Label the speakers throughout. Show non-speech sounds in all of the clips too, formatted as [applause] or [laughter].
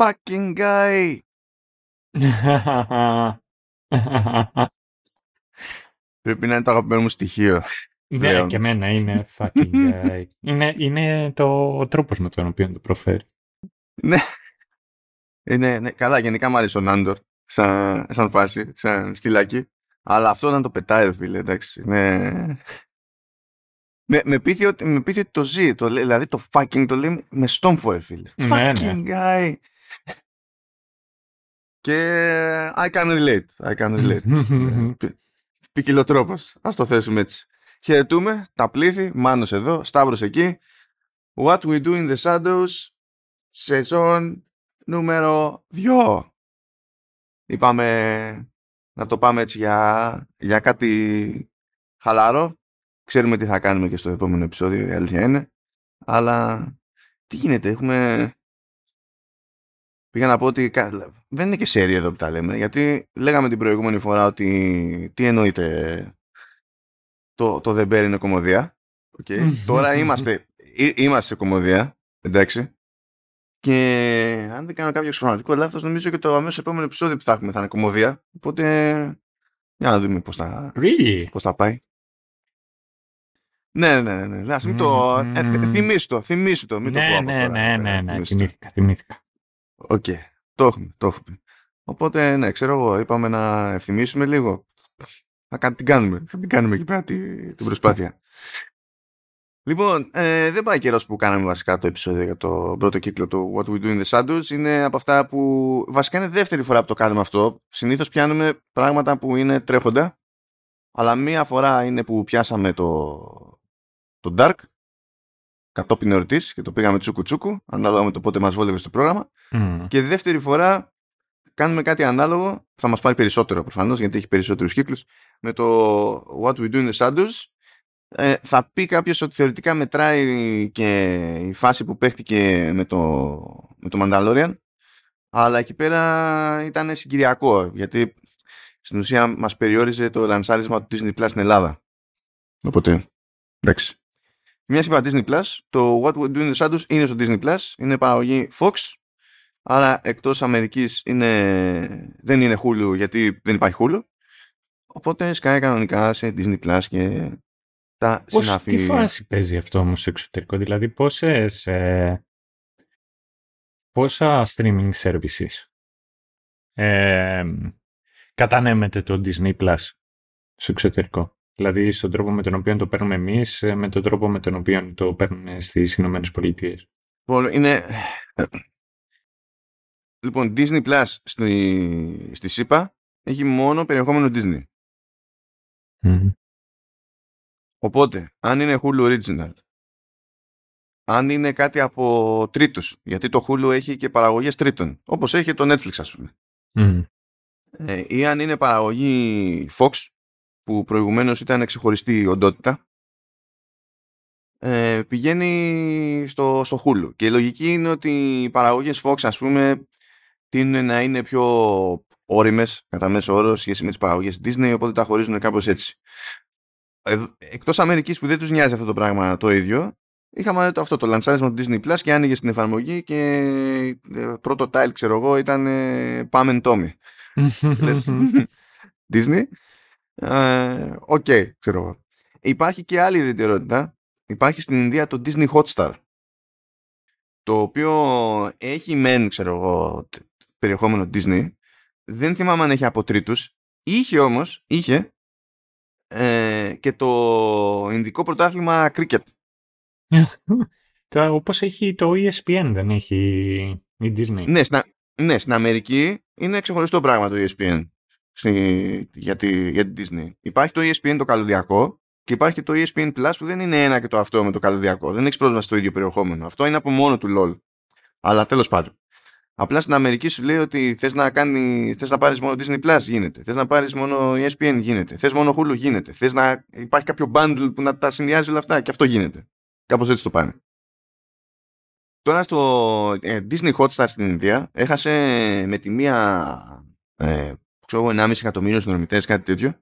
Speaker 1: fucking guy. [laughs] Πρέπει να είναι το αγαπημένο μου στοιχείο.
Speaker 2: Ναι, και εμένα είναι fucking [laughs] guy. είναι, είναι το, ο τρόπος με τον οποίο το προφέρει.
Speaker 1: ναι. Είναι, ναι, καλά, γενικά μου αρέσει ο Νάντορ σαν, σαν φάση, σαν στυλάκι. Αλλά αυτό να το πετάει, φίλε, εντάξει. Ναι. Με, με, πείθει ότι, με πείθει ότι το ζει, το, δηλαδή το fucking το λέει με στόμφο, φίλε.
Speaker 2: Ναι,
Speaker 1: fucking guy. Και I can relate. I can relate. [laughs] Ποικιλοτρόπος. Ας το θέσουμε έτσι. Χαιρετούμε τα πλήθη, Μάνος εδώ, Σταύρος εκεί. What we do in the shadows, σεζόν νούμερο 2. Είπαμε να το πάμε έτσι για, για κάτι χαλαρό. Ξέρουμε τι θα κάνουμε και στο επόμενο επεισόδιο, η αλήθεια είναι. Αλλά τι γίνεται, έχουμε... Πήγα να πω ότι δεν είναι και σέρια εδώ που τα λέμε, γιατί λέγαμε την προηγούμενη φορά ότι τι εννοείται το, το The Bear είναι κομμωδία. Okay. [laughs] Τώρα είμαστε, είμαστε σε κομμωδία, εντάξει. Και αν δεν κάνω κάποιο εξωφραγματικό λάθος, νομίζω και το αμέσως επόμενο επεισόδιο που θα έχουμε θα είναι κομμωδία. Οπότε, για να δούμε πώς θα,
Speaker 2: really?
Speaker 1: πώς θα πάει. Ναι, ναι, ναι. ναι. Ας μην το... Ε, θυμίσου το, θυμίσου το. Μην
Speaker 2: ναι,
Speaker 1: το πω
Speaker 2: ναι,
Speaker 1: από τώρα.
Speaker 2: ναι, ναι, ναι, θυμήθηκα, θυμήθηκα.
Speaker 1: Οκ. Το έχουμε, το έχουμε. Οπότε, ναι, ξέρω εγώ, είπαμε να ευθυμίσουμε λίγο. Θα κα- την κάνουμε. Θα την κάνουμε εκεί πέρα τη- την προσπάθεια. Λοιπόν, ε, δεν πάει καιρός που κάναμε βασικά το επεισόδιο για το πρώτο κύκλο του What We Do in the Shadows. Είναι από αυτά που βασικά είναι δεύτερη φορά που το κάνουμε αυτό. Συνήθως πιάνουμε πράγματα που είναι τρέχοντα. Αλλά μία φορά είναι που πιάσαμε το, το Dark κατόπιν εορτή και το πήγαμε τσούκου τσούκου, ανάλογα με το πότε μας βόλευε στο πρόγραμμα.
Speaker 2: Μμ.
Speaker 1: Και δεύτερη φορά κάνουμε κάτι ανάλογο, θα μας πάρει περισσότερο προφανώς γιατί έχει περισσότερους κύκλους, με το What We Do in the Shadows. Ε, θα πει κάποιος ότι θεωρητικά μετράει και η φάση που παίχτηκε με το, με το Mandalorian, αλλά εκεί πέρα ήταν συγκυριακό, γιατί στην ουσία μας περιόριζε το λανσάρισμα του Disney Plus στην Ελλάδα. Οπότε, εντάξει. Μια είπα Disney Plus, το What We Do in the Shadows είναι στο Disney Plus, είναι παραγωγή Fox, Άρα εκτός Αμερικής είναι, δεν είναι Hulu γιατί δεν υπάρχει Hulu. Οπότε σκάει κανονικά σε Disney Plus και τα
Speaker 2: Πώς,
Speaker 1: συναφή.
Speaker 2: τι φάση παίζει αυτό όμως στο εξωτερικό, δηλαδή πόσες, ε, πόσα streaming services ε, κατανέμεται το Disney Plus στο εξωτερικό; Δηλαδή στον τρόπο με τον οποίο το παίρνουμε εμείς, ε, με τον τρόπο με τον οποίο το παίρνουν στις Ηνωμένες Πολιτείες.
Speaker 1: Λοιπόν, είναι... Λοιπόν, Disney Plus στη, στη ΣΥΠΑ έχει μόνο περιεχόμενο Disney.
Speaker 2: Μμμ.
Speaker 1: Οπότε, αν είναι Hulu Original, αν είναι κάτι από τρίτους, γιατί το Hulu έχει και παραγωγές τρίτων, όπως έχει το Netflix ας πούμε,
Speaker 2: Μμμ.
Speaker 1: ε, ή αν είναι παραγωγή Fox, που προηγουμένως ήταν ξεχωριστή οντότητα, ε, πηγαίνει στο, στο Hulu. Και η λογική είναι ότι οι παραγωγές Fox, ας πούμε, τείνουν να είναι πιο όριμες κατά μέσο όρο σχέση με τις παραγωγές Disney, οπότε τα χωρίζουν κάπως έτσι. Ε, εκτός Αμερικής που δεν τους νοιάζει αυτό το πράγμα το ίδιο, είχαμε το, αυτό το λανσάρισμα του Disney Plus και άνοιγε στην εφαρμογή και ε, πρώτο tile, ξέρω εγώ, ήταν ε, Pam and Tommy. [laughs] Λες, [laughs] Disney. Ε, Οκ, ξέρω εγώ. Υπάρχει και άλλη ιδιαιτερότητα. Υπάρχει στην Ινδία το Disney Hotstar. Το οποίο έχει μεν, ξέρω εγώ, τε- περιεχόμενο Disney. Δεν θυμάμαι αν έχει από τρίτους. Είχε όμως, είχε ε, και το Ινδικό πρωτάθλημα Cricket. [laughs]
Speaker 2: Τα- Όπως έχει το E ESPN, δεν έχει η Disney.
Speaker 1: Ναι, στην, Α- ναι, στην Αμερική είναι ξεχωριστό πράγμα το ESPN στη, για, τη, για την Disney. Υπάρχει το ESPN το καλωδιακό και υπάρχει και το ESPN Plus που δεν είναι ένα και το αυτό με το καλωδιακό. Δεν έχεις πρόσβαση στο ίδιο περιεχόμενο. Αυτό είναι από μόνο του LOL. Αλλά τέλος πάντων. Απλά στην Αμερική σου λέει ότι θες να, κάνει, θες να πάρεις μόνο Disney Plus γίνεται. Θες να πάρεις μόνο ESPN γίνεται. Θες μόνο Hulu γίνεται. Θες να υπάρχει κάποιο bundle που να τα συνδυάζει όλα αυτά και αυτό γίνεται. Κάπως έτσι το πάνε. Τώρα στο ε, Disney Hotstar στην Ινδία έχασε με τη μία ε, ξέρω εγώ 1,5 εκατομμύριο συνδρομητές κάτι τέτοιο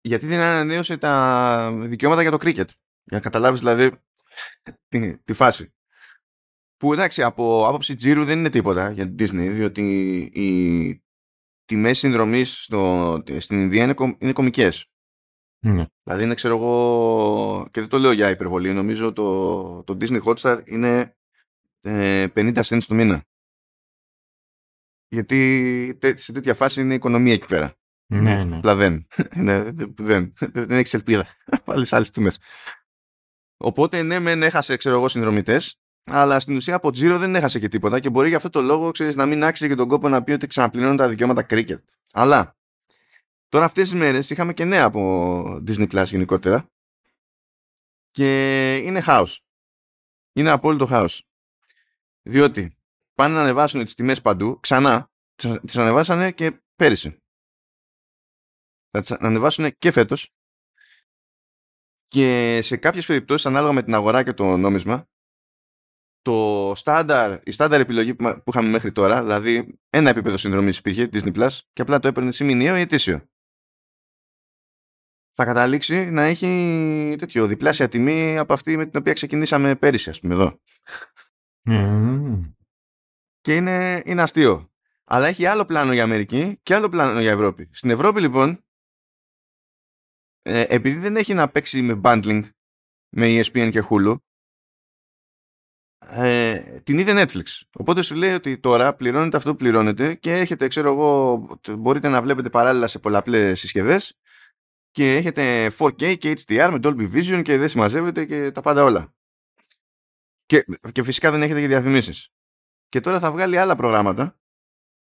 Speaker 1: γιατί δεν ανανέωσε τα δικαιώματα για το cricket. Για να καταλάβεις δηλαδή τη, τη φάση. που εντάξει από άποψη τζίρου δεν είναι τίποτα για την Disney διότι οι τιμές συνδρομής στο, στην Ινδία είναι, κομ, είναι κομικές.
Speaker 2: Ναι.
Speaker 1: Δηλαδή είναι ξέρω εγώ και δεν το λέω για υπερβολή νομίζω το, το Disney Hotstar είναι ε, 50 cents το μήνα. Γιατί σε τέτοια φάση είναι η οικονομία εκεί πέρα.
Speaker 2: Ναι, ναι.
Speaker 1: Απλά δεν. [laughs] δεν, δεν, δεν έχεις ελπίδα. [laughs] Πάλι σε άλλες τιμές. Οπότε ναι, μεν έχασε ξέρω εγώ συνδρομητές, αλλά στην ουσία από τζίρο δεν έχασε και τίποτα και μπορεί για αυτό το λόγο ξέρεις, να μην άξιζε και τον κόπο να πει ότι ξαναπληρώνουν τα δικαιώματα cricket. Αλλά τώρα αυτές τις μέρες είχαμε και νέα από Disney Plus γενικότερα και είναι χάος. Είναι απόλυτο χάος. Διότι πάνε να ανεβάσουν τις τιμές παντού, ξανά, τις ανεβάσανε και πέρυσι. Θα τις ανεβάσουν και φέτος και σε κάποιες περιπτώσεις ανάλογα με την αγορά και το νόμισμα το στάνταρ, η στάνταρ επιλογή που είχαμε μέχρι τώρα, δηλαδή ένα επίπεδο συνδρομής υπήρχε, Disney Plus, και απλά το έπαιρνε σε μηνιαίο ή ετήσιο. Θα καταλήξει να έχει τέτοιο διπλάσια τιμή από αυτή με την οποία ξεκινήσαμε πέρυσι, ας πούμε, εδώ. Και είναι, είναι αστείο. Αλλά έχει άλλο πλάνο για Αμερική και άλλο πλάνο για Ευρώπη. Στην Ευρώπη, λοιπόν, ε, επειδή δεν έχει να παίξει με bundling με ESPN και Hulu, ε, την είδε Netflix. Οπότε σου λέει ότι τώρα πληρώνετε αυτό που πληρώνετε και έχετε, ξέρω εγώ, μπορείτε να βλέπετε παράλληλα σε πολλαπλές συσκευές και έχετε 4K και HDR με Dolby Vision και δεν συμμαζεύετε και τα πάντα όλα. Και, και φυσικά δεν έχετε και διαφημίσεις. Και τώρα θα βγάλει άλλα προγράμματα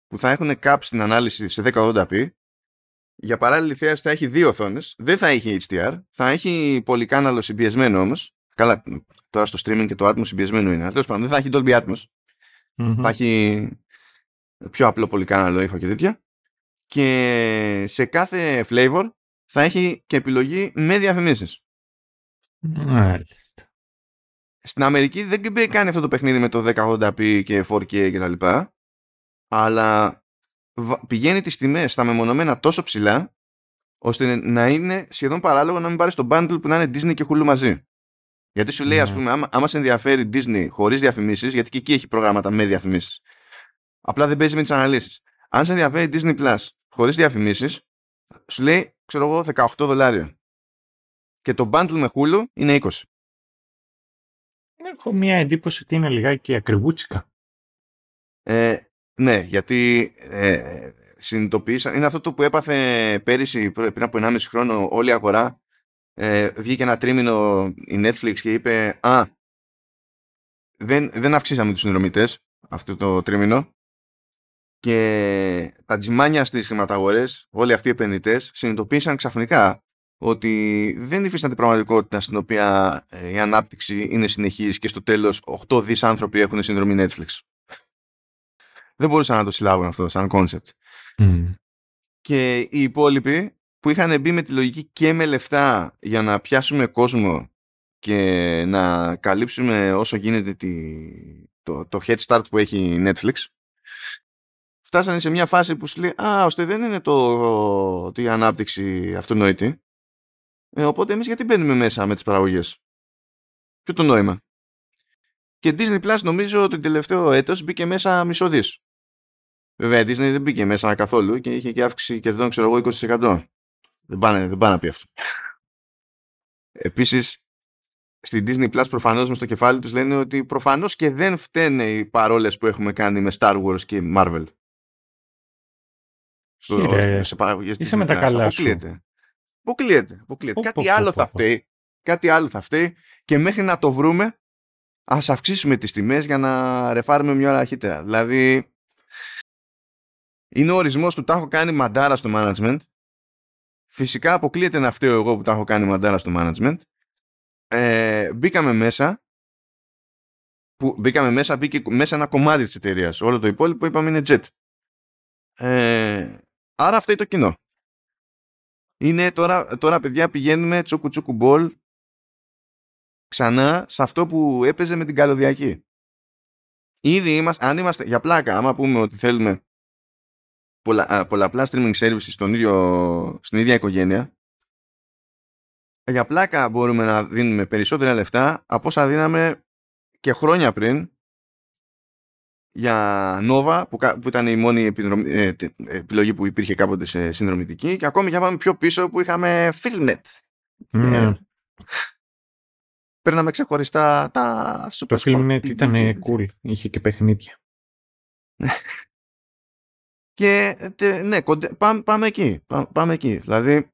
Speaker 1: που θα έχουν cap στην ανάλυση σε 1080p για παράλληλη θέαση θα έχει δύο οθόνες, δεν θα έχει HDR, θα έχει πολυκάναλο συμπιεσμένο όμως Καλά, τώρα στο streaming και το Atmos συμπιεσμένο είναι. Τέλος πάντων, δεν θα έχει Dolby Atmos. Θα έχει πιο απλό πολυκάναλο ήχο και τέτοια. Και σε κάθε flavor θα έχει και επιλογή με διαφημίσεις.
Speaker 2: Μάλιστα.
Speaker 1: Στην Αμερική δεν κάνει αυτό το παιχνίδι με το 1080p και 4K και τα λοιπά, αλλά πηγαίνει τις τιμές στα μεμονωμένα τόσο ψηλά ώστε να είναι σχεδόν παράλογο να μην πάρεις το bundle που να είναι Disney και Hulu μαζί. Γιατί σου λέει, ας ναι. πούμε, άμα, άμα σε ενδιαφέρει Disney χωρίς διαφημίσεις, γιατί και εκεί έχει προγράμματα με διαφημίσεις. Απλά δεν παίζει με τις αναλύσεις. Αν σε ενδιαφέρει Disney Plus χωρίς διαφημίσεις, σου λέει, ξέρω εγώ, 18 δολάρια. Και το bundle με Hulu είναι 20.
Speaker 2: Έχω μια εντύπωση ότι είναι λιγάκι ακριβούτσικα.
Speaker 1: Ε, ναι, γιατί ε, συνειδητοποίησα. Είναι αυτό το που έπαθε πέρυσι, πριν από 1,5 χρόνο, όλη η αγορά ε, βγήκε ένα τρίμηνο η Netflix και είπε «Α, δεν, δεν αυξήσαμε τους συνδρομητές αυτό το τρίμηνο και τα τζιμάνια στις χρηματαγορές, όλοι αυτοί οι επενδυτές, συνειδητοποίησαν ξαφνικά ότι δεν υφίσταται πραγματικότητα στην οποία ε, η ανάπτυξη είναι συνεχής και στο τέλος 8 δις άνθρωποι έχουν συνδρομή Netflix. δεν μπορούσαν να το συλλάβουν αυτό σαν κόνσεπτ. Και οι υπόλοιποι που είχαν μπει με τη λογική και με λεφτά για να πιάσουμε κόσμο και να καλύψουμε όσο γίνεται τη, το, το head start που έχει η Netflix φτάσανε σε μια φάση που σου λέει «Α, ώστε δεν είναι το, το η ανάπτυξη αυτονόητη, ε, οπότε εμείς γιατί μπαίνουμε μέσα με τις παραγωγές; Ποιο το νόημα». Και Disney Plus νομίζω ότι το τελευταίο έτος μπήκε μέσα μισό δις. Βέβαια, Disney δεν μπήκε μέσα καθόλου και είχε και αύξηση κερδών, ξέρω εγώ, 20%. Δεν πάνε, δεν πάνε να πει αυτό. Επίσης, στην Disney Plus προφανώς με στο κεφάλι τους λένε ότι προφανώς και δεν φταίνε οι παρόλες που έχουμε κάνει με Star Wars και Marvel.
Speaker 2: Στο, σε παραγωγές Είσαι με τα καλά
Speaker 1: αποκλείεται. Αποκλείεται. αποκλείεται. Κάτι άλλο θα φταίει. Κάτι άλλο θα φταίει και μέχρι να το βρούμε ας αυξήσουμε τις τιμές για να ρεφάρουμε μια ώρα αρχίτερα. Δηλαδή είναι ο ορισμός του τα έχω κάνει μαντάρα στο management Φυσικά αποκλείεται να φταίω εγώ που τα έχω κάνει μαντάρα στο management. Ε, μπήκαμε μέσα. Που μπήκαμε μέσα, μπήκε μέσα ένα κομμάτι της εταιρείας. Όλο το υπόλοιπο είπαμε είναι jet. Ε, άρα αυτό είναι το κοινό. Είναι τώρα, τώρα παιδιά πηγαίνουμε τσούκου τσούκου μπολ ξανά σε αυτό που έπαιζε με την καλωδιακή. Ήδη είμαστε, αν είμαστε για πλάκα, άμα πούμε ότι θέλουμε πολλα, πολλαπλά streaming services στον ίδιο, στην ίδια οικογένεια για πλάκα μπορούμε να δίνουμε περισσότερα λεφτά από όσα δίναμε και χρόνια πριν για Nova που, που ήταν η μόνη ε, επιλογή που υπήρχε κάποτε σε συνδρομητική και ακόμη για πάμε πιο πίσω που είχαμε Filmnet.
Speaker 2: Ναι. Ε,
Speaker 1: παίρναμε ξεχωριστά τα
Speaker 2: Super Το Filmnet ήταν cool, είχε και παιχνίδια. [laughs]
Speaker 1: και ναι, πάμε, πάμε εκεί. Πάμε, εκεί. Δηλαδή,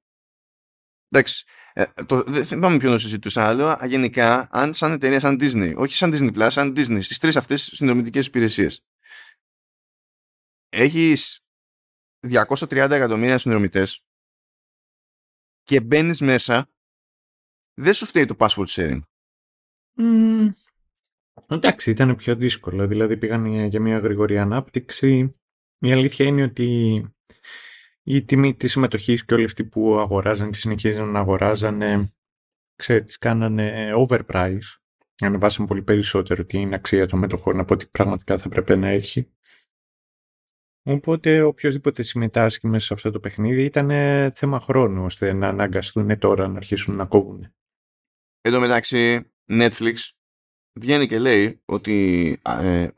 Speaker 1: εντάξει, ε, το, δεν θυμάμαι ποιον το συζητούσα, αλλά γενικά, αν σαν εταιρεία σαν Disney, όχι σαν Disney Plus, σαν Disney, στις τρεις αυτές συνδρομητικές υπηρεσίες, έχεις 230 εκατομμύρια συνδρομητές και μπαίνεις μέσα, δεν σου φταίει το password sharing.
Speaker 2: Mm, εντάξει, ήταν πιο δύσκολο. Δηλαδή πήγαν για μια γρήγορη ανάπτυξη. Η αλήθεια είναι ότι η τιμή της συμμετοχής και όλοι αυτοί που αγοράζαν και συνεχίζαν να αγοράζανε, ξέρεις, κάνανε overprice. Ανεβάσαν πολύ περισσότερο την αξία των μετοχών από ό,τι πραγματικά θα πρέπει να έχει. Οπότε οποιοδήποτε συμμετάσχει μέσα σε αυτό το παιχνίδι ήταν θέμα χρόνου ώστε να αναγκαστούν τώρα να αρχίσουν να κόβουν.
Speaker 1: Εν τω μεταξύ, Netflix βγαίνει και λέει ότι ε,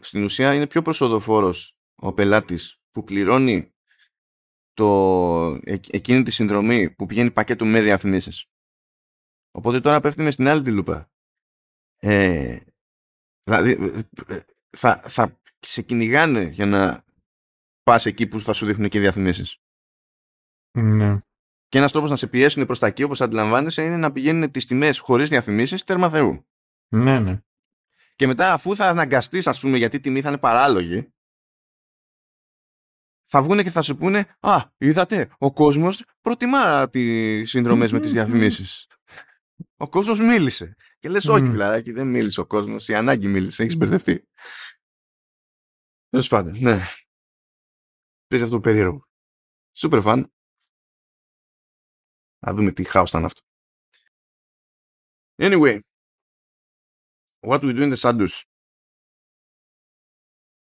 Speaker 1: στην ουσία είναι πιο προσοδοφόρος ο πελάτης που πληρώνει το, εκείνη τη συνδρομή που πηγαίνει πακέτο με διαφημίσεις. Οπότε τώρα πέφτουμε στην άλλη τη λούπα. Ε, δηλαδή ε, θα, θα σε κυνηγάνε για να πας εκεί που θα σου δείχνουν και διαφημίσεις.
Speaker 2: Ναι.
Speaker 1: Και ένας τρόπος να σε πιέσουν προς τα εκεί όπως αντιλαμβάνεσαι είναι να πηγαίνουν τις τιμές χωρίς διαφημίσεις τέρμα θεού.
Speaker 2: Ναι, ναι.
Speaker 1: Και μετά αφού θα αναγκαστείς ας πούμε γιατί η τιμή θα είναι παράλογη θα βγουν και θα σου πούνε «Α, είδατε, ο κόσμος προτιμά τις συνδρομές με τις διαφημίσεις». Ο κόσμος μίλησε. Και λες «Όχι, φιλαράκι, δεν μίλησε ο κόσμος, η ανάγκη μίλησε, έχεις μπερδευτεί». Τέλος πάντων, ναι. Παίζει αυτό το περίεργο. Super fun. Να δούμε τι χάος ήταν αυτό. Anyway, what we do in the shadows.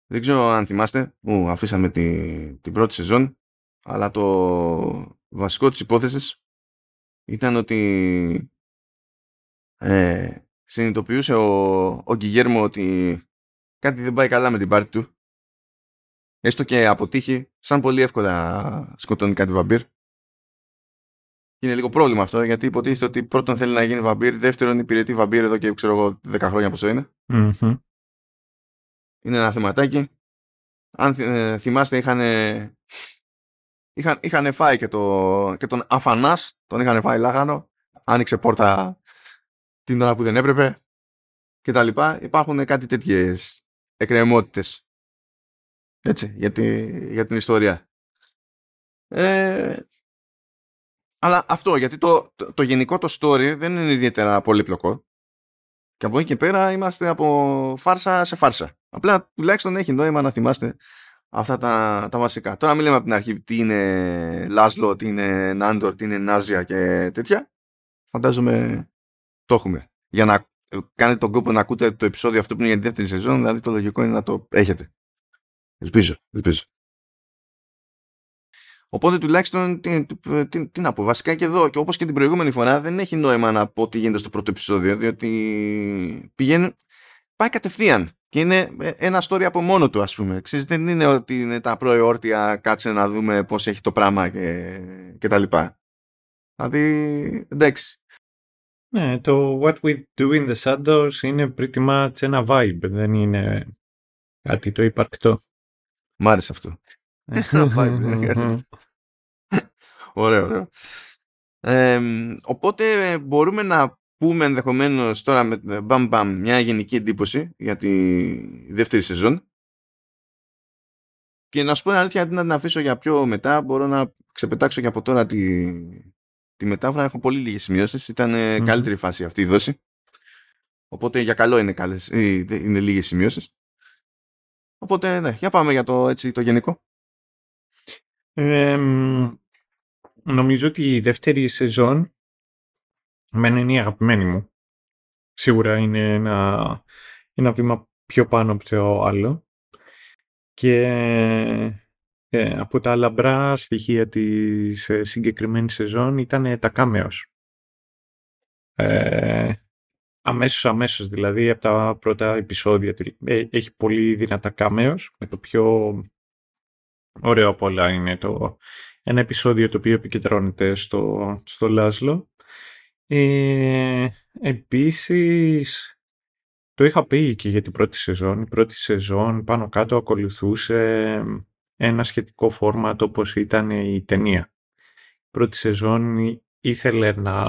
Speaker 1: Δεν ξέρω αν θυμάστε που αφήσαμε τη, την πρώτη σεζόν, αλλά το βασικό της υπόθεσης ήταν ότι ε, συνειδητοποιούσε ο, ο Γκυγέρμο ότι κάτι δεν πάει καλά με την πάρτη του. Έστω και αποτύχει σαν πολύ εύκολα σκοτώνει κάτι βαμπύρ. Είναι λίγο πρόβλημα αυτό γιατί υποτίθεται ότι πρώτον θέλει να γίνει βαμπύρ δεύτερον υπηρετεί βαμπύρ εδώ και ξέρω εγώ 10 χρόνια πόσο είναι είναι ένα θεματάκι. Αν ε, θυμάστε είχαν, είχαν, είχαν φάει και, το, και τον Αφανάς, τον είχαν φάει λάχανο, άνοιξε πόρτα την ώρα που δεν έπρεπε και τα λοιπά. Υπάρχουν κάτι τέτοιες εκκρεμότητες έτσι, για, για την ιστορία. Ε, αλλά αυτό, γιατί το, το, το, γενικό το story δεν είναι ιδιαίτερα πολύπλοκο. Και από εκεί και πέρα είμαστε από φάρσα σε φάρσα. Απλά τουλάχιστον έχει νόημα να θυμάστε αυτά τα, τα βασικά. Τώρα μην λέμε από την αρχή τι είναι Λάσλο, τι είναι Νάντορ, τι είναι Νάζια και τέτοια. Φαντάζομαι το έχουμε. Για να κάνετε τον κόπο να ακούτε το επεισόδιο αυτό που είναι για τη δεύτερη σεζόν, δηλαδή το λογικό είναι να το έχετε. Ελπίζω, ελπίζω. Οπότε τουλάχιστον τι, τι, τι, να πω, βασικά και εδώ και όπως και την προηγούμενη φορά δεν έχει νόημα να πω τι γίνεται στο πρώτο επεισόδιο διότι πηγαίνει, πάει κατευθείαν και είναι ε, ένα story από μόνο του ας πούμε. Ξέρεις, δεν είναι ότι είναι τα προεόρτια κάτσε να δούμε πώς έχει το πράγμα και, και τα λοιπά. Δηλαδή εντάξει.
Speaker 2: Ναι, το What We Do in the Shadows είναι pretty much ένα vibe, δεν είναι κάτι το υπαρκτό.
Speaker 1: Μ' άρεσε αυτό. Ωραίο, ωραίο. οπότε μπορούμε να πούμε ενδεχομένως τώρα με μπαμ μπαμ μια γενική εντύπωση για τη δεύτερη σεζόν. Και να σου πω την αλήθεια αντί να την αφήσω για πιο μετά μπορώ να ξεπετάξω και από τώρα τη, τη μετάφρα. Έχω πολύ λίγες σημειώσεις. Ήταν mm. καλύτερη φάση αυτή η δόση. Οπότε για καλό είναι, καλές, είναι λίγες σημειώσεις. Οπότε ναι, για πάμε για το, έτσι, το γενικό
Speaker 2: νομίζω ότι η δεύτερη σεζόν Εμένα είναι η αγαπημένη μου. Σίγουρα είναι ένα, ένα βήμα πιο πάνω από το άλλο. Και ε, από τα λαμπρά στοιχεία της ε, συγκεκριμένης σεζόν ήταν τα κάμεος. Ε, αμέσως αμέσως δηλαδή από τα πρώτα επεισόδια ε, έχει πολύ δυνατά κάμεος με το πιο ωραίο από όλα είναι το ένα επεισόδιο το οποίο επικεντρώνεται στο, στο Λάσλο. Ε, επίσης το είχα πει και για την πρώτη σεζόν. Η πρώτη σεζόν πάνω κάτω ακολουθούσε ένα σχετικό φόρματ όπως ήταν η ταινία. Η πρώτη σεζόν ήθελε να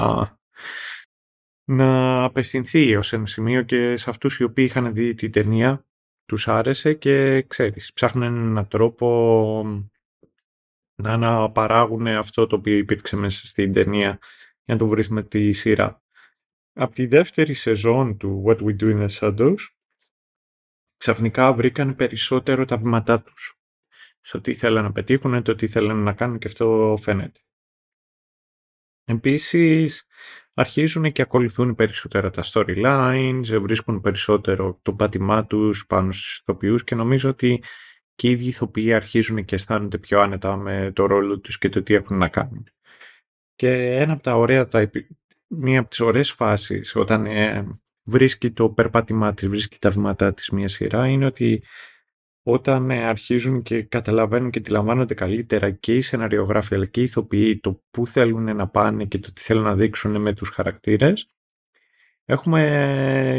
Speaker 2: να απευθυνθεί ως ένα σημείο και σε αυτούς οι οποίοι είχαν δει την ταινία τους άρεσε και ξέρεις, ψάχνουν έναν τρόπο να αναπαράγουν αυτό το οποίο υπήρξε μέσα στην ταινία για να το βρεις με τη σειρά. Από τη δεύτερη σεζόν του What We Do in the Shadows ξαφνικά βρήκαν περισσότερο τα βήματά τους στο τι θέλουν να πετύχουν, το τι θέλουν να κάνουν και αυτό φαίνεται. Επίσης, αρχίζουν και ακολουθούν περισσότερα τα storylines, βρίσκουν περισσότερο το πάτημά τους πάνω στους ηθοποιούς και νομίζω ότι και οι ίδιοι ηθοποιοί αρχίζουν και αισθάνονται πιο άνετα με το ρόλο τους και το τι έχουν να κάνουν. Και ένα από τα ωραία, τα, μία από τις ωραίες φάσεις όταν ε, βρίσκει το περπάτημά της, βρίσκει τα βήματά της μία σειρά είναι ότι όταν ε, αρχίζουν και καταλαβαίνουν και αντιλαμβάνονται καλύτερα και οι σεναριογράφοι αλλά και οι ηθοποιοί το πού θέλουν να πάνε και το τι θέλουν να δείξουν με τους χαρακτήρες έχουμε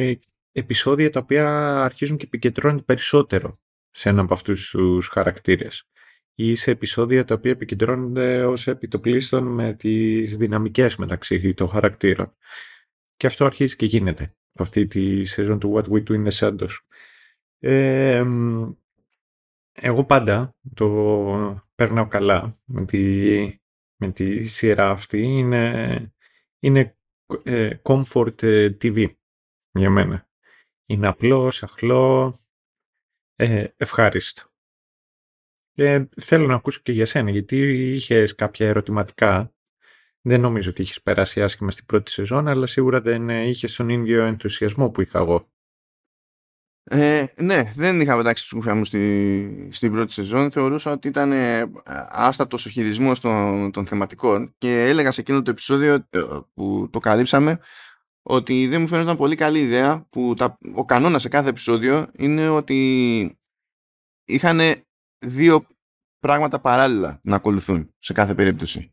Speaker 2: ε, επεισόδια τα οποία αρχίζουν και επικεντρώνονται περισσότερο σε ένα από αυτούς τους χαρακτήρες ή σε επεισόδια τα οποία επικεντρώνονται ως επιτοπλίστων με τις δυναμικές μεταξύ των χαρακτήρων. Και αυτό αρχίζει και γίνεται αυτή τη σεζόν του What We Do in the Shadows. Ε, εγώ πάντα το παίρνω καλά με τη, με τη σειρά αυτή. Είναι, είναι ε, comfort ε, TV για μένα. Είναι απλό, σαχλό, ε, ευχάριστο. Και θέλω να ακούσω και για σένα, γιατί είχες κάποια ερωτηματικά. Δεν νομίζω ότι είχες περάσει άσχημα στην πρώτη σεζόν, αλλά σίγουρα δεν είχες τον ίδιο ενθουσιασμό που είχα εγώ.
Speaker 1: Ε, ναι, δεν είχα πετάξει τη σκουφιά μου στη, στην πρώτη σεζόν. Θεωρούσα ότι ήταν ε, άστατος ο χειρισμός των, των θεματικών και έλεγα σε εκείνο το επεισόδιο ε, που το καλύψαμε ότι δεν μου φαίνονταν πολύ καλή ιδέα που τα, ο κανόνας σε κάθε επεισόδιο είναι ότι είχαν δύο πράγματα παράλληλα να ακολουθούν σε κάθε περίπτωση.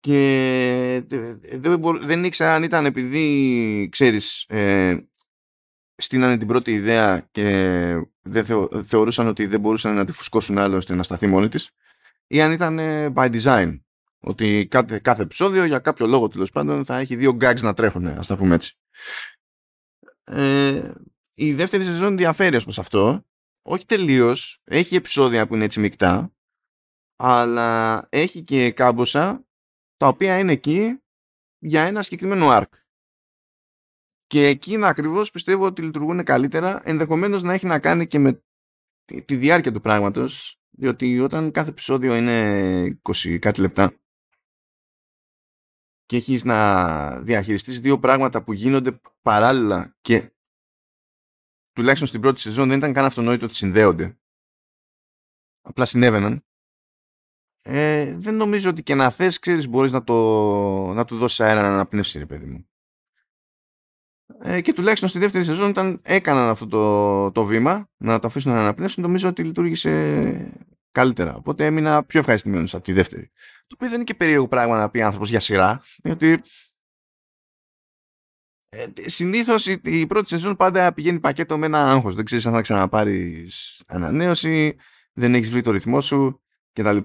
Speaker 1: Και δεν, δεν ήξερα αν ήταν επειδή, ξέρεις, ε, στείνανε την πρώτη ιδέα και δεν θεωρούσαν ότι δεν μπορούσαν να τη φουσκώσουν άλλο ώστε να σταθεί μόνη της. Ή αν ήταν by design ότι κάθε, κάθε επεισόδιο για κάποιο λόγο τέλος πάντων θα έχει δύο gags να τρέχουν ας τα πούμε έτσι. Ε, η δεύτερη σεζόν διαφέρει ως προς αυτό. Όχι τελείως έχει επεισόδια που είναι έτσι μεικτά αλλά έχει και κάμποσα τα οποία είναι εκεί για ένα συγκεκριμένο arc και εκείνα ακριβώς πιστεύω ότι λειτουργούν καλύτερα, ενδεχομένως να έχει να κάνει και με τη διάρκεια του πράγματος, διότι όταν κάθε επεισόδιο είναι 20 κάτι λεπτά και έχεις να διαχειριστείς δύο πράγματα που γίνονται παράλληλα και τουλάχιστον στην πρώτη σεζόν δεν ήταν καν αυτονόητο ότι συνδέονται. Απλά συνέβαιναν. Ε, δεν νομίζω ότι και να θες, ξέρεις, μπορείς να, το, να του δώσεις αέρα να αναπνεύσει, ρε παιδί μου. Ε, και τουλάχιστον στη δεύτερη σεζόν όταν έκαναν αυτό το, το βήμα να το αφήσουν να αναπνεύσουν νομίζω ότι λειτουργήσε καλύτερα. Οπότε έμεινα πιο ευχαριστημένος από τη δεύτερη. Το οποίο δεν είναι και περίεργο πράγμα να πει άνθρωπος για σειρά, διότι ε, συνήθως η, η, πρώτη σεζόν πάντα πηγαίνει πακέτο με ένα άγχος. Δεν ξέρεις αν θα ξαναπάρεις ανανέωση, δεν έχεις βρει το ρυθμό σου κτλ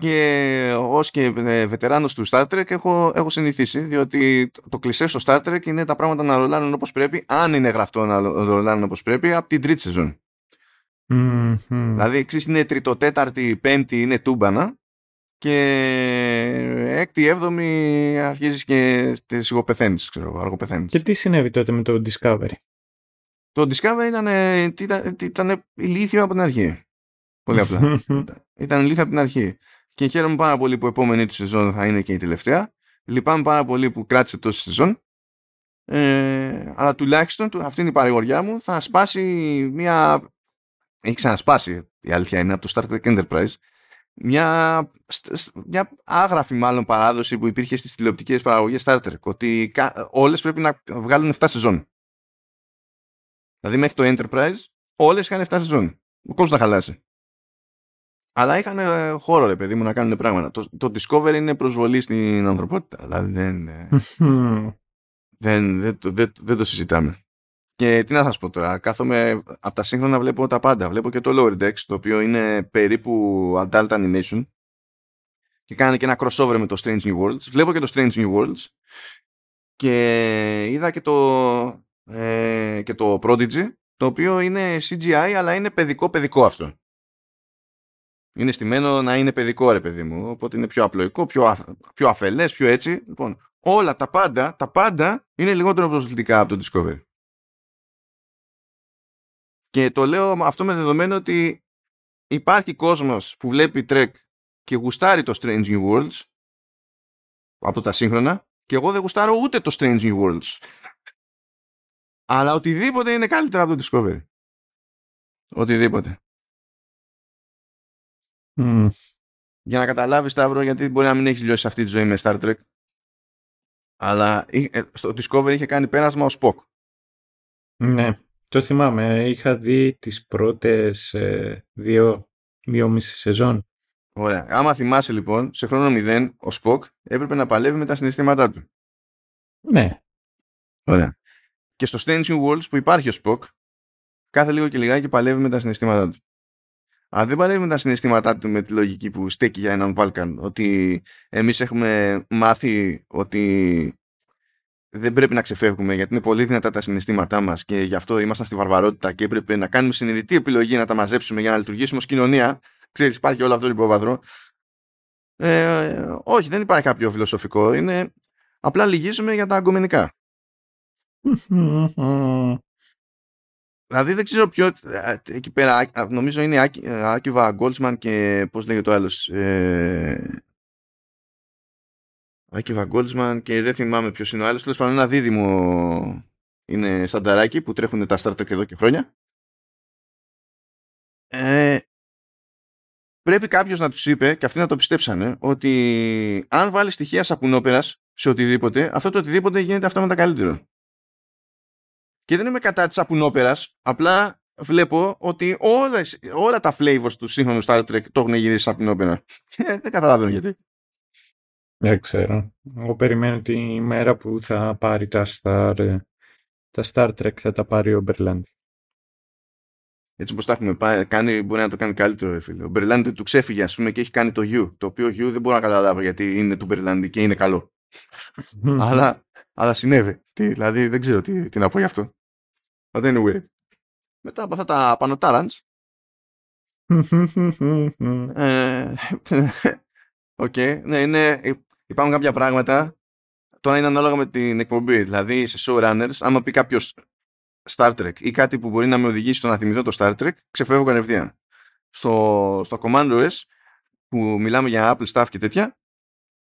Speaker 1: και ως και ε, βετεράνος του Star Trek έχω, έχω συνηθίσει διότι το κλισέ στο Star Trek είναι τα πράγματα να ρολάνουν όπως πρέπει αν είναι γραφτό να ρολάνουν όπως πρέπει από την τρίτη σεζόν. Mm-hmm. δηλαδή ξέρεις είναι τριτοτέταρτη πέμπτη είναι τούμπανα και έκτη έβδομη αρχίζεις και σιγοπεθαίνεις ξέρω αργοπεθαίνεις.
Speaker 2: Και τι συνέβη τότε με το Discovery;
Speaker 1: Το Discovery ήταν, ήταν, ήταν ηλίθιο από την αρχή. Πολύ απλά. [laughs] Ήταν ηλίθιο από την αρχή και χαίρομαι πάρα πολύ που η επόμενη του σεζόν θα είναι και η τελευταία. Λυπάμαι πάρα πολύ που κράτησε τόση σεζόν. Ε, αλλά τουλάχιστον αυτή είναι η παρηγοριά μου θα σπάσει μια έχει ξανασπάσει η αλήθεια είναι από το Star Trek Enterprise μια, μια άγραφη μάλλον παράδοση που υπήρχε στις τηλεοπτικές παραγωγές Star Trek ότι όλες πρέπει να βγάλουν 7 σεζόν. Δηλαδή μέχρι το Enterprise όλες είχαν 7 σεζόν. Ο κόσμος να χαλάσει. Αλλά είχαν ε, χώρο ρε παιδί μου να κάνουν πράγματα. Το, το Discovery είναι προσβολή στην ανθρωπότητα. Δηλαδή δεν, ε, [laughs] δεν, δεν, δεν, δεν το συζητάμε. Και τι να σας πω τώρα, κάθομαι από τα σύγχρονα βλέπω τα πάντα. Βλέπω και το Lower Decks, το οποίο είναι περίπου adult animation και κάνει και ένα crossover με το Strange New Worlds. Βλέπω και το Strange New Worlds και είδα και το, ε, και το Prodigy, το οποίο είναι CGI αλλά είναι παιδικό-παιδικό αυτό. Είναι στημένο να είναι παιδικό ρε παιδί μου, οπότε είναι πιο απλοϊκό, πιο, αφ, πιο αφελές, πιο έτσι. Λοιπόν, όλα τα πάντα, τα πάντα είναι λιγότερο προσβλητικά από το Discovery. Και το λέω αυτό με δεδομένο ότι υπάρχει κόσμος που βλέπει Trek και γουστάρει το Strange New Worlds από τα σύγχρονα και εγώ δεν γουστάρω ούτε το Strange New Worlds. Αλλά οτιδήποτε είναι καλύτερο από το Discovery. Οτιδήποτε. Mm. Για να καταλάβεις Σταύρο γιατί μπορεί να μην έχεις λιώσει αυτή τη ζωή με Star Trek αλλά ε, στο Discovery είχε κάνει πέρασμα ο Spock.
Speaker 2: Ναι. Το θυμάμαι. Είχα δει τις πρώτες ε, δύο, δύο μισή σεζόν.
Speaker 1: Ωραία. Άμα θυμάσαι λοιπόν, σε χρόνο μηδέν, ο Σποκ έπρεπε να παλεύει με τα συναισθήματά του.
Speaker 2: Ναι.
Speaker 1: Ωραία. Και στο Strange New Worlds που υπάρχει ο Σποκ, κάθε λίγο και λιγάκι παλεύει με τα συναισθήματά του. Αν δεν παλεύει με τα συναισθήματά του με τη λογική που στέκει για έναν Βάλκαν, ότι εμείς έχουμε μάθει ότι δεν πρέπει να ξεφεύγουμε γιατί είναι πολύ δυνατά τα συναισθήματά μας και γι' αυτό ήμασταν στη βαρβαρότητα και έπρεπε να κάνουμε συνειδητή επιλογή να τα μαζέψουμε για να λειτουργήσουμε ως κοινωνία. Ξέρεις, υπάρχει όλο αυτό το υπόβαθρο. Ε, όχι, δεν υπάρχει κάποιο φιλοσοφικό. Είναι απλά λυγίζουμε για τα αγκομενικά. Δηλαδή δεν ξέρω ποιο ε, εκεί πέρα νομίζω είναι Άκυβα Γκόλτσμαν και πώς λέγεται το άλλος ε, Άκη Βαγκόλτσμαν και δεν θυμάμαι ποιος είναι ο άλλος. Τέλος πάντων, ένα δίδυμο είναι σανταράκι που τρέχουν τα startup εδώ και χρόνια. Ε, πρέπει κάποιος να τους είπε, και αυτοί να το πιστέψανε, ότι αν βάλεις στοιχεία σαπουνόπερας σε οτιδήποτε, αυτό το οτιδήποτε γίνεται αυτόματα καλύτερο. Και δεν είμαι κατά της σαπουνόπερα, απλά βλέπω ότι όλες, όλα τα flavors του σύγχρονου Star Trek το έχουν γυρίσει σαπουνόπερα. δεν καταλαβαίνω γιατί.
Speaker 2: Δεν ξέρω. Εγώ περιμένω τη μέρα που θα πάρει τα Star, τα Star Trek θα τα πάρει ο Μπερλάντ.
Speaker 1: Έτσι όπως τα έχουμε κάνει, μπορεί να το κάνει καλύτερο, φίλε. Ο Μπερλάντ του ξέφυγε, ας πούμε, και έχει κάνει το U. Το οποίο U δεν μπορώ να καταλάβω γιατί είναι του Μπερλάντ και είναι καλό. [laughs] αλλά, αλλά συνέβη. Τι, δηλαδή δεν ξέρω τι, τι να πω γι' αυτό. But anyway. Μετά από αυτά τα πανωτάραντς [laughs] ε, [laughs] Οκ, okay, ναι, είναι, υπάρχουν κάποια πράγματα τώρα είναι ανάλογα με την εκπομπή. Δηλαδή σε Showrunners, άμα πει κάποιος Star Trek ή κάτι που μπορεί να με οδηγήσει στο να θυμηθώ το Star Trek, ξεφεύγω κατευθείαν. Στο, στο Command OS που μιλάμε για Apple stuff και τέτοια,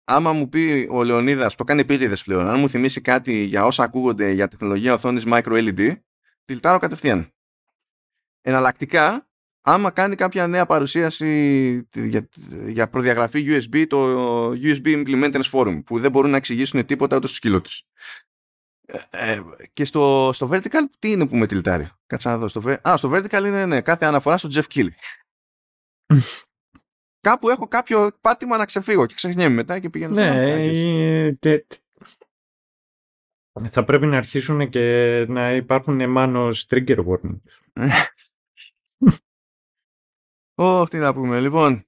Speaker 1: άμα μου πει ο Λεωνίδας, το κάνει επίτηδες πλέον, αν μου θυμίσει κάτι για όσα ακούγονται για τεχνολογία οθόνης micro LED, τυλτάρω κατευθείαν. Εναλλακτικά, άμα κάνει κάποια νέα παρουσίαση για, για προδιαγραφή USB το USB Implementers Forum που δεν μπορούν να εξηγήσουν τίποτα ούτε στο σκύλο τους. Ε, ε, και στο, στο Vertical τι είναι που με τυλτάρει. Κάτσε να δω. Στο, α, στο Vertical είναι ναι, κάθε αναφορά στο Jeff Keighley. [laughs] Κάπου έχω κάποιο πάτημα να ξεφύγω και ξεχνιέμαι μετά και πηγαίνω
Speaker 2: ναι, τε, θα πρέπει να αρχίσουν και να υπάρχουν εμάνος trigger warnings. [laughs]
Speaker 1: Όχι, τι να πούμε. Λοιπόν,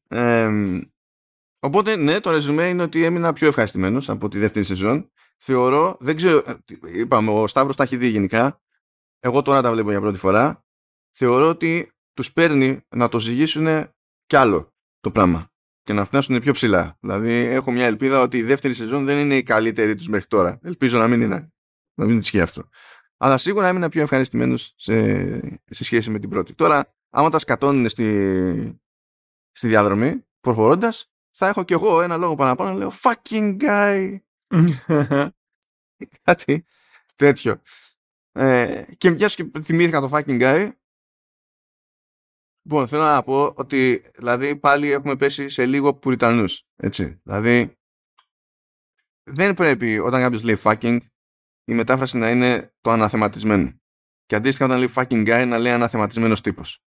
Speaker 1: οπότε ναι, το ρεζουμέ είναι ότι έμεινα πιο ευχαριστημένος από τη δεύτερη σεζόν. Θεωρώ, δεν ξέρω, ε, είπαμε, ο Σταύρος τα έχει δει γενικά. Εγώ τώρα τα βλέπω για πρώτη φορά. Θεωρώ ότι τους παίρνει να το ζυγίσουν κι άλλο το πράγμα και να φτάσουν πιο ψηλά. Δηλαδή έχω μια ελπίδα ότι η δεύτερη σεζόν δεν είναι η καλύτερη τους μέχρι τώρα. Ελπίζω να μην είναι. Να μην ισχύει αυτό. Αλλά σίγουρα έμεινα πιο ευχαριστημένος σε, σε σχέση με την πρώτη. Τώρα, άμα τα σκατώνουν στη, στη διαδρομή, προχωρώντας, θα έχω κι εγώ ένα λόγο παραπάνω να λέω fucking guy. [laughs] Κάτι τέτοιο. Ε, και μιας και θυμήθηκα το fucking guy, Λοιπόν, θέλω να πω ότι δηλαδή πάλι έχουμε πέσει σε λίγο πουριτανούς. Έτσι. Δηλαδή, δεν πρέπει όταν κάποιος λέει fucking η μετάφραση να είναι το αναθεματισμένο. Και αντίστοιχα όταν λέει fucking guy να λέει αναθεματισμένος τύπος.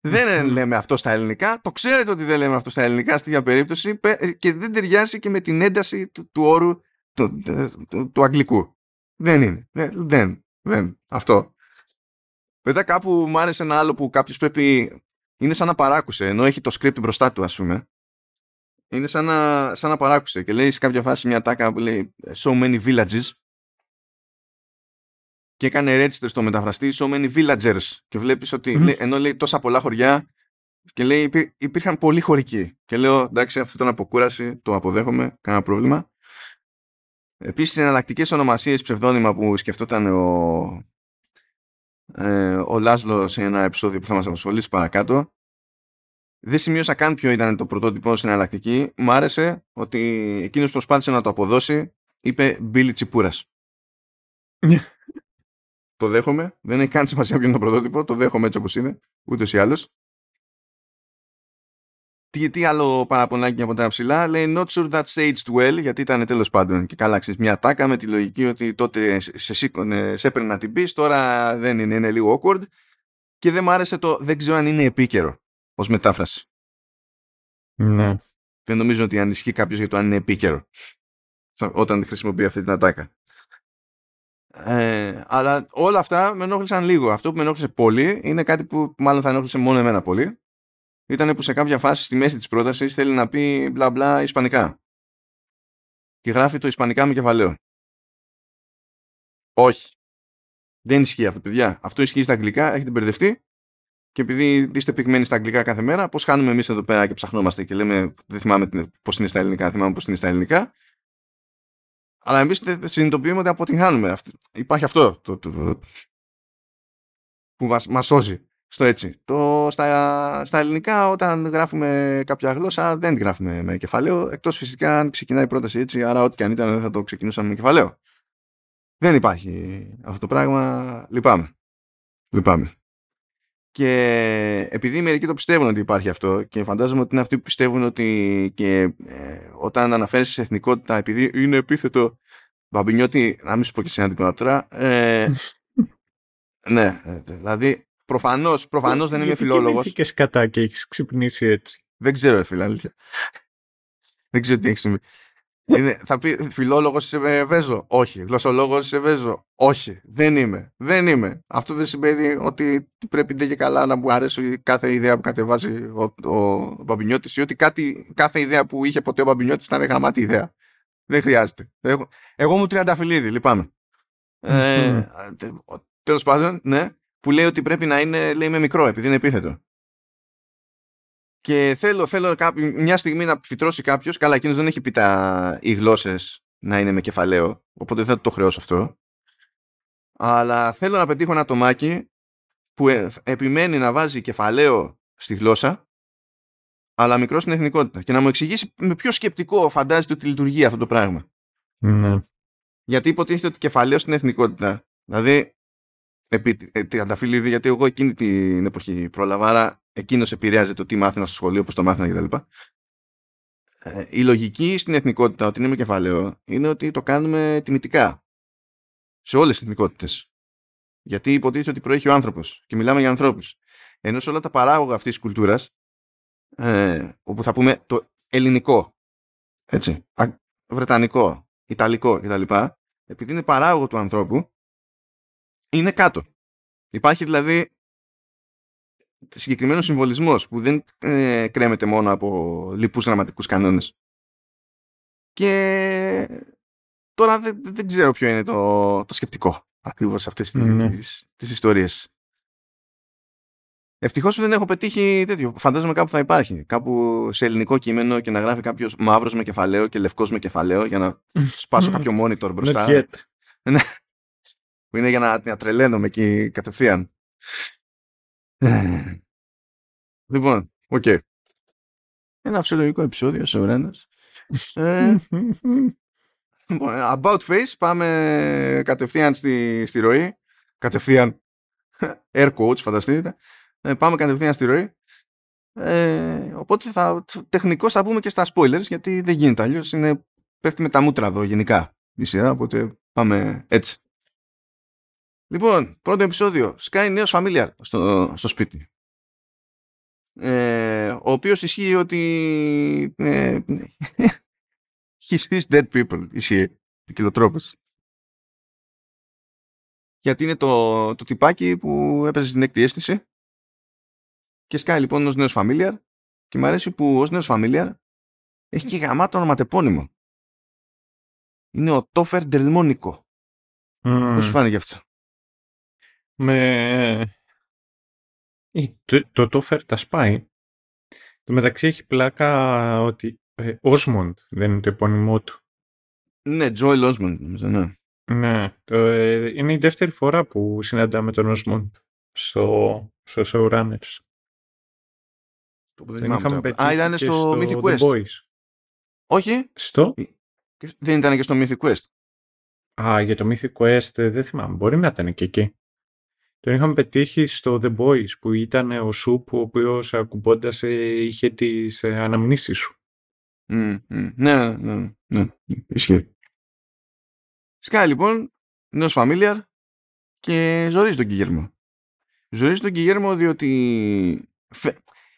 Speaker 1: Δεν λέμε αυτό στα ελληνικά. Το ξέρετε ότι δεν λέμε αυτό στα ελληνικά στη περίπτωση και δεν ταιριάζει και με την ένταση του, του όρου του, του, του, αγγλικού. Δεν είναι. Δεν, δεν, δεν. Αυτό. Μετά κάπου μου άρεσε ένα άλλο που κάποιος πρέπει. Είναι σαν να παράκουσε, ενώ έχει το script μπροστά του, ας πούμε. Είναι σαν να, σαν να παράκουσε και λέει σε κάποια φάση μια τάκα που λέει So many villages. Και έκανε register στο μεταφραστή So many villagers. Και βλέπεις ότι λέει, ενώ λέει τόσα πολλά χωριά και λέει υπήρχαν πολλοί χωρικοί. Και λέω εντάξει, αυτό ήταν αποκούραση, το αποδέχομαι, κανένα πρόβλημα. Επίσης, εναλλακτικές ονομασίες ψευδόνυμα που σκεφτόταν ο, ε, ο Λάσλο σε ένα επεισόδιο που θα μας απασχολήσει παρακάτω. Δεν σημείωσα καν ποιο ήταν το πρωτότυπο στην εναλλακτική. Μου άρεσε ότι εκείνος προσπάθησε να το αποδώσει είπε Μπίλι Τσιπούρας. [laughs] το δέχομαι. Δεν έχει καν σημασία ποιο είναι το πρωτότυπο. Το δέχομαι έτσι όπως είναι. Ούτε ή άλλως. Τι, τι άλλο παραπονάκι από τα ψηλά λέει not sure that aged well γιατί ήταν τέλος πάντων και καλά ξέρεις μια τάκα με τη λογική ότι τότε σε σήκωνε, σε έπαιρνε να την πει, τώρα δεν είναι, είναι λίγο awkward και δεν μου άρεσε το δεν ξέρω αν είναι επίκαιρο ως μετάφραση.
Speaker 2: Ναι.
Speaker 1: Δεν νομίζω ότι ανισχύει κάποιος για το αν είναι επίκαιρο όταν χρησιμοποιεί αυτή την ατάκα. Ε, αλλά όλα αυτά με ενόχλησαν λίγο. Αυτό που με ενόχλησε πολύ είναι κάτι που μάλλον θα ενόχλησε μόνο εμένα πολύ ήταν που σε κάποια φάση στη μέση της πρότασης θέλει να πει μπλα μπλα ισπανικά. Και γράφει το ισπανικά με κεφαλαίο. Όχι. Δεν ισχύει αυτό, παιδιά. Αυτό ισχύει στα αγγλικά, έχετε μπερδευτεί. Και επειδή είστε πυγμένοι στα αγγλικά κάθε μέρα, πώς χάνουμε εμείς εδώ πέρα και ψαχνόμαστε και λέμε, δεν θυμάμαι πώς είναι στα ελληνικά, θυμάμαι πώς είναι στα ελληνικά. Αλλά εμείς συνειδητοποιούμε ότι αποτυγχάνουμε. Υπάρχει αυτό το, το, το, που μας σώζει στο έτσι. Το, στα, στα ελληνικά όταν γράφουμε κάποια γλώσσα δεν γράφουμε με κεφαλαίο εκτός φυσικά αν ξεκινάει η πρόταση έτσι άρα ό,τι και αν ήταν δεν θα το ξεκινούσαμε με κεφαλαίο. Δεν υπάρχει αυτό το πράγμα. Λυπάμαι. Λυπάμαι. Και επειδή μερικοί το πιστεύουν ότι υπάρχει αυτό και φαντάζομαι ότι είναι αυτοί που πιστεύουν ότι και ε, όταν αναφέρεις σε εθνικότητα επειδή είναι επίθετο Μπαμπινιώτη, να μην σου πω και συνάντημα τώρα, ε, [laughs] ναι, ε, δηλαδή Προφανώς προφανώς δεν είμαι φιλόλογος.
Speaker 2: Γιατί κατά και έχεις ξυπνήσει έτσι;
Speaker 1: Δεν ξέρω, φίλε, αλήθεια. δεν ξέρω τι έχει συμβεί. Είναι, θα πει φιλόλογος σε βέζο. Όχι. Γλωσσολόγος σε βέζο. Όχι. Δεν είμαι. Δεν είμαι. Αυτό δεν σημαίνει ότι πρέπει και καλά να μου αρέσει κάθε ιδέα που κατεβάζει ο, ο, ο Μπαμπινιώτης ή ότι κάτι, κάθε ιδέα που είχε ποτέ ο Μπαμπινιώτης ήταν γαμάτη ιδέα. Δεν χρειάζεται. Εγώ, εγώ μου τριανταφυλλίδη, λυπάμαι. ε, [laughs] Τέλος πάντων, ναι που λέει ότι πρέπει να είναι λέει, με μικρό επειδή είναι επίθετο. Και θέλω, θέλω μια στιγμή να φυτρώσει κάποιος. Καλά, εκείνος δεν έχει πει τα, οι γλώσσες να είναι με κεφαλαίο, οπότε δεν θα το χρεώσω αυτό. Αλλά θέλω να πετύχω ένα τομάκι που ε, επιμένει να βάζει κεφαλαίο στη γλώσσα, αλλά μικρό στην εθνικότητα. Και να μου εξηγήσει με ποιο σκεπτικό φαντάζεται ότι λειτουργεί αυτό το πράγμα.
Speaker 2: Ναι.
Speaker 1: Γιατί υποτίθεται ότι κεφαλαίο στην εθνικότητα. Δηλαδή, επί ε, τριανταφυλλίδη, γιατί εγώ εκείνη την εποχή πρόλαβα, άρα εκείνος επηρεάζει το τι μάθαινα στο σχολείο, πώς το μάθαινα κτλ. Ε, η λογική στην εθνικότητα, ότι είναι με κεφαλαίος, είναι ότι το κάνουμε τιμητικά. Σε όλες τις εθνικότητες. Γιατί υποτίθεται ότι προέχει ο άνθρωπος και μιλάμε για ανθρώπους. Ενώ σε όλα τα παράγωγα αυτής της κουλτούρας, ε, όπου θα πούμε το ελληνικό, έτσι, βρετανικό, ιταλικό κτλ., επειδή είναι παράγωγο του ανθρώπου, είναι κάτω. Υπάρχει δηλαδή συγκεκριμένος συμβολισμός που δεν ε, κρέμεται μόνο από λοιπούς γραμματικούς κανόνες. Και τώρα δεν, δεν ξέρω ποιο είναι το, το σκεπτικό ακριβώς σε αυτές mm. τις, τις ιστορίες. Ευτυχώς δεν έχω πετύχει τέτοιο. Φαντάζομαι κάπου θα υπάρχει. Κάπου σε ελληνικό κείμενο και να γράφει κάποιος μαύρος με κεφαλαίο και λευκός με κεφαλαίο για να σπάσω κάποιο [laughs] monitor μπροστά. [laughs] Ναι που είναι για να, να τρελαίνομαι εκεί κατευθείαν. Λοιπόν, οκ. Okay. Ένα φυσιολογικό επεισόδιο σε ουρένας. ε, λοιπόν, about face, πάμε κατευθείαν στη, στη ροή. Κατευθείαν. Air coach, φανταστείτε. Ε, πάμε κατευθείαν στη ροή. Ε, οπότε θα, τεχνικώς θα πούμε και στα spoilers γιατί δεν γίνεται αλλιώς. Είναι, πέφτει με τα μούτρα εδώ γενικά η σειρά, οπότε πάμε έτσι. Λοιπόν, πρώτο επεισόδιο. Sky νέος familiar στο, στο σπίτι. Ε, ο οποίος ισχύει ότι ε, [laughs] he sees dead people. Ισχύει. Ποικιλοτρόπος. Γιατί είναι το, το τυπάκι που έπαιζε στην έκτη αίσθηση και σκάει λοιπόν ως νέος familiar και μου αρέσει που ως νέος familiar έχει και γαμάτο ονοματεπώνυμο. Είναι ο Τόφερ Ντελμόνικο. Mm. Πώς σου φάνηκε αυτό;
Speaker 2: Με... Ε, το, το Τόφερ τα σπάει. Το μεταξύ έχει πλάκα ότι ε, δεν είναι το επώνυμό του.
Speaker 1: Ναι, Τζόελ Όσμοντ νομίζω, ναι.
Speaker 2: Ναι, το, ε, είναι η δεύτερη φορά που συναντάμε τον Όσμοντ στο, στο Showrunners.
Speaker 1: Το που δεν, είχαμε πετύχει Α, ήταν στο, στο Mythic Quest. Boys. Όχι.
Speaker 2: Στο;
Speaker 1: Δεν ήταν και στο Mythic Quest.
Speaker 2: Α, για το Mythic Quest ε, δεν θυμάμαι. Μπορεί να ήταν και εκεί. Τον είχαμε πετύχει στο The Boys που ήταν ο Σουπ ο οποίος ακουμπώντας ε, είχε τις ε, αναμνήσεις σου.
Speaker 1: Mm, mm. Ναι, ναι, ναι. Ισχύει. Σκάει λοιπόν, νέος familiar και ζορίζει τον Κιγέρμο. Ζορίζει τον Κιγέρμο διότι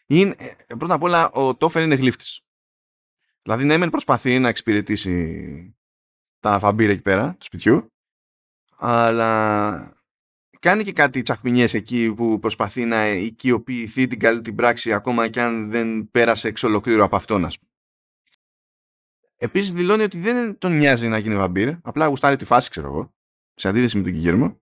Speaker 1: είναι, ε, πρώτα απ' όλα ο Τόφερ είναι γλύφτης. Δηλαδή ναι μεν προσπαθεί να εξυπηρετήσει τα φαμπύρ εκεί πέρα του σπιτιού αλλά κάνει και κάτι τσαχμινιές εκεί που προσπαθεί να οικειοποιηθεί την καλή την πράξη ακόμα και αν δεν πέρασε εξ ολοκλήρου από αυτόν ας Επίσης δηλώνει ότι δεν τον νοιάζει να γίνει βαμπύρ, απλά γουστάρει τη φάση ξέρω εγώ, σε αντίθεση με τον Κιγέρμο.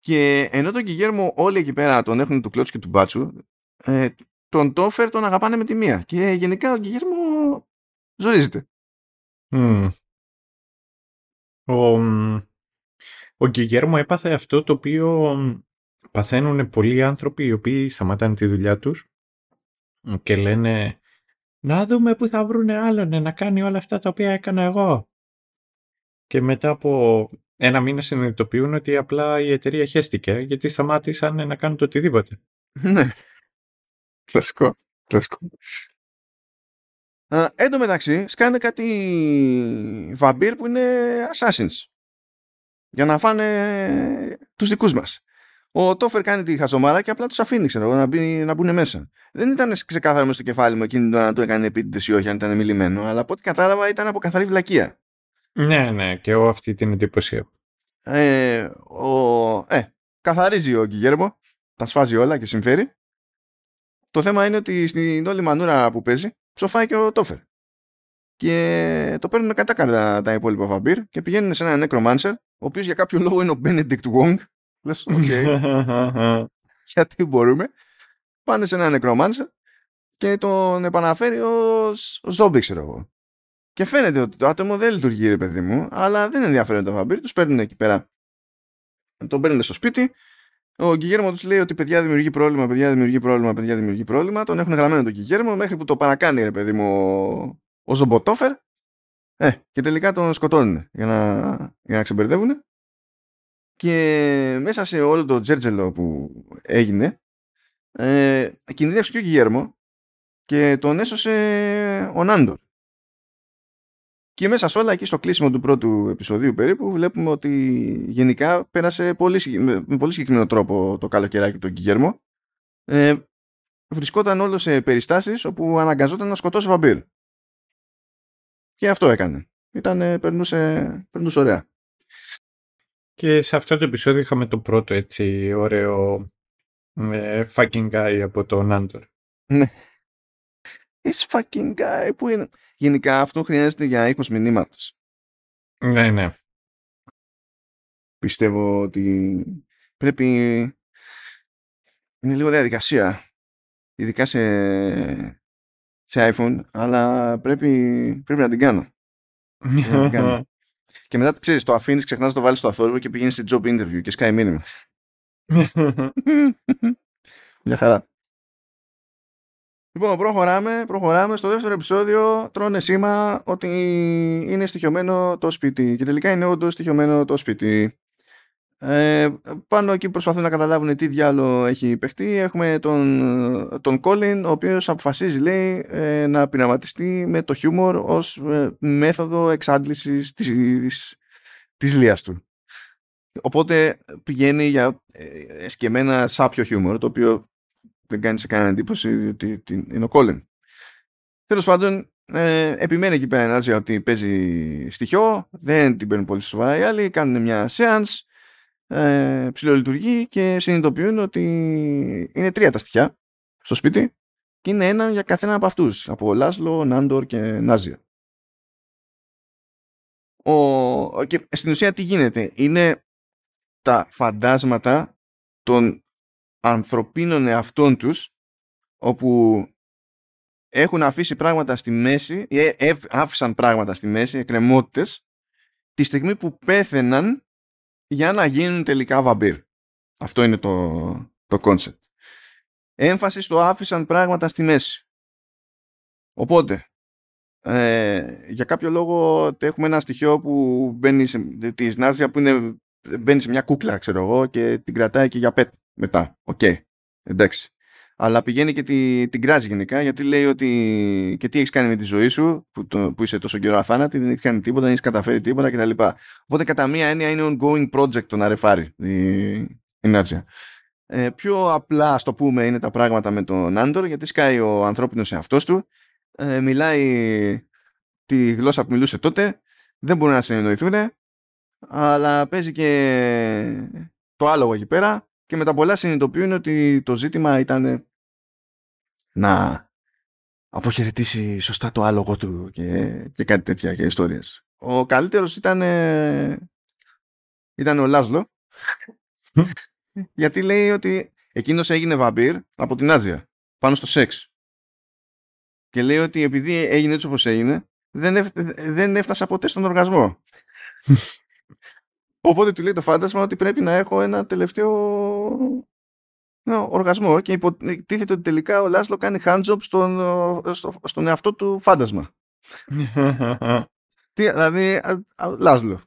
Speaker 1: Και ενώ τον Κιγέρμο όλοι εκεί πέρα τον έχουν του κλώτσου και του μπάτσου, ε, τον Τόφερ τον αγαπάνε με τη μία. Και γενικά ο Γκυγέρμο ζορίζεται.
Speaker 2: Mm. Ο, ο Γκυγέρμο έπαθε αυτό το οποίο παθαίνουν πολλοί άνθρωποι οι οποίοι σταματάνε τη δουλειά τους και λένε να δούμε που θα βρουν άλλον να κάνει όλα αυτά τα οποία έκανα εγώ. Και μετά από ένα μήνα συνειδητοποιούν ότι απλά η εταιρεία χέστηκε γιατί σταμάτησαν να κάνουν το οτιδήποτε.
Speaker 1: Ναι. Κλασικό. Κλασικό. Uh, εν τω μεταξύ, σκάνε κάτι βαμπύρ που είναι assassins. Για να φάνε τους δικούς μας. Ο Τόφερ κάνει τη χαζομάρα και απλά τους αφήνει, ξέρω, να, μπει, να μπουν μέσα. Δεν ήταν ξεκάθαρο μέσα στο κεφάλι μου εκείνη να το έκανε επίτηδες ή όχι, αν ήταν μιλημένο, αλλά από ό,τι κατάλαβα ήταν από καθαρή βλακεία.
Speaker 2: Ναι, ναι, και εγώ αυτή την εντύπωση έχω.
Speaker 1: Ε, ο, ε, καθαρίζει ο Γκυγέρμο, τα σφάζει όλα και συμφέρει. Το θέμα είναι ότι στην όλη μανούρα που παίζει ψοφάει και ο Τόφερ. Και το παίρνουν κατάκαρδα τα υπόλοιπα βαμπύρ και πηγαίνουν σε ένα necromancer, ο οποίος για κάποιο λόγο είναι ο Benedict Wong. Λες, οκ. Okay. [laughs] Γιατί μπορούμε. Πάνε σε ένα necromancer και τον επαναφέρει ως ζόμπι, ξέρω εγώ. Και φαίνεται ότι το άτομο δεν λειτουργεί, ρε παιδί μου, αλλά δεν ενδιαφέρονται τα βαμπύρ. Τους παίρνουν εκεί πέρα. Τον παίρνουν στο σπίτι, ο Γκιγιέρμο τους λέει ότι παιδιά δημιουργεί πρόβλημα, παιδιά δημιουργεί πρόβλημα, παιδιά δημιουργεί πρόβλημα. Τον έχουν γραμμένο τον Γκιγιέρμο μέχρι που το παρακάνει, ρε παιδί μου, ο Ζομποτόφερ. Ε, και τελικά τον σκοτώνουν για να, για να ξεμπερδεύουν. Και μέσα σε όλο το τζέρτζελο που έγινε, ε, κινδύνευσε και ο Γκυγέρμο και τον έσωσε ο Νάντορ. Και μέσα σε όλα εκεί στο κλείσιμο του πρώτου επεισοδίου περίπου βλέπουμε ότι γενικά πέρασε πολύ, με πολύ συγκεκριμένο τρόπο το καλοκαιράκι του Γκυγέρμο. Ε, βρισκόταν όλο σε περιστάσεις όπου αναγκαζόταν να σκοτώσει βαμπύρ. Και αυτό έκανε. Ήταν, περνούσε, περνούσε ωραία.
Speaker 2: Και σε αυτό το επεισόδιο είχαμε το πρώτο έτσι ωραίο ε, fucking guy από τον Άντορ.
Speaker 1: Ναι. It's fucking guy. Πού είναι; Γενικά αυτό χρειάζεται για ήχος μηνύματος.
Speaker 2: Ναι, ναι.
Speaker 1: Πιστεύω ότι πρέπει... Είναι λίγο διαδικασία. Ειδικά σε, σε iPhone, αλλά πρέπει, πρέπει να την κάνω. [laughs] και μετά, ξέρεις, το αφήνεις, ξεχνάς το βάλεις στο αθόρυβο και πηγαίνεις σε job interview και σκάει μήνυμα. [laughs] Μια χαρά. Λοιπόν, προχωράμε, προχωράμε. Στο δεύτερο επεισόδιο τρώνε σήμα ότι είναι στοιχειωμένο το σπίτι. Και τελικά είναι όντως στοιχειωμένο το σπίτι. Ε, πάνω εκεί προσπαθούν να καταλάβουν τι διάλογο έχει παιχτεί. Έχουμε τον, τον Colin, ο οποίος αποφασίζει, λέει, ε, να πειραματιστεί με το χιούμορ ως ε, μέθοδο εξάντλησης της, της λίας του. Οπότε πηγαίνει για ε, εσκεμμένα σάπιο χιούμορ, το οποίο δεν κάνει σε κανένα εντύπωση ότι είναι ο Colin. Τέλος πάντων, ε, επιμένει εκεί πέρα η Νάζια ότι παίζει στοιχείο, δεν την παίρνουν πολύ σοβαρά οι άλλοι, κάνουν μια seance, ε, ψηλολειτουργεί και συνειδητοποιούν ότι είναι τρία τα στοιχεία στο σπίτι και είναι ένα για καθένα από αυτούς, από Λάσλο, Νάντορ και Νάζια. Ο, και στην ουσία τι γίνεται, είναι τα φαντάσματα των ανθρωπίνων εαυτών τους όπου έχουν αφήσει πράγματα στη μέση ή ε, άφησαν πράγματα στη μέση, εκκρεμότητες τη στιγμή που πέθαιναν για να γίνουν τελικά βαμπύρ. Αυτό είναι το, το concept. Έμφαση στο άφησαν πράγματα στη μέση. Οπότε, ε, για κάποιο λόγο έχουμε ένα στοιχείο που μπαίνει σε, της Νάντια που είναι, μπαίνει σε μια κούκλα, ξέρω εγώ, και την κρατάει και για pet μετά. Οκ. Okay. Εντάξει. Αλλά πηγαίνει και τη, την κράζει γενικά γιατί λέει ότι και τι έχεις κάνει με τη ζωή σου που, το, που είσαι τόσο καιρό αθάνατη, δεν έχεις κάνει τίποτα, δεν έχεις καταφέρει τίποτα κτλ. Οπότε κατά μία έννοια είναι ongoing project το να ρεφάρει η, η Νάτσια. Ε, πιο απλά, στο πούμε, είναι τα πράγματα με τον Άντορ γιατί σκάει ο ανθρώπινος εαυτός του, ε, μιλάει τη γλώσσα που μιλούσε τότε, δεν μπορούν να συνεννοηθούν, αλλά παίζει και το άλογο εκεί πέρα και με τα πολλά συνειδητοποιούν ότι το ζήτημα ήταν να αποχαιρετήσει σωστά το άλογο του και, και κάτι τέτοια και ιστορίες. Ο καλύτερος ήταν, ήταν ο Λάσλο γιατί λέει ότι εκείνος έγινε βαμπύρ από την Άζια πάνω στο σεξ και λέει ότι επειδή έγινε έτσι όπως έγινε δεν, δεν έφτασα ποτέ στον οργασμό. [laughs] Οπότε του λέει το φάντασμα ότι πρέπει να έχω ένα τελευταίο οργασμό και υποτίθεται ότι τελικά ο Λάσλο κάνει handjob στον, στον εαυτό του φάντασμα. Τι, δηλαδή, Λάσλο.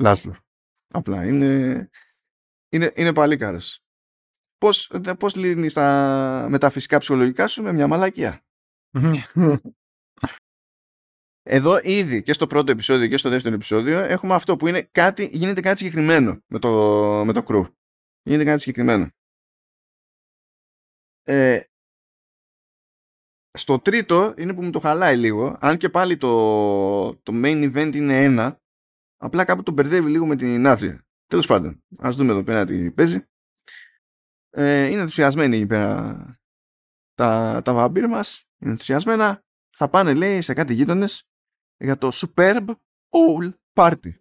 Speaker 1: Λάσλο. Απλά είναι, είναι, είναι παλίκαρος. Πώς, πώς λύνεις τα μεταφυσικά ψυχολογικά σου με μια μαλακία; Εδώ ήδη και στο πρώτο επεισόδιο και στο δεύτερο επεισόδιο έχουμε αυτό που είναι κάτι, γίνεται κάτι συγκεκριμένο με το, με το crew. Γίνεται κάτι συγκεκριμένο. Ε, στο τρίτο είναι που μου το χαλάει λίγο. Αν και πάλι το, το main event είναι ένα, απλά κάπου το μπερδεύει λίγο με την Άζια. Τέλος πάντων, ας δούμε εδώ πέρα τι παίζει. Ε, είναι ενθουσιασμένοι εκεί πέρα τα, τα βαμπύρ μας. Είναι ενθουσιασμένα. Θα πάνε λέει σε κάτι γείτονες για το Superb All Party.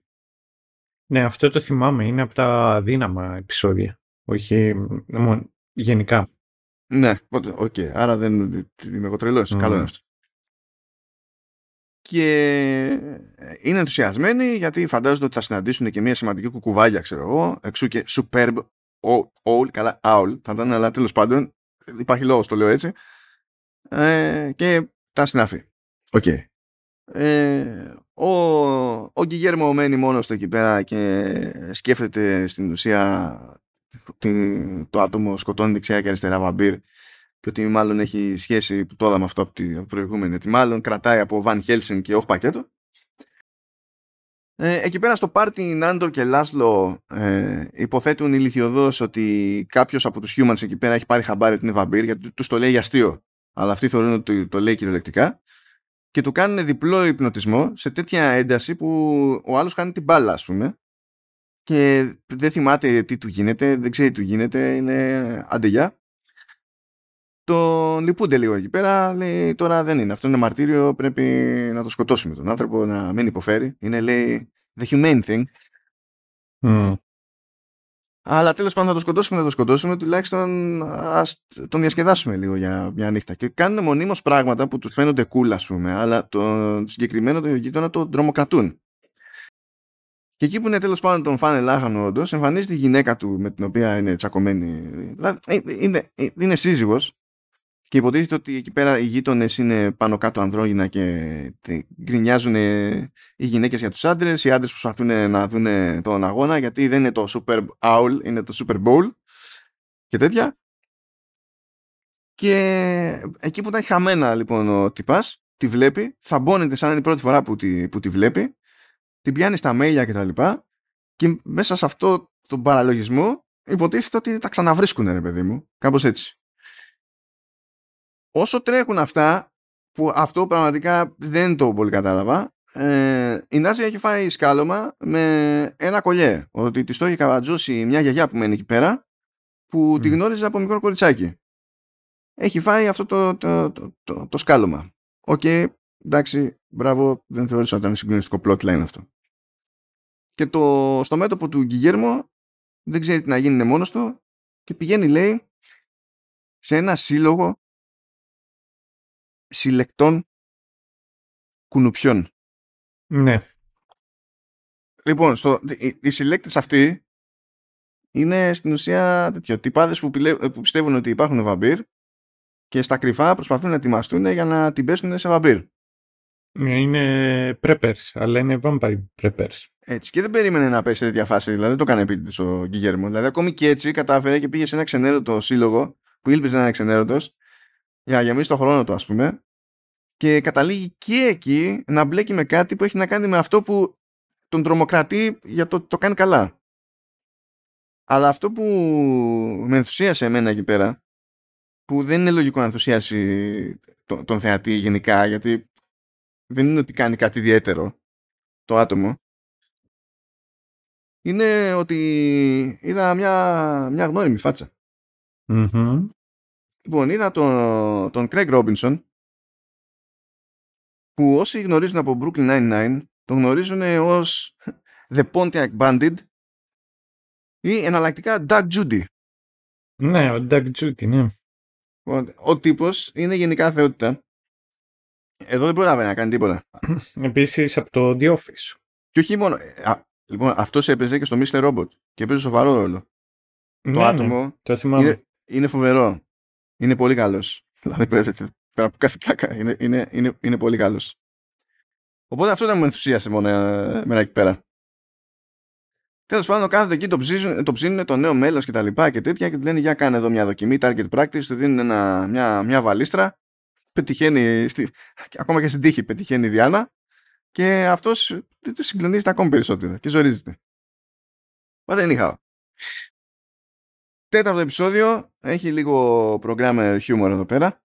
Speaker 2: Ναι, αυτό το θυμάμαι. Είναι από τα δύναμα επεισόδια. Όχι γενικά.
Speaker 1: Ναι, οκ. Okay. Άρα δεν είμαι εγώ τρελός. Mm. Καλό είναι αυτό. Και είναι ενθουσιασμένοι γιατί φαντάζονται ότι θα συναντήσουν και μια σημαντική κουκουβάγια, ξέρω εγώ. Εξού και Superb Owl, καλά, Owl θα ήταν, αλλά τέλος πάντων υπάρχει λόγος το λέω έτσι. Ε, και τα συνάφη. Οκ. Okay. Ε, ο, ο Γκιγιέρμο μένει μόνος του εκεί πέρα και σκέφτεται στην ουσία το άτομο σκοτώνει δεξιά και αριστερά βαμπύρ και ότι μάλλον έχει σχέση που το είδαμε αυτό από την προηγούμενη ότι μάλλον κρατάει από Βαν Χέλσιν και όχι πακέτο. Ε, εκεί πέρα στο πάρτι Νάντορ και Λάσλο ε, υποθέτουν ηλικιωδώς ότι κάποιος από τους humans εκεί πέρα έχει πάρει χαμπάρι ότι είναι βαμπύρ γιατί τους το λέει για αστείο. Αλλά αυτοί θεωρούν ότι το λέει κυριολεκτικά. Και του κάνουν διπλό υπνοτισμό σε τέτοια ένταση που ο άλλος κάνει την μπάλα ας πούμε και δεν θυμάται τι του γίνεται, δεν ξέρει τι του γίνεται, είναι αντεγιά. Το λυπούνται λίγο εκεί πέρα, λέει τώρα δεν είναι, αυτό είναι μαρτύριο, πρέπει να το σκοτώσουμε τον άνθρωπο, να μην υποφέρει. Είναι λέει the humane thing. Αλλά τέλος πάντων να το σκοτώσουμε, να το σκοτώσουμε, τουλάχιστον ας τον διασκεδάσουμε λίγο για μια νύχτα. Και κάνουν μονίμως πράγματα που τους φαίνονται cool, ας πούμε, αλλά το συγκεκριμένο το γείτονα το τρομοκρατούν. Και εκεί που είναι τέλος πάντων τον φάνε λάχανο, όντως, εμφανίζεται η γυναίκα του με την οποία είναι τσακωμένη. Δηλαδή, είναι, είναι σύζυγος και υποτίθεται ότι εκεί πέρα οι γείτονες είναι πάνω κάτω ανδρόγυνα και γκρινιάζουν οι γυναίκες για τους άντρες, οι άντρες προσπαθούν να δουν τον αγώνα γιατί δεν είναι το Super Owl, είναι το Super Bowl και τέτοια. Και εκεί που ήταν χαμένα λοιπόν ο τυπάς, τη βλέπει, θα μπώνεται σαν είναι η πρώτη φορά που τη, που τη βλέπει, την πιάνεις στα mail και τα λοιπά και μέσα σε αυτό τον παραλογισμό υποτίθεται ότι τα ξαναβρίσκουν ρε παιδί μου, κάπως έτσι όσο τρέχουν αυτά, που αυτό πραγματικά δεν το πολύ κατάλαβα, ε, η Νάζια έχει φάει σκάλωμα με ένα κολλιέ. Ότι της το έχει καβατζώσει μια γιαγιά που μένει εκεί πέρα, που τη γνώριζε από μικρό κοριτσάκι. Έχει φάει αυτό το, το, το, το, το σκάλωμα. OK, okay, εντάξει, μπράβο, δεν θεωρούσα ότι ήταν συγκλονιστικό plotline αυτό. Και το, στο μέτωπο του Γκυγέρμο δεν ξέρει τι να γίνει είναι μόνος του και πηγαίνει λέει σε ένα σύλλογο συλλεκτών κουνουπιών.
Speaker 2: Ναι.
Speaker 1: Λοιπόν, στο, οι, οι συλλέκτες αυτοί είναι στην ουσία τέτοιο, τυπάδες που, που πιστεύουν ότι υπάρχουν βαμπύρ και στα κρυφά προσπαθούν να ετοιμαστούν για να την πέσουν σε βαμπύρ.
Speaker 2: Ναι, είναι preppers, αλλά είναι vampire preppers.
Speaker 1: Έτσι. Και δεν περίμενε να πέσει σε τέτοια φάση. Δηλαδή δεν το έκανε επίτηδες ο Γκυγέρμο. Δηλαδή ακόμη και έτσι κατάφερε και πήγε σε ένα ξενέρωτο σύλλογο που ήλπιζε να είναι ξενέρωτος για να γεμίσει το χρόνο του, ας πούμε, και καταλήγει και εκεί να μπλέκει με κάτι που έχει να κάνει με αυτό που τον τρομοκρατεί για το το κάνει καλά. Αλλά αυτό που με ενθουσίασε εμένα εκεί πέρα, που δεν είναι λογικό να ενθουσιάσει τον, τον θεατή γενικά, γιατί δεν είναι ότι κάνει κάτι ιδιαίτερο το άτομο, είναι ότι είδα μια, μια γνώριμη φάτσα. Λοιπόν, είδα τον, τον Craig Robinson, που όσοι γνωρίζουν από Brooklyn Nine-Nine, τον γνωρίζουν ως The Pontiac Bandit ή εναλλακτικά Doug Judy.
Speaker 2: Ναι, ο Doug Judy, ναι.
Speaker 1: Ο, ο τύπος είναι γενικά θεότητα. Εδώ δεν πρόλαβε να κάνει τίποτα.
Speaker 2: Επίσης από το The Office.
Speaker 1: Και όχι μόνο. Ε, α, λοιπόν, αυτός έπαιζε και στο Mr. Robot και έπαιζε σοβαρό ρόλο.
Speaker 2: Ναι,
Speaker 1: το
Speaker 2: ναι,
Speaker 1: άτομο
Speaker 2: το θυμάμαι.
Speaker 1: είναι, είναι φοβερό. Είναι πολύ καλός. Δηλαδή πέρα από κάθε πλάκα είναι, είναι, είναι, είναι πολύ καλός. Οπότε αυτό δεν μου ενθουσίασε μόνο ε, εμένα εκεί πέρα. Τέλος πάντων, κάθεται εκεί, το ψήνουν, το, ψήνουν, το νέο μέλος και τα λοιπά και τέτοια και του λένε για κάνε εδώ μια δοκιμή, target practice, του δίνουν ένα, μια, μια βαλίστρα, πετυχαίνει, στη, ακόμα και στην τύχη πετυχαίνει η Διάννα και αυτός συγκλονίζεται ακόμη περισσότερο και ζορίζεται. Μα δεν είχα. Τέταρτο επεισόδιο, έχει λίγο programmer humor εδώ πέρα.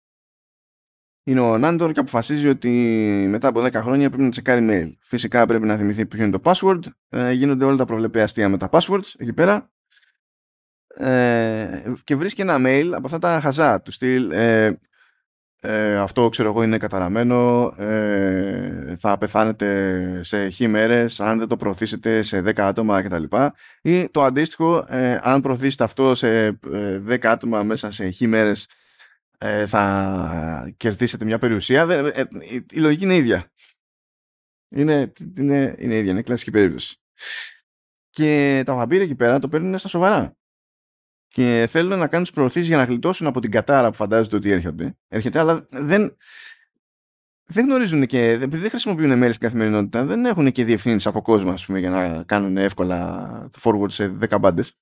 Speaker 1: Είναι ο Νάντορ και αποφασίζει ότι μετά από 10 χρόνια πρέπει να τσεκάρει mail. Φυσικά πρέπει να θυμηθεί ποιο είναι το password. Ε, γίνονται όλα τα προβλεπέ αστεία με τα passwords εκεί πέρα. Ε, και βρίσκει ένα mail από αυτά τα χαζά του στυλ ε, ε, αυτό ξέρω εγώ είναι καταραμένο. Ε, θα πεθάνετε σε χ μέρες αν δεν το προωθήσετε σε 10 άτομα κτλ. Ή το αντίστοιχο ε, αν προωθήσετε αυτό σε 10 άτομα μέσα σε χ μέρες θα κερδίσετε μια περιουσία. Η λογική είναι ίδια. Είναι, είναι, είναι ίδια, είναι κλασική περίπτωση. Και τα βαμπύρια εκεί πέρα το παίρνουν στα σοβαρά και θέλουν να κάνουν τις προωθήσεις για να γλιτώσουν από την κατάρα που φαντάζεται ότι έρχονται. έρχεται, αλλά δεν, δεν γνωρίζουν και επειδή δεν χρησιμοποιούν mail στην καθημερινότητα, δεν έχουν και διευθύνσεις από κόσμο ας πούμε, για να κάνουν εύκολα forward σε 10 μπάντες.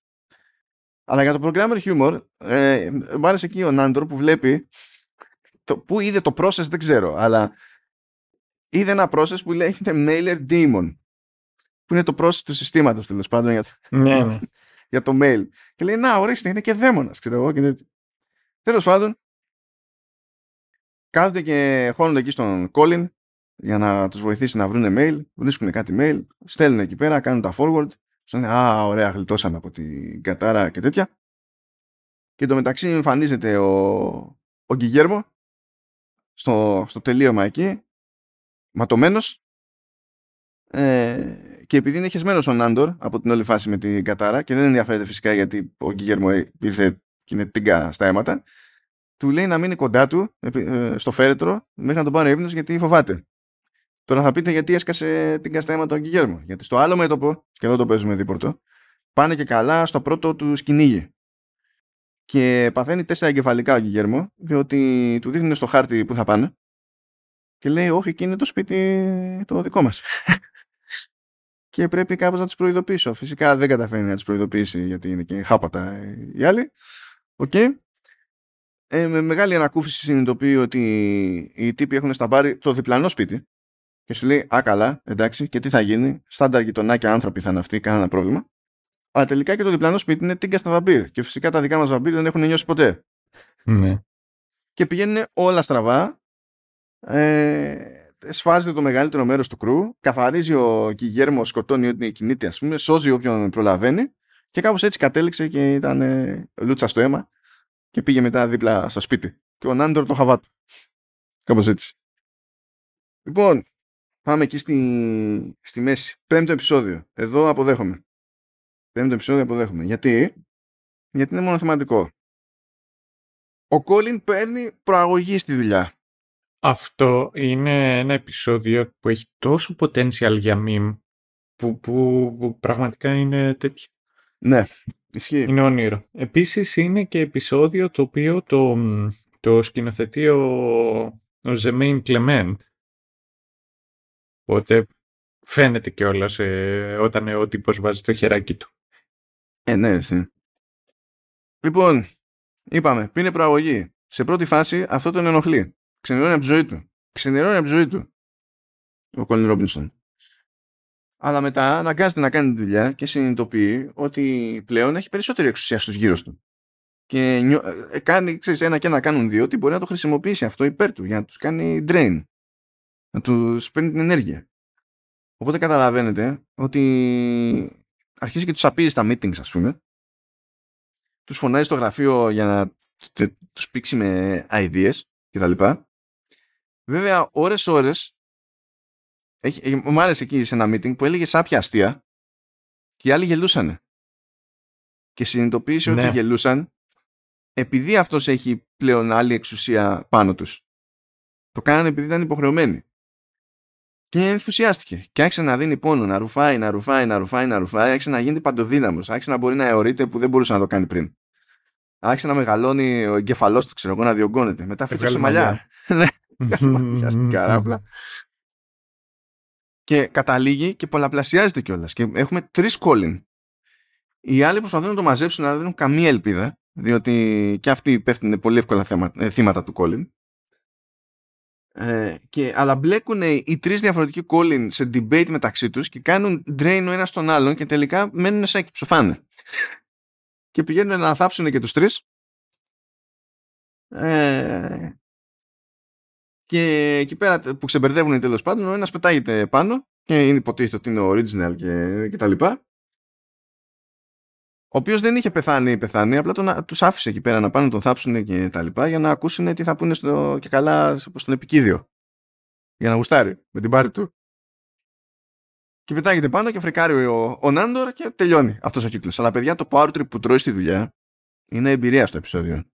Speaker 1: Αλλά για το programmer humor, ε, μου άρεσε εκεί ο Νάντορ που βλέπει. Το, πού είδε το process δεν ξέρω, αλλά είδε ένα process που λέγεται Mailer Demon. Που είναι το process του συστήματος τέλος πάντων. Για...
Speaker 2: Ναι, ναι
Speaker 1: για το mail. Και λέει, να ορίστε, είναι και δαίμονας, ξέρω εγώ. Και Τέλος πάντων, κάθονται και χώνονται εκεί στον Colin για να τους βοηθήσει να βρουν mail, βρίσκουν κάτι mail, στέλνουν εκεί πέρα, κάνουν τα forward, λένε, α, ωραία, γλιτώσαμε από την κατάρα και τέτοια. Και το μεταξύ εμφανίζεται ο, ο Γκυγέρμο στο, στο τελείωμα εκεί, ματωμένος, ε, και επειδή είναι χεσμένος ο Νάντορ από την όλη φάση με την Κατάρα και δεν ενδιαφέρεται φυσικά γιατί ο Γκίγερμο ήρθε και είναι τίγκα στα αίματα, του λέει να μείνει κοντά του ε, στο φέρετρο μέχρι να τον πάρει ύπνος γιατί φοβάται. Τώρα θα πείτε γιατί έσκασε μες στα αίματα ο Γκυγέρμο. Γιατί στο άλλο μέτωπο, και εδώ το παίζουμε δίπορτο, πάνε και καλά στο πρώτο τους κυνήγι. και παθαίνει τέσσερα εγκεφαλικά ο Γιγέρμο διότι του δείχνουν στο χάρτη που θα πάνε και λέει όχι εκεί είναι το σπίτι το δικό μας [laughs] και πρέπει κάπως να τους προειδοποιήσω φυσικά δεν καταφέρνει να τους προειδοποιήσει γιατί είναι και χάπατα οι άλλοι OK. Okay. Ε, με μεγάλη ανακούφιση συνειδητοποιεί ότι οι τύποι έχουν στα μπάρι το διπλανό σπίτι και σου λέει «Α, καλά, εντάξει, και τι θα γίνει, στάνταρ γειτονάκια άνθρωποι θα είναι αυτοί, κανένα πρόβλημα». Αλλά τελικά και το διπλανό σπίτι είναι τίγκα στα βαμπύρ και φυσικά τα δικά μας βαμπύρ δεν έχουν νιώσει ποτέ.
Speaker 2: Ναι.
Speaker 1: Και πηγαίνουν όλα στραβά, ε, σφάζεται το μεγαλύτερο μέρος του κρού, καθαρίζει ο Κιγέρμο, σκοτώνει ό,τι κινείται ας πούμε, σώζει όποιον προλαβαίνει και κάπως έτσι κατέληξε και ήταν ε, λούτσα στο αίμα και πήγε μετά δίπλα στο σπίτι. Και ο Νάντορ το χαβάτου. Κάπως έτσι. Λοιπόν, πάμε εκεί στη, στη μέση. Πέμπτο επεισόδιο. Εδώ αποδέχομαι. Πέμπτο επεισόδιο αποδέχομαι. Γιατί; Γιατί είναι μόνο θεματικό. Ο Κόλιν παίρνει προαγωγή στη δουλειά.
Speaker 2: Αυτό είναι ένα επεισόδιο που έχει τόσο potential για meme που, που, που πραγματικά είναι τέτοιο.
Speaker 1: Ναι, ισχύει.
Speaker 2: Είναι όνειρο. Επίσης είναι και επεισόδιο το οποίο το, το σκηνοθετεί ο, ο Ζεμέιν Κλεμέντ. Οπότε φαίνεται κιόλας ε, όταν ο τύπος βάζει το χεράκι του.
Speaker 1: Ε, ναι, εσύ. Λοιπόν, είπαμε, πίνει προαγωγή. Σε πρώτη φάση αυτό τον ενοχλεί. Ξενερώνει από τη ζωή του. Ξενερώνει από τη ζωή του. Ο Κόλιν Ρόμπινσον αλλά μετά αναγκάζεται να κάνει τη δουλειά και συνειδητοποιεί ότι πλέον έχει περισσότερη εξουσία στους γύρω του. Και ε, κάνει, ξέρεις, ένα και ένα κάνουν δύο, ότι μπορεί να το χρησιμοποιήσει αυτό υπέρ του για να τους κάνει drain. Να τους παίρνει την ενέργεια. Οπότε καταλαβαίνετε ότι αρχίζει και τους απείζει στα meetings ας πούμε. Τους φωνάζει στο γραφείο για να τους πήξει με ideas κτλ. Βέβαια ώρες ώρες έχει, μου άρεσε εκεί σε ένα meeting που έλεγε σάπια αστεία και οι άλλοι γελούσαν. Και συνειδητοποίησε ότι ναι. γελούσαν επειδή αυτός έχει πλέον άλλη εξουσία πάνω τους. Το κάνανε επειδή ήταν υποχρεωμένοι. Και ενθουσιάστηκε. Και άρχισε να δίνει πόνο, να ρουφάει, να ρουφάει, να ρουφάει, να ρουφάει. Άρχισε να γίνει παντοδύναμος. Άρχισε να μπορεί να αιωρείται που δεν μπορούσε να το κάνει πριν. Άρχισε να μεγαλώνει ο εγκεφαλός του, ξέρω εγώ, να διωγγώνεται. Μετά φύγει μαλλιά. [laughs] Ναι, καράπλα και καταλήγει και πολλαπλασιάζεται κιόλας. Και έχουμε τρεις κόλλιν. Οι άλλοι προσπαθούν να το μαζέψουν, αλλά δεν έχουν καμία ελπίδα, διότι και αυτοί πέφτουν πολύ εύκολα θέμα, ε, θύματα του κόλλιν. Ε, και, αλλά μπλέκουν οι τρεις διαφορετικοί κόλλιν σε debate μεταξύ τους και κάνουν drain ο ένας τον άλλον και τελικά μένουν σαν και ψοφάνε. και πηγαίνουν να θάψουν και τους τρεις. Ε, και εκεί πέρα που ξεμπερδεύουν τέλος πάντων, ο ένας πετάγεται πάνω και είναι υποτίθεται ότι είναι original και, και τα λοιπά. Ο οποίος δεν είχε πεθάνει ή πεθάνει, απλά τον, τους άφησε εκεί πέρα να πάνε να τον θάψουν και τα λοιπά για να ακούσουν τι θα πούνε στο, και καλά στον επικίδιο. Για να γουστάρει με την πάρη του. Και πετάγεται πάνω και φρικάρει ο, ο Νάντορ και τελειώνει αυτός ο κύκλος. Αλλά παιδιά, το power trip που τρώει στη δουλειά είναι εμπειρία στο επεισόδιο.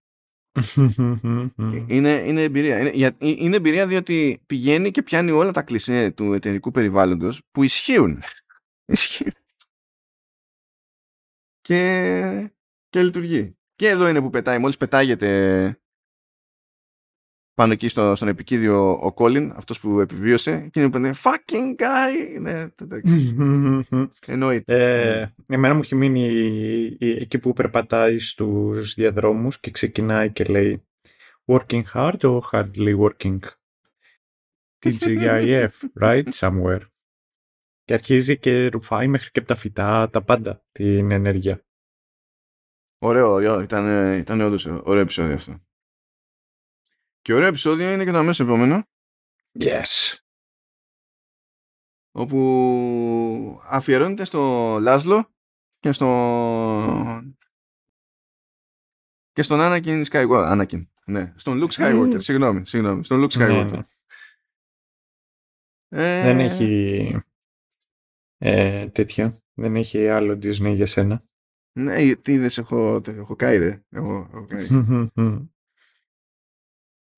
Speaker 1: [laughs] είναι, είναι εμπειρία. Είναι, είναι εμπειρία διότι πηγαίνει και πιάνει όλα τα κλισέ του εταιρικού περιβάλλοντος που ισχύουν. [laughs] ισχύουν. Και, και λειτουργεί. Και εδώ είναι που πετάει. Μόλις πετάγεται πάνω εκεί στο, στον επικίδιο ο Κόλιν, αυτός που επιβίωσε, και είναι που είναι fucking guy. Ναι, [laughs] Εννοείται.
Speaker 2: Ε, εμένα μου έχει μείνει εκεί που περπατάει στους διαδρόμους και ξεκινάει και λέει working hard or hardly working; [laughs] TGIF, right, somewhere. Και αρχίζει και ρουφάει μέχρι και από τα φυτά, τα πάντα, την ενέργεια.
Speaker 1: Ωραίο, ωραίο. Ήταν, ήταν όντως ωραίο επεισόδιο αυτό. Και ωραίο επεισόδιο είναι και το αμέσως επόμενο.
Speaker 2: Yes.
Speaker 1: Όπου αφιερώνεται στο Λάσλο και στο... και στον Anakin Skywalker. Anakin, ναι. Στον Luke Skywalker. συγγνώμη, συγγνώμη. Στον Luke ναι, Skywalker. Ναι,
Speaker 2: Ε... Δεν έχει ε, τέτοιο. Δεν έχει άλλο Disney για σένα.
Speaker 1: Ναι, τι είδες, έχω, έχω καεί ρε. Έχω, έχω καεί. [laughs]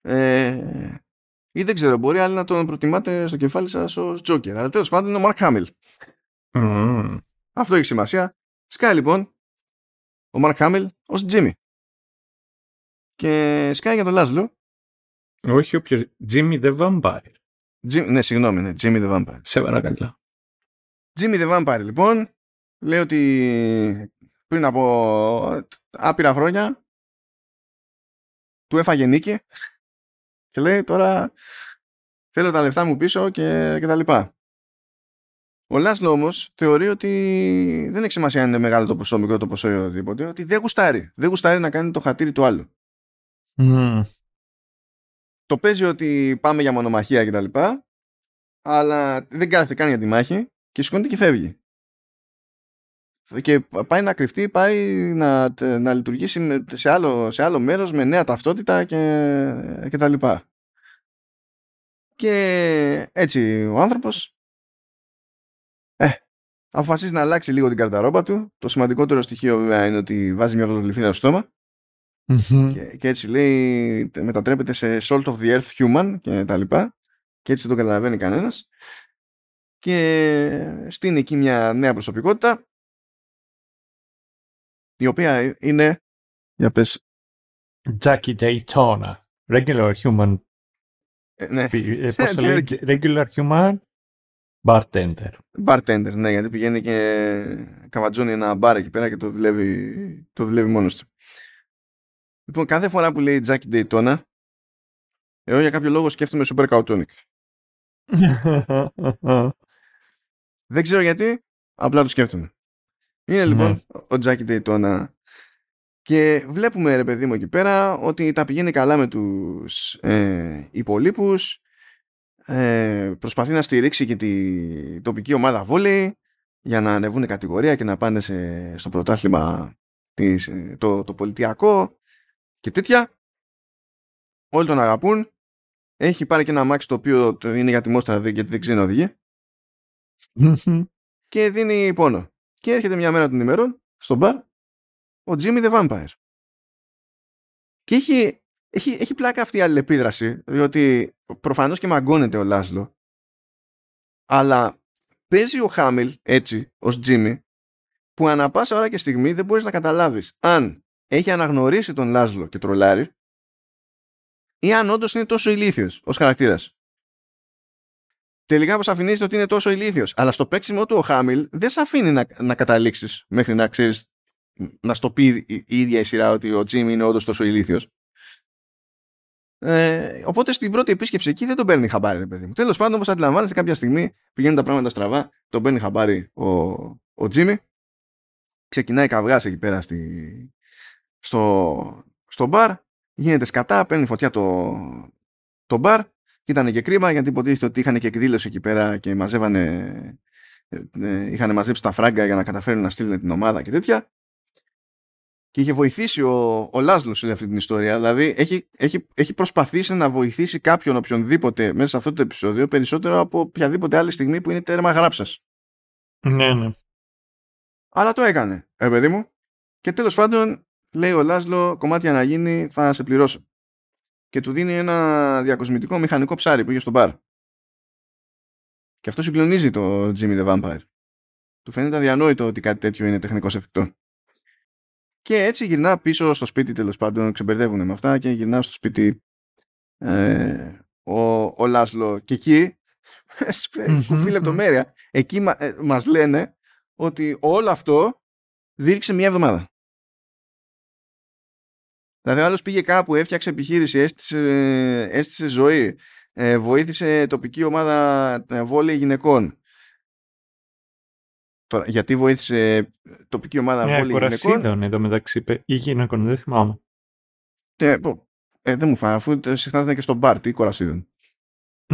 Speaker 1: Ε, ή δεν ξέρω, μπορεί άλλοι να τον προτιμάτε στο κεφάλι σας ως Joker. Αλλά τέλος πάντων είναι ο Mark Hamill. Αυτό έχει σημασία. Σκάει λοιπόν ο Mark Hamill ως Jimmy. και σκάει για τον Λάζλο.
Speaker 2: Όχι όποιος. Jimmy the Vampire.
Speaker 1: Jim, ναι, συγγνώμη, ναι, Jimmy the Vampire.
Speaker 2: Σε παρακαλώ.
Speaker 1: Jimmy the Vampire, λοιπόν, λέει ότι πριν από άπειρα χρόνια του έφαγε νίκη και λέει τώρα θέλω τα λεφτά μου πίσω και, και τα λοιπά. Ο Λάσλο όμως θεωρεί ότι δεν έχει σημασία αν είναι μεγάλο το ποσό, μικρό το ποσό ή οτιδήποτε, ότι δεν γουστάρει. Δεν γουστάρει να κάνει το χατήρι του άλλου.
Speaker 2: Mm.
Speaker 1: Το παίζει ότι πάμε για μονομαχία κτλ. Αλλά δεν κάθεται καν για τη μάχη και σηκώνεται και φεύγει. Και πάει να κρυφτεί, πάει να, να λειτουργήσει σε άλλο, σε άλλο μέρος με νέα ταυτότητα και, και τα λοιπά. Και έτσι ο άνθρωπος ε, αποφασίζει να αλλάξει λίγο την καρταρόμπα του. Το σημαντικότερο στοιχείο βέβαια είναι ότι βάζει μια γλωτολιφίδα στο στομα και, και, έτσι λέει μετατρέπεται σε salt of the earth human και τα λοιπά. Και έτσι δεν το καταλαβαίνει κανένας. Και στείνει εκεί μια νέα προσωπικότητα η οποία είναι για πες
Speaker 2: Jackie Daytona. Regular human.
Speaker 1: ε, ναι,
Speaker 2: Ε, πώς το λέει, regular human bartender.
Speaker 1: bartender, ναι, γιατί πηγαίνει και καβατζώνει ένα μπαρ εκεί πέρα και το δουλεύει, το δουλεύει μόνος του. Λοιπόν, κάθε φορά που λέει Jackie Daytona, εγώ για κάποιο λόγο σκέφτομαι Super Cautonic. [laughs] Δεν ξέρω γιατί, απλά το σκέφτομαι. Είναι λοιπόν
Speaker 2: Ναι.
Speaker 1: ο Τζάκι Daytona και βλέπουμε ρε παιδί μου εκεί πέρα ότι τα πηγαίνει καλά με τους ε, υπολείπους. Ε, προσπαθεί να στηρίξει και τη τοπική ομάδα βόλεϊ για να ανεβούν κατηγορία και να πάνε σε, στο πρωτάθλημα της, ε, το, το πολιτιακό και τέτοια. Όλοι τον αγαπούν. Έχει πάρει και ένα αμάξι το οποίο το είναι για τη μόστρα δε- γιατί δεν ξέρει να οδηγεί. Και δίνει πόνο. Και έρχεται μια μέρα των ημερών στο μπαρ ο Jimmy the Vampire. Και έχει, έχει, έχει πλάκα αυτή η αλληλεπίδραση, διότι προφανώς και μαγκώνεται ο Λάσλο, αλλά παίζει ο Χάμιλ έτσι, ως Jimmy, που ανα πάσα ώρα και στιγμή δεν μπορείς να καταλάβεις αν έχει αναγνωρίσει τον Λάσλο και τρολάρει ή αν όντως είναι τόσο ηλίθιος ως χαρακτήρας. Τελικά αποσαφηνίζεται ότι είναι τόσο ηλίθιος. Αλλά στο παίξιμο του ο Χάμιλ δεν σε αφήνει να, να καταλήξεις μέχρι να ξέρεις να στο πει η, η ίδια η σειρά ότι ο Τζίμι είναι όντως τόσο ηλίθιος. Ε, οπότε στην πρώτη επίσκεψη εκεί δεν τον παίρνει χαμπάρι, ρε παιδί μου. Τέλος πάντων, όπως αντιλαμβάνεστε, κάποια στιγμή πηγαίνουν τα πράγματα στραβά, τον παίρνει χαμπάρι ο, ο Τζίμι. Ξεκινάει καυγάς εκεί πέρα στη, στο, στο μπαρ. Γίνεται σκατά, παίρνει φωτιά το, το μπαρ. Και ήταν και κρίμα γιατί υποτίθεται ότι είχαν και εκδήλωση εκεί πέρα και μαζεύανε. ε, ε, είχαν μαζέψει τα φράγκα για να καταφέρουν να στείλουν την ομάδα και τέτοια. Και είχε βοηθήσει ο, ο Λάσλο σε αυτή την ιστορία. Δηλαδή έχει, έχει, έχει προσπαθήσει να βοηθήσει κάποιον οποιονδήποτε μέσα σε αυτό το επεισόδιο περισσότερο από οποιαδήποτε άλλη στιγμή που είναι τέρμα γράψας.
Speaker 2: ναι, ναι.
Speaker 1: Αλλά το έκανε, ε παιδί μου. Και τέλος πάντων λέει ο Λάσλο κομμάτια να γίνει θα σε πληρώσω. Και του δίνει ένα διακοσμητικό μηχανικό ψάρι που είχε στο μπαρ. Και αυτό συγκλονίζει το Jimmy the Vampire. Του φαίνεται αδιανόητο ότι κάτι τέτοιο είναι τεχνικώς εφικτό. Και έτσι γυρνά πίσω στο σπίτι τέλος πάντων, ξεμπερδεύουν με αυτά και γυρνά στο σπίτι ε, ο, ο Λάσλο. Και εκεί, [laughs] κουφή λεπτομέρεια, εκεί μα, ε, μας λένε ότι όλο αυτό δίρξε μια εβδομάδα. Δηλαδή ο άλλος πήγε κάπου, έφτιαξε επιχείρηση, έστησε, έστησε ζωή, ε, βοήθησε τοπική ομάδα ε, βόλεϊ γυναικών. Τώρα, γιατί βοήθησε τοπική ομάδα
Speaker 2: Μια
Speaker 1: βόλεϊ γυναικών;
Speaker 2: κορασίδων εδώ μεταξύ είπε, ή γυναικών, δεν θυμάμαι.
Speaker 1: Ε, πω, ε, δεν μου φάνηκε, αφού ε, συχνά ήταν και στον μπαρ, τι κορασίδων.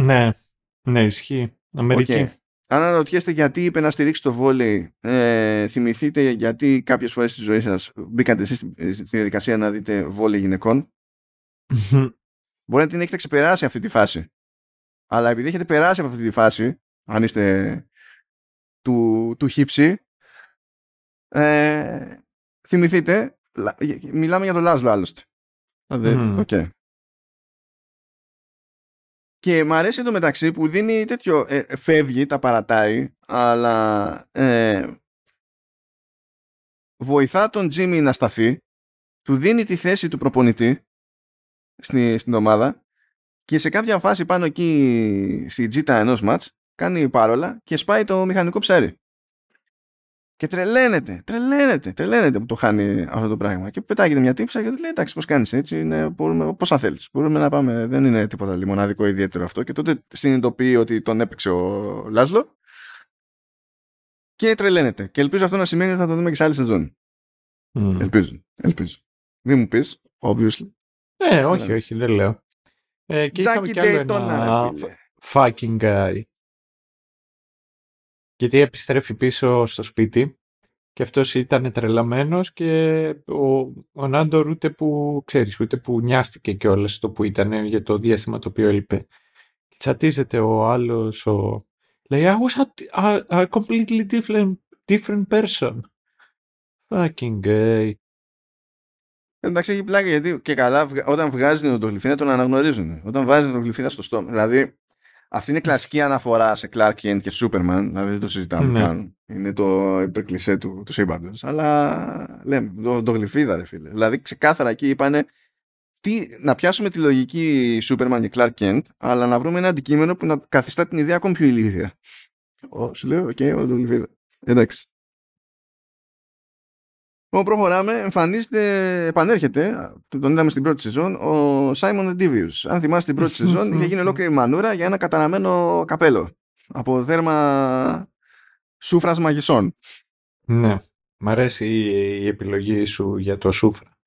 Speaker 2: Ναι, ναι, ισχύει. Αμερική.
Speaker 1: Οκ. Αν αναρωτιέστε γιατί είπε να στηρίξει το βόλεϊ, ε, θυμηθείτε γιατί κάποιες φορές στη ζωή σας μπήκατε εσείς στη στη διαδικασία να δείτε βόλεϊ γυναικών; Μπορεί να την έχετε ξεπεράσει αυτή τη φάση. Αλλά επειδή έχετε περάσει από αυτή τη φάση, αν είστε του, του χύψη, ε, θυμηθείτε, λα- μιλάμε για τον Λάσλο άλλωστε. Δηλαδή,
Speaker 2: Μμμ.
Speaker 1: οκ. Και μ' αρέσει το μεταξύ που δίνει τέτοιο, ε, φεύγει, τα παρατάει, αλλά ε, βοηθά τον Τζίμι να σταθεί, του δίνει τη θέση του προπονητή στη, στην ομάδα και σε κάποια φάση πάνω εκεί στην τσίτα ενός μάτς κάνει παρόλα και σπάει το μηχανικό ψάρι. Και τρελαίνεται, τρελαίνεται, τρελαίνεται που το χάνει αυτό το πράγμα. Και πετάγεται μια τύψα και του λέει: Εντάξει, πώς κάνεις έτσι, είναι, μπορούμε, πώς θέλεις. Μπορούμε να πάμε, δεν είναι τίποτα λιμοναδικό ιδιαίτερο αυτό. Και τότε συνειδητοποιεί ότι τον έπαιξε ο Λάσλο και τρελαίνεται. Και ελπίζω αυτό να σημαίνει ότι θα το δούμε και σε άλλη σεζόν. Mm. Ελπίζω. ελπίζω. Μην μου πεις, obviously.
Speaker 2: Ε, όχι, όχι, δεν λέω. Ε, και Jackie Daytona, fucking guy γιατί επιστρέφει πίσω στο σπίτι και αυτός ήταν τρελαμένος και ο, ο Νάντορ ούτε που, ξέρεις, ούτε που νοιάστηκε κιόλας το που ήταν για το διάστημα το οποίο έλειπε. Τσατίζεται ο άλλος, ο... λέει I was a, a, a completely different, different person. Fucking gay.
Speaker 1: Εντάξει, έχει πλάκα γιατί και καλά όταν βγάζει την οδογλυφίδα τον αναγνωρίζουν. Όταν βάζει την οδογλυφίδα στο στόμα. Δηλαδή, αυτή είναι κλασική αναφορά σε Clark Kent και Superman, δηλαδή δεν το συζητάμε ναι. καν. Είναι το υπερκλισέ του, του σύμπαντος. Αλλά λέμε, το, το γλυφίδα, ρε φίλε. Δηλαδή, ξεκάθαρα εκεί είπανε τι, να πιάσουμε τη λογική Superman και Clark Kent, αλλά να βρούμε ένα αντικείμενο που να καθιστά την ιδέα ακόμη πιο ηλίθια. Ω, σου λέω, OK, okay, το γλυφίδα. Εντάξει. Όπου προχωράμε, εμφανίζεται, επανέρχεται, τον είδαμε στην πρώτη σεζόν, ο Simon the Devious. Αν θυμάστε την πρώτη σεζόν, είχε γίνει ολόκληρη μανούρα για ένα καταραμένο καπέλο. Από δέρμα σούφρας μαγισσών.
Speaker 2: Ναι. Μ' αρέσει η, επιλογή σου για το σούφρα.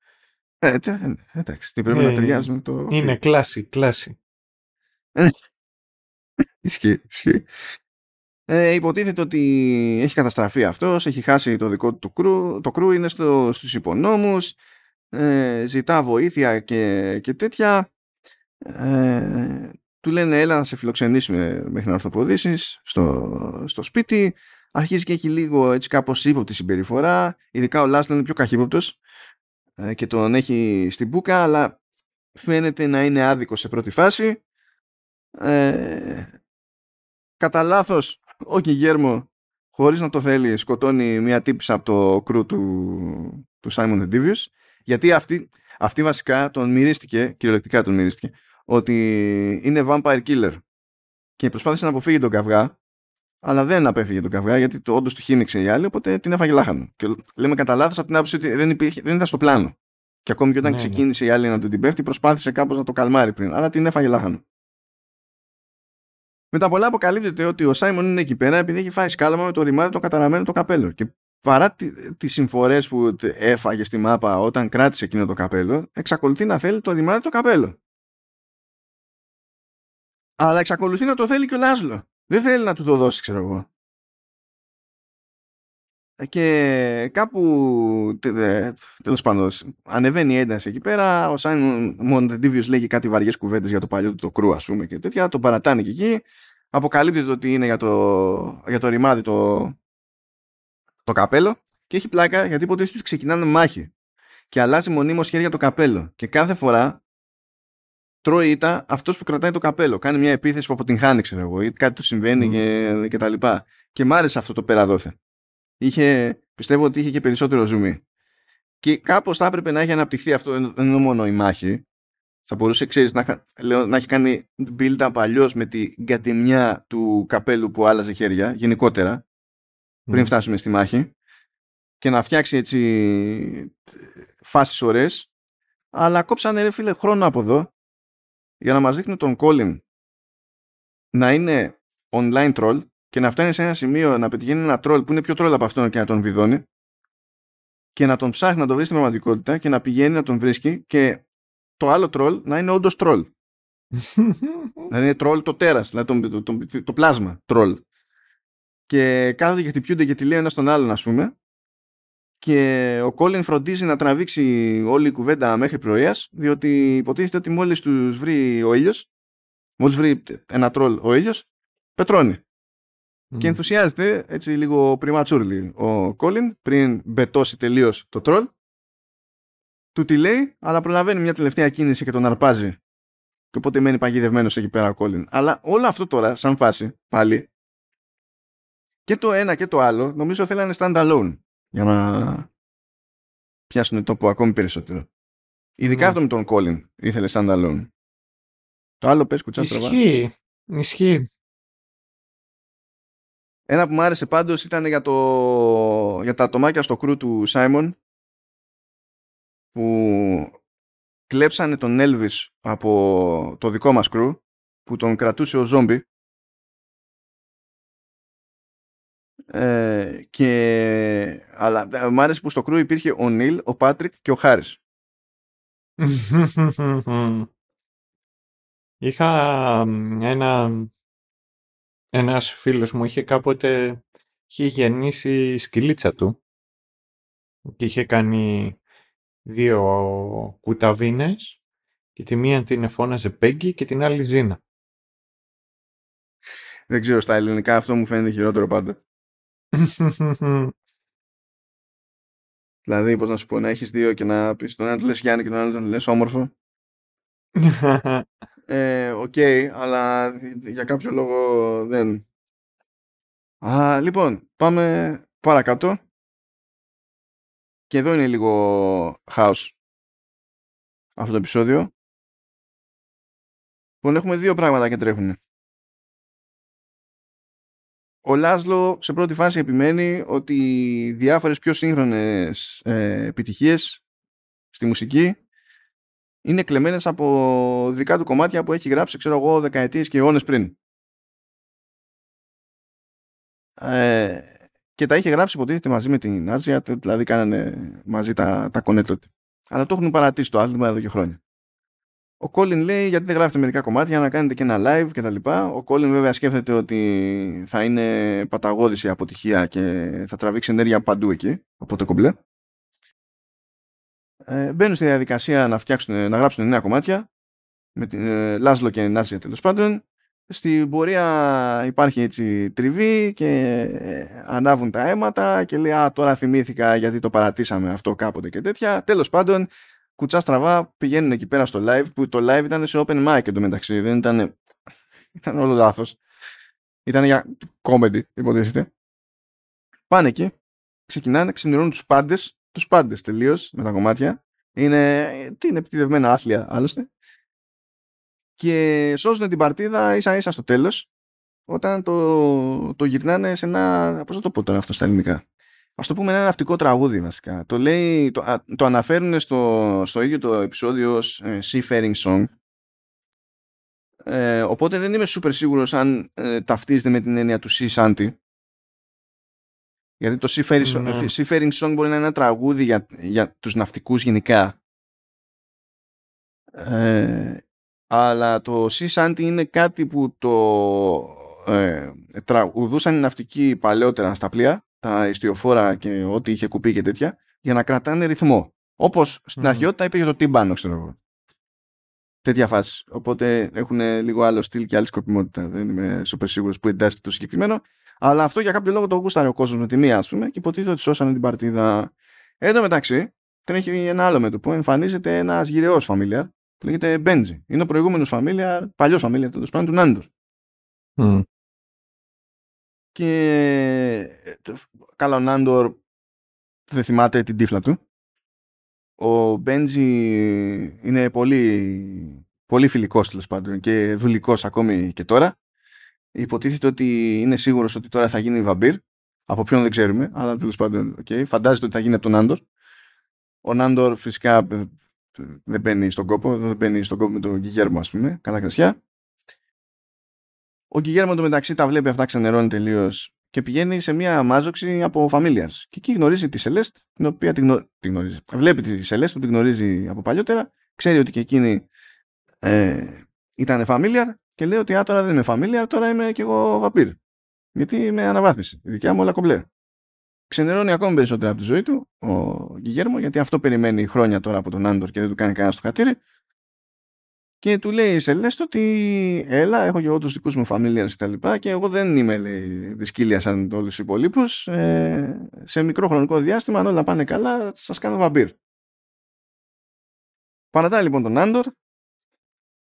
Speaker 1: Ε, εντάξει, τι πρέπει να ε, ταιριάζει με το...
Speaker 2: Είναι κλάση, κλάση. [laughs]
Speaker 1: ισχύει, ισχύει. Ε, υποτίθεται ότι έχει καταστραφεί αυτός, έχει χάσει το δικό του το κρού, το κρού είναι στο, στους υπονόμους, ε, ζητά βοήθεια και, και τέτοια. Ε, του λένε έλα να σε φιλοξενήσουμε μέχρι να ορθοποδήσεις στο, στο σπίτι. Αρχίζει και έχει λίγο έτσι κάπως ύποπτη συμπεριφορά. Ειδικά ο Λάστον είναι πιο καχύποπτος ε, και τον έχει στην μπουκα, αλλά φαίνεται να είναι άδικο σε πρώτη φάση. Ε, κατά λάθος ο Κιγέρμο χωρίς να το θέλει σκοτώνει μια τύψη από το κρού του, του Simon Divius γιατί αυτή, αυτή βασικά τον μυρίστηκε, κυριολεκτικά τον μυρίστηκε ότι είναι vampire killer και προσπάθησε να αποφύγει τον καυγά αλλά δεν απέφυγε τον καυγά γιατί το όντως του χύμιξε η άλλη οπότε την έφαγε λάχανο και λέμε κατά λάθος από την άποψη ότι δεν, υπήρχε, δεν ήταν στο πλάνο και ακόμη και όταν ναι, ναι. ξεκίνησε ναι. η άλλη να τον την πέφτει προσπάθησε κάπως να το καλμάρει πριν αλλά την έφαγε λάχανο τα πολλά αποκαλύπτεται ότι ο Σάιμον είναι εκεί πέρα επειδή έχει φάει σκάλαμα με το ρημάδι το καταραμένο το καπέλο. Και παρά τις συμφορές που έφαγε στη μάπα όταν κράτησε εκείνο το καπέλο, εξακολουθεί να θέλει το ρημάδι το καπέλο. Αλλά εξακολουθεί να το θέλει και ο Λάζλο. Δεν θέλει να του το δώσει, ξέρω εγώ. Και κάπου τέλος πάντων ανεβαίνει η ένταση εκεί πέρα. Ο Σάιμον Μοντεντίβιο λέγει κάτι βαριές κουβέντες για το παλιό του το κρού, ας πούμε και τέτοια. Το παρατάνε και εκεί αποκαλύπτεται ότι είναι για το, για το ρημάδι το, το καπέλο και έχει πλάκα γιατί ποτέ τους ξεκινάνε μάχη και αλλάζει μονίμως χέρια το καπέλο και κάθε φορά τρώει ήττα αυτός που κρατάει το καπέλο κάνει μια επίθεση που αποτυγχάνει ξέρω εγώ ή κάτι του συμβαίνει και, και τα λοιπά και μ' άρεσε αυτό το πέρα δόθε είχε, πιστεύω ότι είχε και περισσότερο ζουμί και κάπως θα έπρεπε να έχει αναπτυχθεί αυτό δεν είναι μόνο η μάχη θα μπορούσε ξέρεις, να, λέω, να έχει κάνει build-up αλλιώς με την κατεμιά του καπέλου που άλλαζε χέρια γενικότερα πριν φτάσουμε στη μάχη και να φτιάξει έτσι φάσεις ωραίες. Αλλά κόψανε ρε φίλε χρόνο από εδώ για να μας δείχνει τον Colin να είναι online troll και να φτάνει σε ένα σημείο να πετυχαίνει ένα troll που είναι πιο troll από αυτόν και να τον βιδώνει και να τον ψάχνει να τον βρει στην πραγματικότητα και να πηγαίνει να τον βρίσκει και το άλλο τρόλ να είναι όντως τρόλ. δηλαδή [laughs] είναι τρόλ το τέρας, δηλαδή το, το, το, το, πλάσμα τρόλ. Και κάθονται και χτυπιούνται και τη λέει ένας στον άλλον, ας πούμε. Και ο Κόλλιν φροντίζει να τραβήξει όλη η κουβέντα μέχρι πρωίας, διότι υποτίθεται ότι μόλις τους βρει ο ήλιος, μόλις βρει ένα τρόλ ο ήλιος, πετρώνει. Και ενθουσιάζεται έτσι λίγο πριματσούρλι ο Κόλλιν πριν μπετώσει τελείως το τρόλ του τη λέει, αλλά προλαβαίνει μια τελευταία κίνηση και τον αρπάζει. Και οπότε μένει παγιδευμένος εκεί πέρα ο Κόλλιν. Αλλά όλο αυτό τώρα, σαν φάση, πάλι, και το ένα και το άλλο, νομίζω θέλανε stand alone για να πιάσουν τόπο ακόμη περισσότερο. Ειδικά
Speaker 2: Ναι.
Speaker 1: αυτό με τον Colin ήθελε standalone. Το άλλο πες κουτσά στραβά.
Speaker 2: Ισχύει. Ισχύει.
Speaker 1: Ένα που μου άρεσε πάντως ήταν για, το... για τα ατομάκια στο κρού του Simon που κλέψανε τον Elvis από το δικό μας κρού που τον κρατούσε ο ζόμπι ε, και αλλά ε, μου άρεσε που στο κρού υπήρχε ο Νίλ, ο Πάτρικ και ο Χάρης [laughs]
Speaker 2: Είχα μ, ένα... Ένας φίλος μου είχε κάποτε είχε γεννήσει η σκυλίτσα του. Και είχε κάνει δύο κουταβίνες και τη μία την εφώναζε Πέγγι και την άλλη Ζήνα.
Speaker 1: δεν ξέρω στα ελληνικά αυτό μου φαίνεται χειρότερο πάντα [laughs] δηλαδή πώς να σου πω να έχεις δύο και να πεις τον ένα του λες Γιάννη και τον άλλο τον λες όμορφο [laughs] Ε, οκ, αλλά για κάποιο λόγο δεν. Α, λοιπόν, πάμε παρακάτω. Και εδώ είναι λίγο χάος αυτό το επεισόδιο. Λοιπόν, έχουμε δύο πράγματα και τρέχουν. Ο Λάσλο σε πρώτη φάση επιμένει ότι διάφορες πιο σύγχρονες ε, επιτυχίες στη μουσική είναι κλεμμένες από δικά του κομμάτια που έχει γράψει, ξέρω εγώ, δεκαετίες και αιώνες πριν. Ε, και τα είχε γράψει υποτίθεται μαζί με την Άτζια, δηλαδή κάνανε μαζί τα, τα connect τότε. Αλλά το έχουν παρατήσει το άθλημα εδώ και χρόνια. Ο Colin λέει γιατί δεν γράφετε μερικά κομμάτια να κάνετε και ένα live και τα λοιπά. Ο Colin βέβαια σκέφτεται ότι θα είναι παταγώδης η αποτυχία και θα τραβήξει ενέργεια παντού εκεί, οπότε κομπλέ. Ε, μπαίνουν στη διαδικασία να, φτιάξουν, να γράψουν νέα κομμάτια με την ε, Λάσλο και Νάρσια τέλος πάντων. Στην πορεία υπάρχει έτσι τριβή και ε, ανάβουν τα αίματα και λέει «Α, τώρα θυμήθηκα γιατί το παρατήσαμε αυτό κάποτε και τέτοια». Τέλος πάντων, κουτσά στραβά πηγαίνουν εκεί πέρα στο live που το live ήταν σε open mic εντωμεταξύ, δεν ήταν, ήταν όλο λάθος. Ήταν για comedy, υποτίθεται. Πάνε εκεί, ξεκινάνε, ξενερώνουν τους πάντες, τους πάντες τελείως με τα κομμάτια. Είναι, τι είναι επιτιδευμένα άθλια άλλωστε και σώζουν την παρτίδα ίσα ίσα στο τέλος όταν το, το γυρνάνε σε ένα πώς θα το πω τώρα αυτό στα ελληνικά ας το πούμε ένα ναυτικό τραγούδι βασικά. Το, λέει, το, α, το αναφέρουν στο, στο ίδιο το επεισόδιο ως ε, Seafaring Song. Ε, οπότε δεν είμαι super σίγουρος αν ε, ταυτίζεται με την έννοια του Sea Shanty. Γιατί το Seafaring,
Speaker 2: Ναι.
Speaker 1: Seafaring Song μπορεί να είναι ένα τραγούδι για, για τους ναυτικούς γενικά. Ε, αλλά το Sea Shanty είναι κάτι που το ε, τραγουδούσαν οι ναυτικοί παλαιότερα στα πλοία, τα ιστιοφόρα και ό,τι είχε κουπί και τέτοια, για να κρατάνε ρυθμό. Όπως στην
Speaker 2: Μμμ.
Speaker 1: αρχαιότητα υπήρχε το τύμπανο, ξέρω εγώ. Τέτοια φάση. Οπότε έχουν λίγο άλλο στυλ και άλλη σκοπιμότητα. Δεν είμαι super σίγουρος που εντάσσεται το συγκεκριμένο. Αλλά αυτό για κάποιο λόγο το γούσταρε ο κόσμος με τη μία, ας πούμε, και υποτίθεται ότι σώσανε την παρτίδα. Εν τω μεταξύ, τρέχει ένα άλλο μέτωπο. Εμφανίζεται ένας γυρεό familiar που λέγεται Benji. Είναι ο προηγούμενος familiar, παλιός familiar τέλος πάντων του Νάντορ.
Speaker 2: Μμ.
Speaker 1: Και ε, καλά, ο Νάντορ δεν θυμάται την τύφλα του. Ο Μπέντζι είναι πολύ, πολύ φιλικός τέλος πάντων και δουλικός ακόμη και τώρα. Υποτίθεται ότι είναι σίγουρος ότι τώρα θα γίνει βαμπύρ. Από ποιον δεν ξέρουμε, αλλά τέλος πάντων okay. φαντάζεται ότι θα γίνει από τον Νάντορ. Ο Νάντορ φυσικά ε, δεν μπαίνει στον κόπο, δεν μπαίνει στον κόπο με τον Γιγέρμο ας πούμε, καλά κρασιά. Ο Γκυγέρμο το μεταξύ τα βλέπει αυτά, ξενερώνει τελείως και πηγαίνει σε μια μάζοξη από familiars. Και εκεί γνωρίζει τη Celeste, την οποία την, γνω... την γνωρίζει. Βλέπει τη Celeste που την γνωρίζει από παλιότερα, ξέρει ότι και εκείνη ε, ήταν familiar και λέει ότι α, τώρα δεν είμαι familiar, τώρα είμαι κι εγώ βαπύρ. Γιατί με αναβάθμιση. Η δικιά μου όλα κομπλέ. Ξενερώνει ακόμη περισσότερα από τη ζωή του ο Γκυγέρμο, γιατί αυτό περιμένει χρόνια τώρα από τον Άντορ και δεν του κάνει κανένα στο χατήρι. Και του λέει σε λες ότι έλα, έχω και εγώ τους δικούς μου familiars και τα λοιπά και εγώ δεν είμαι λέει, δυσκύλια σαν όλους τους υπολείπους. Ε, σε μικρό χρονικό διάστημα, αν όλα πάνε καλά, σας κάνω βαμπύρ. Παρατάει λοιπόν τον Άντορ.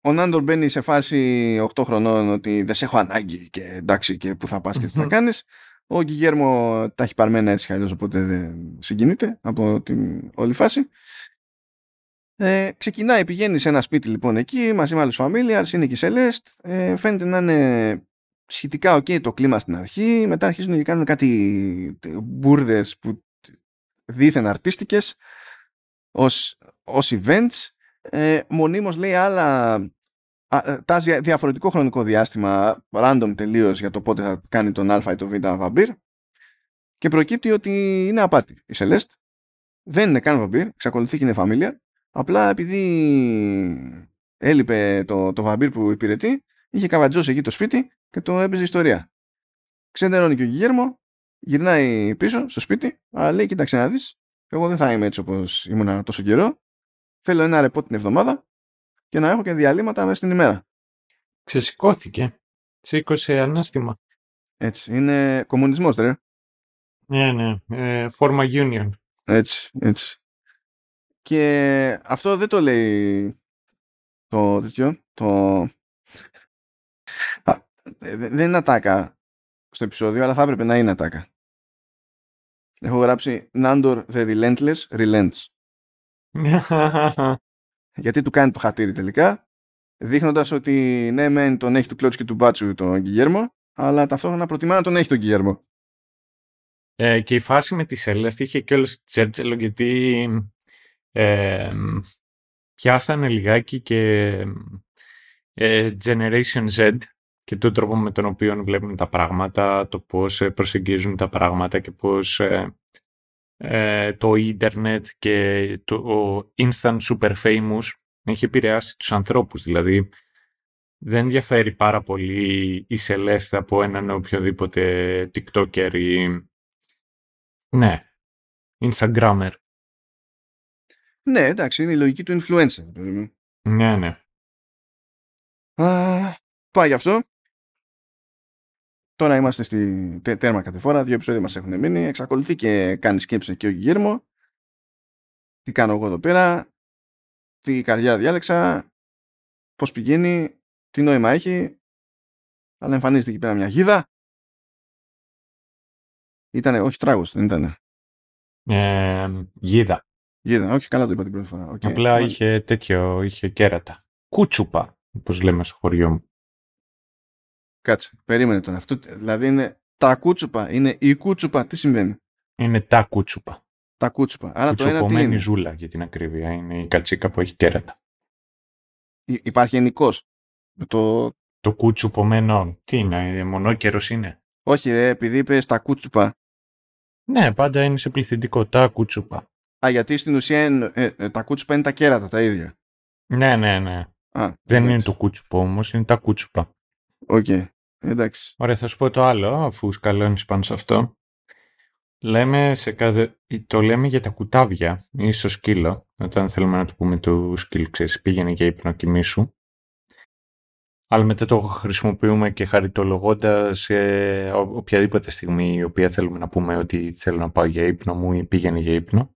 Speaker 1: Ο Νάντορ μπαίνει σε φάση 8 χρονών ότι δεν σε έχω ανάγκη και εντάξει και που θα πας και τι θα κάνεις. Ο Γκυγέρμο τα έχει παρμένα έτσι κι αλλιώς οπότε δεν συγκινείται από την όλη φάση. Ε, ξεκινάει, πηγαίνει σε ένα σπίτι λοιπόν εκεί μαζί με άλλους familiars, είναι και η Celeste. Ε, φαίνεται να είναι σχετικά ok το κλίμα στην αρχή. Μετά αρχίζουν και κάνουν κάτι μπουρδες που δίθεν αρτίστικες ως, ως events. Ε, μονίμως λέει άλλα ε, τάζει διαφορετικό χρονικό διάστημα random τελείως για το πότε θα κάνει τον α ή το β βαμπύρ και προκύπτει ότι είναι απάτη η Celeste. Δεν είναι καν βαμπύρ, εξακολουθεί και είναι φαμίλια. Απλά επειδή έλειπε το, το βαμπύρ που υπηρετεί είχε καβατζώσει εκεί το σπίτι και το έπαιζε ιστορία. Ξεντερώνει και ο Γιγέρμο γυρνάει πίσω στο σπίτι αλλά λέει κοίταξε να δεις εγώ δεν θα είμαι έτσι όπως ήμουν τόσο καιρό. Θέλω ένα ρεπό την εβδομάδα και να έχω και διαλύματα μέσα στην ημέρα.
Speaker 2: Ξεσηκώθηκε. Σήκωσε ανάστημα.
Speaker 1: Έτσι. Είναι κομμουνισμός, ρε.
Speaker 2: Ναι, ναι. Ε, forma union.
Speaker 1: Έτσι, έτσι. Και αυτό δεν το λέει το τέτοιο, το... δεν είναι ατάκα στο επεισόδιο, αλλά θα έπρεπε να είναι ατάκα. Έχω γράψει Nandor the Relentless Relents. [laughs] γιατί του κάνει το χατήρι τελικά, δείχνοντας ότι ναι, μεν τον έχει του κλότσου και του μπάτσου τον Γκυγέρμο, αλλά ταυτόχρονα προτιμά να τον έχει τον Γκυγέρμο.
Speaker 2: Ε, και η φάση με τη Σέλεστη είχε και όλες τσέρτσελο γιατί ε, πιάσανε λιγάκι και ε, Generation Z και τον τρόπο με τον οποίο βλέπουν τα πράγματα, το πώς προσεγγίζουν τα πράγματα και πώς ε, ε, το ίντερνετ και το instant super famous έχει επηρεάσει τους ανθρώπους. Δηλαδή δεν ενδιαφέρει πάρα πολύ η Celeste από έναν οποιοδήποτε TikToker ή ναι, Instagrammer.
Speaker 1: Ναι, εντάξει, είναι η λογική του influencer.
Speaker 2: Ναι, ναι.
Speaker 1: Α, πάει γι' αυτό. Τώρα είμαστε στη τέρμα κατηφόρα, δύο επεισόδια μας έχουν μείνει. Εξακολουθεί και κάνει σκέψη και ο Γιγέρμο. Τι κάνω εγώ εδώ πέρα, τι καρδιά διάλεξα, πώς πηγαίνει, τι νόημα έχει. Αλλά εμφανίζεται εκεί πέρα μια γίδα. Ήτανε, όχι τράγος, δεν ήτανε.
Speaker 2: Ε, γίδα.
Speaker 1: Γίδα, όχι καλά το είπα την πρώτη φορά. Okay.
Speaker 2: Απλά είχε τέτοιο, είχε κέρατα. Κούτσουπα, όπως λέμε στο χωριό μου.
Speaker 1: Κάτσε, περίμενε τον. Αυτό, δηλαδή είναι τα κούτσουπα, είναι η κούτσουπα. Τι συμβαίνει;
Speaker 2: Είναι τα κούτσουπα.
Speaker 1: Τα κούτσουπα. Άρα το ένα τι είναι;
Speaker 2: ζούλα για την ακρίβεια. Είναι η κατσίκα που έχει κέρατα.
Speaker 1: Υ- υπάρχει ενικός. Το...
Speaker 2: το κούτσουπωμένο. Τι είναι, μονόκερος είναι;
Speaker 1: Όχι, ρε, επειδή είπες τα κούτσουπα.
Speaker 2: Ναι, πάντα είναι σε πληθυντικό. Τα κούτσουπα.
Speaker 1: Α, γιατί στην ουσία ε, ε, τα κούτσουπα είναι τα κέρατα τα ίδια.
Speaker 2: Ναι, ναι, ναι.
Speaker 1: Α,
Speaker 2: Δεν είναι το κούτσουπο όμως, είναι τα κούτσουπα.
Speaker 1: OK. Okay. Εντάξει.
Speaker 2: Ωραία, θα σου πω το άλλο, αφού σκαλώνεις πάνω σε αυτό. Λέμε σε κάθε... Το λέμε για τα κουτάβια ή στο σκύλο. Όταν θέλουμε να το πούμε το σκύλο, ξέρεις, πήγαινε για ύπνο κοιμήσου. Αλλά μετά το χρησιμοποιούμε και χαριτολογώντας σε οποιαδήποτε στιγμή η οποία θέλουμε να πούμε ότι θέλω να πάω για ύπνο μου ή πήγαινε για ύπνο.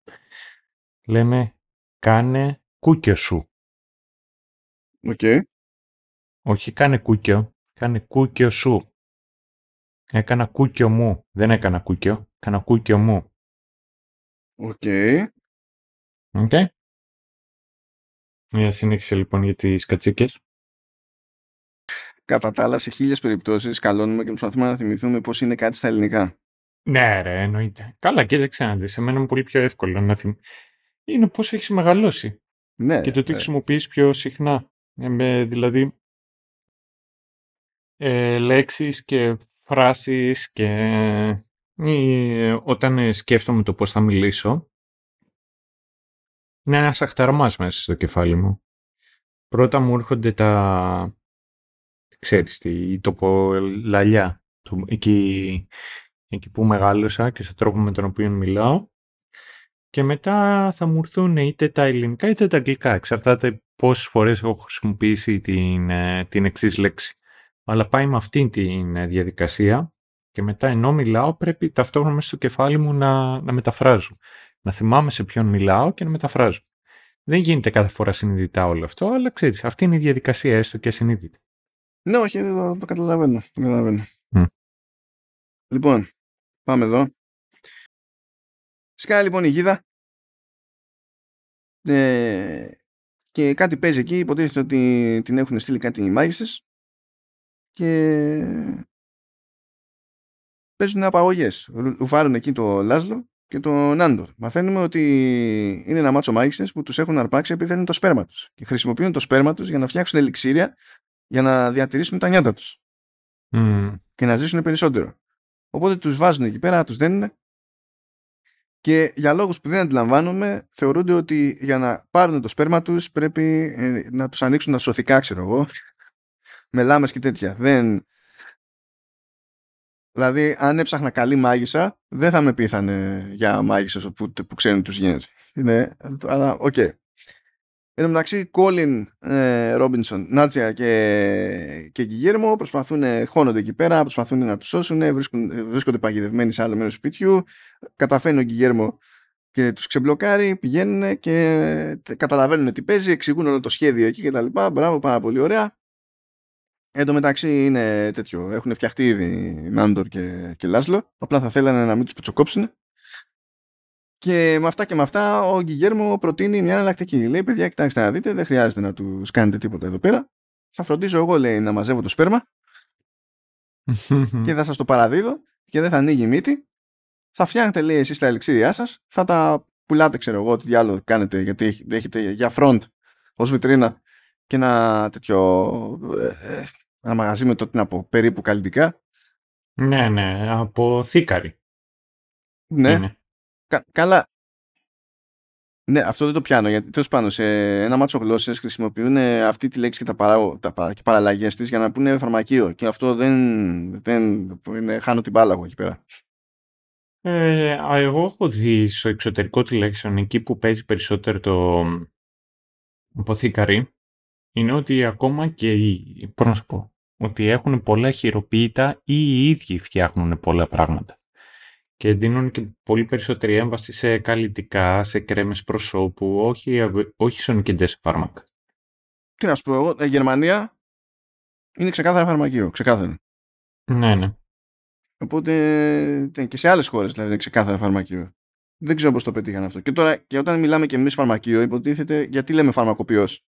Speaker 2: Λέμε κάνε κούκιο σου.
Speaker 1: OK. Okay.
Speaker 2: Όχι κάνε κούκιο, Κάνε κούκιο σου. Έκανα κούκιο μου. Δεν έκανα κούκιο. Έκανα κούκιο μου.
Speaker 1: OK. Okay.
Speaker 2: Okay. Μια συνέχιση λοιπόν για τις κατσίκες.
Speaker 1: Κατά τα άλλα, σε χίλιες περιπτώσεις καλώνουμε και προσπαθούμε να θυμηθούμε πώς είναι κάτι στα ελληνικά.
Speaker 2: Ναι, ρε, εννοείται. Καλά, κοίταξε να δεις. Εμένα είναι πολύ πιο εύκολο να θυμηθούμε. Είναι πώς έχεις μεγαλώσει.
Speaker 1: Ναι.
Speaker 2: Και το τι
Speaker 1: ναι.
Speaker 2: χρησιμοποιείς πιο συχνά. Ε, δηλαδή, ε, λέξεις και φράσεις και ε, όταν σκέφτομαι το πώς θα μιλήσω είναι ένας αχταρμάς μέσα στο κεφάλι μου. Πρώτα μου έρχονται τα ξέρεις τι, η τοπολαλιά το, εκεί, εκεί που μεγάλωσα και στον τρόπο με τον οποίο μιλάω και μετά θα μου έρθουν είτε τα ελληνικά είτε τα αγγλικά. Εξαρτάται πόσες φορές έχω χρησιμοποιήσει την, ε, την εξής λέξη αλλά πάει με αυτήν τη διαδικασία και μετά ενώ μιλάω πρέπει ταυτόχρονα μέσα στο κεφάλι μου να, να μεταφράζω. Να θυμάμαι σε ποιον μιλάω και να μεταφράζω. Δεν γίνεται κάθε φορά συνειδητά όλο αυτό, αλλά ξέρεις, αυτή είναι η διαδικασία έστω και ασυνείδητη.
Speaker 1: Ναι, όχι, το, το καταλαβαίνω. Το καταλαβαίνω. Mm. Λοιπόν, πάμε εδώ. Σκάει λοιπόν η γίδα. Ε, και κάτι παίζει εκεί, υποτίθεται ότι την έχουν στείλει κάτι μάγισσες και παίζουν απαγωγές. Ρουφάρουν εκεί το Λάσλο και τον Άντορ. Μαθαίνουμε ότι είναι ένα μάτσο μάγισσες που τους έχουν αρπάξει επειδή θέλουν το σπέρμα τους και χρησιμοποιούν το σπέρμα τους για να φτιάξουν ελιξήρια για να διατηρήσουν τα νιάτα τους και να ζήσουν περισσότερο. Οπότε τους βάζουν εκεί πέρα, τους δένουν και για λόγους που δεν αντιλαμβάνομαι θεωρούνται ότι για να πάρουν το σπέρμα τους πρέπει ε, να τους ανοίξουν τα σωθικά ξέρω εγώ με λάμες και τέτοια. Δεν... Δηλαδή αν έψαχνα καλή μάγισσα δεν θα με πείθανε για μάγισσες που, που ξέρουν τι τους γίνεται. Είναι, αλλά OK. Okay. Εν τω μεταξύ, Κόλιν, Ρόμπινσον, Νάτσια και, και Γιγέρμο προσπαθούν, χώνονται εκεί πέρα, προσπαθούν να τους σώσουν, βρίσκονται παγιδευμένοι σε άλλο μέρος του σπιτιού. Καταφέρνει ο Γιγέρμο και τους ξεμπλοκάρει, πηγαίνουν και καταλαβαίνουν τι παίζει, εξηγούν όλο το σχέδιο εκεί κτλ. Μπράβο, πάρα πολύ ωραία. Εν τω μεταξύ είναι τέτοιο. Έχουν φτιαχτεί ήδη Νάντορ και, και Λάσλο. Απλά θα θέλανε να μην τους πετσοκόψουν. Και με αυτά και με αυτά ο Γκυγέρμο προτείνει μια εναλλακτική. Λέει, παιδιά, κοιτάξτε να δείτε, δεν χρειάζεται να τους κάνετε τίποτα εδώ πέρα. Θα φροντίζω εγώ, λέει, να μαζεύω το σπέρμα [laughs] και θα σας το παραδίδω και δεν θα ανοίγει η μύτη. Θα φτιάχνετε, λέει, εσείς τα ελιξίδια σας, θα τα πουλάτε, ξέρω εγώ, τι άλλο κάνετε, γιατί έχετε για front ως βιτρίνα και ένα τέτοιο. Ε, ε, ένα μαγαζί με το τι να πω, περίπου καλλιτικά.
Speaker 2: Ναι, ναι, από θήκαρη.
Speaker 1: Ναι. Κα, καλά. Ναι, αυτό δεν το πιάνω. Γιατί τέλος πάνω σε ένα μάτσο γλώσσες χρησιμοποιούν αυτή τη λέξη και τα, παρά, τα και παραλλαγές της για να πούνε φαρμακείο. Και αυτό δεν. δεν είναι, χάνω την μπάλα εκεί πέρα.
Speaker 2: Ε, εγώ έχω δει στο εξωτερικό τηλέξεων εκεί που παίζει περισσότερο το αποθήκαρι είναι ότι ακόμα και οι, πώς να σου πω, ότι έχουν πολλά χειροποίητα ή οι ίδιοι φτιάχνουν πολλά πράγματα και δίνουν και πολύ περισσότερη έμβαση σε καλλιτικά, σε κρέμες προσώπου, όχι, όχι σονικεντές φάρμακα.
Speaker 1: Τι να σου πω εγώ, η Γερμανία είναι ξεκάθαρα φαρμακείο, ξεκάθαρα.
Speaker 2: Ναι, ναι.
Speaker 1: Οπότε ναι, και σε άλλες χώρες δηλαδή είναι ξεκάθαρα φαρμακείο. Δεν ξέρω πώς το πετύχαν αυτό. Και τώρα και όταν μιλάμε και εμείς φαρμακείο υποτίθεται γιατί λέμε φαρμακοποιός;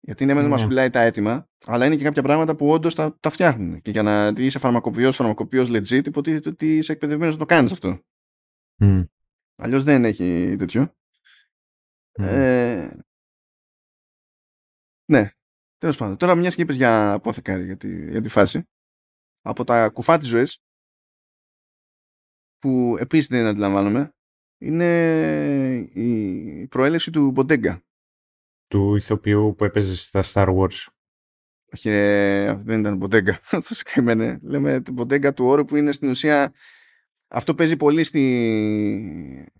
Speaker 1: Γιατί είναι ναι. μας πουλάει τα έτοιμα, αλλά είναι και κάποια πράγματα που όντως τα, τα φτιάχνουν. Και για να είσαι φαρμακοποιός, φαρμακοποιός legit, υποτίθεται ότι είσαι εκπαιδευμένος να το κάνεις αυτό. Mm. Αλλιώς δεν έχει τέτοιο. Ε, ναι, τέλος πάντων. Τώρα, μιας και είπες για απόθεκαρη για τη, για τη φάση, από τα κουφά της ζωής, που επίσης δεν αντιλαμβάνομαι, είναι η προέλευση του Μποντέγκα
Speaker 2: του ηθοποιού που έπαιζε στα Star Wars.
Speaker 1: Όχι, δεν ήταν Μποντέγκα. [laughs] Αυτό συγκεκριμένα. Λέμε την Μποντέγκα του όρου που είναι στην ουσία. Αυτό παίζει πολύ στη,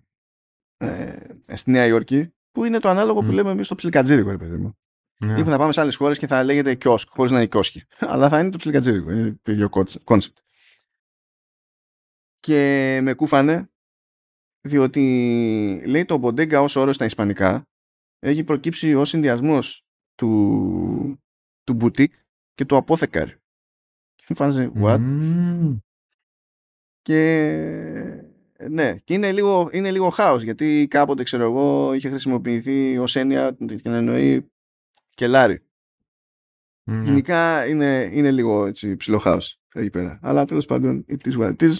Speaker 1: ε, στη Νέα Υόρκη, που είναι το ανάλογο που λέμε εμείς στο ψιλικατζίδικο, ρε παιδί μου. Ναι. Ή που θα πάμε σε άλλες χώρες και θα λέγεται kiosk, χωρίς να είναι κιόσκι. [laughs] Αλλά θα είναι το ψιλικατζίδικο. Είναι το ίδιο concept. Και με κούφανε, διότι λέει το bodega ως όρο στα Ισπανικά έχει προκύψει ο συνδυασμός του, του boutique και του apothecary. Και φάνηκε, what? Και ναι, και είναι λίγο, είναι λίγο χάος γιατί κάποτε ξέρω εγώ είχε χρησιμοποιηθεί ως έννοια και να εννοεί κελάρι. Mm. Γενικά είναι, είναι λίγο έτσι ψηλό χάος εκεί πέρα. Αλλά τέλος πάντων it is what it is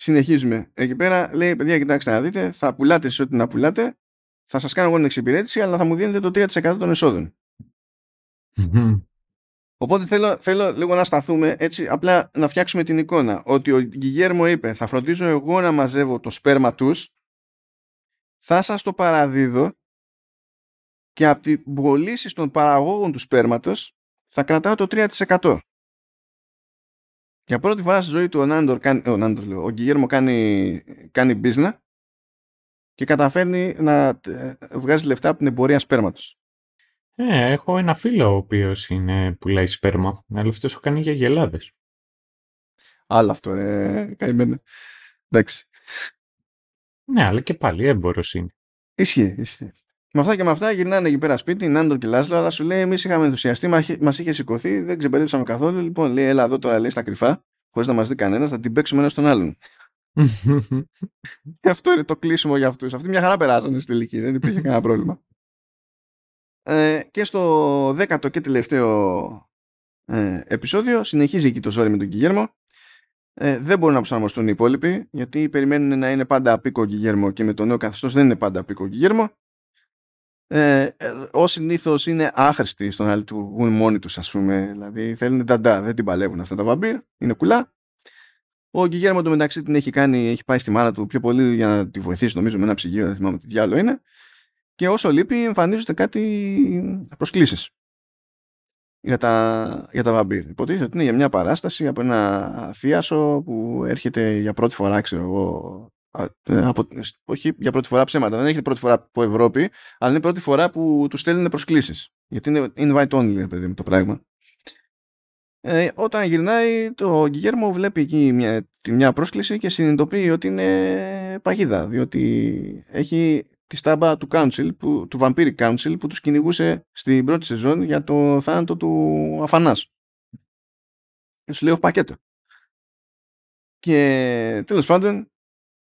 Speaker 1: συνεχίζουμε. Εκεί πέρα λέει, παιδιά, κοιτάξτε να δείτε, θα πουλάτε σε ό,τι να πουλάτε, θα σας κάνω εγώ την εξυπηρέτηση, αλλά θα μου δίνετε το 3% των εσόδων. Οπότε θέλω, θέλω λίγο να σταθούμε έτσι, απλά να φτιάξουμε την εικόνα. Ότι ο Γκυγέρμο είπε, θα φροντίζω εγώ να μαζεύω το σπέρμα τους, θα σας το παραδίδω και από την πωλήσει των παραγόγων του σπέρματος θα κρατάω το 3%. Για πρώτη φορά στη ζωή του ο Νάντορ, κάνει, ο, Νάντορ λέω, ο Γκυγέρμο κάνει, κάνει business και καταφέρνει να ε, βγάζει λεφτά από την εμπορία σπέρματος.
Speaker 2: Ε, έχω ένα φίλο ο οποίος πουλάει σπέρμα, αλλά αυτός σου κάνει για γελάδες.
Speaker 1: Άλλο αυτό, ρε, καημένο. Εντάξει.
Speaker 2: Ναι, αλλά και πάλι έμπορος είναι.
Speaker 1: Ισχύει, ισχύει. Με αυτά και με αυτά γυρνάνε εκεί πέρα σπίτι, Νάντορ και Λάσλο, αλλά σου λέει: Εμείς είχαμε ενθουσιαστεί, μα είχε σηκωθεί, δεν ξεμπερδέψαμε καθόλου. Λοιπόν, λέει: Έλα εδώ τώρα, λέει στα κρυφά, χωρίς να μας δει κανένας, θα την παίξουμε ένας στον άλλον. [laughs] Αυτό είναι το κλείσιμο για αυτούς. Αυτοί μια χαρά περάσανε στη τελική. Δεν υπήρχε κανένα πρόβλημα. Ε, και στο δέκατο και τελευταίο ε, επεισόδιο συνεχίζει εκεί το ζόρι με τον Κιγέρμο. Ε, δεν μπορούν να προσαρμοστούν οι υπόλοιποι γιατί περιμένουν να είναι πάντα απίκο Κιγέρμο και με το νέο καθεστώς δεν είναι πάντα απίκο Κιγέρμο. Ε, ε, Ω συνήθως είναι άχρηστοι στο να λειτουργούν μόνοι τους, ας πούμε. Δηλαδή θέλουν νταντά, δεν την παλεύουν αυτά τα βαμπύρ, είναι κουλά. Ο Γκυγέρμο το μεταξύ την έχει κάνει, έχει πάει στη μάνα του πιο πολύ για να τη βοηθήσει, νομίζω, με ένα ψυγείο, δεν θυμάμαι τι διάλογο είναι. Και όσο λείπει, εμφανίζονται κάτι προσκλήσεις για τα, για τα βαμπύρ. Υποτίθεται ότι είναι για μια παράσταση από ένα θίασο που έρχεται για πρώτη φορά, ξέρω εγώ. Ε, από, όχι για πρώτη φορά ψέματα, δεν έρχεται πρώτη φορά από Ευρώπη, αλλά είναι πρώτη φορά που τους στέλνουν προσκλήσεις. Γιατί είναι invite only, παιδί μου, το πράγμα. Ε, όταν γυρνάει, το Γκυγέρμο βλέπει εκεί μια, μια πρόσκληση και συνειδητοποιεί ότι είναι παγίδα, διότι έχει τη στάμπα του Council, που, του Vampiric Council που τους κυνηγούσε στην πρώτη σεζόν για το θάνατο του Αφανάς. Και σου λέει πακέτο. Και τέλος πάντων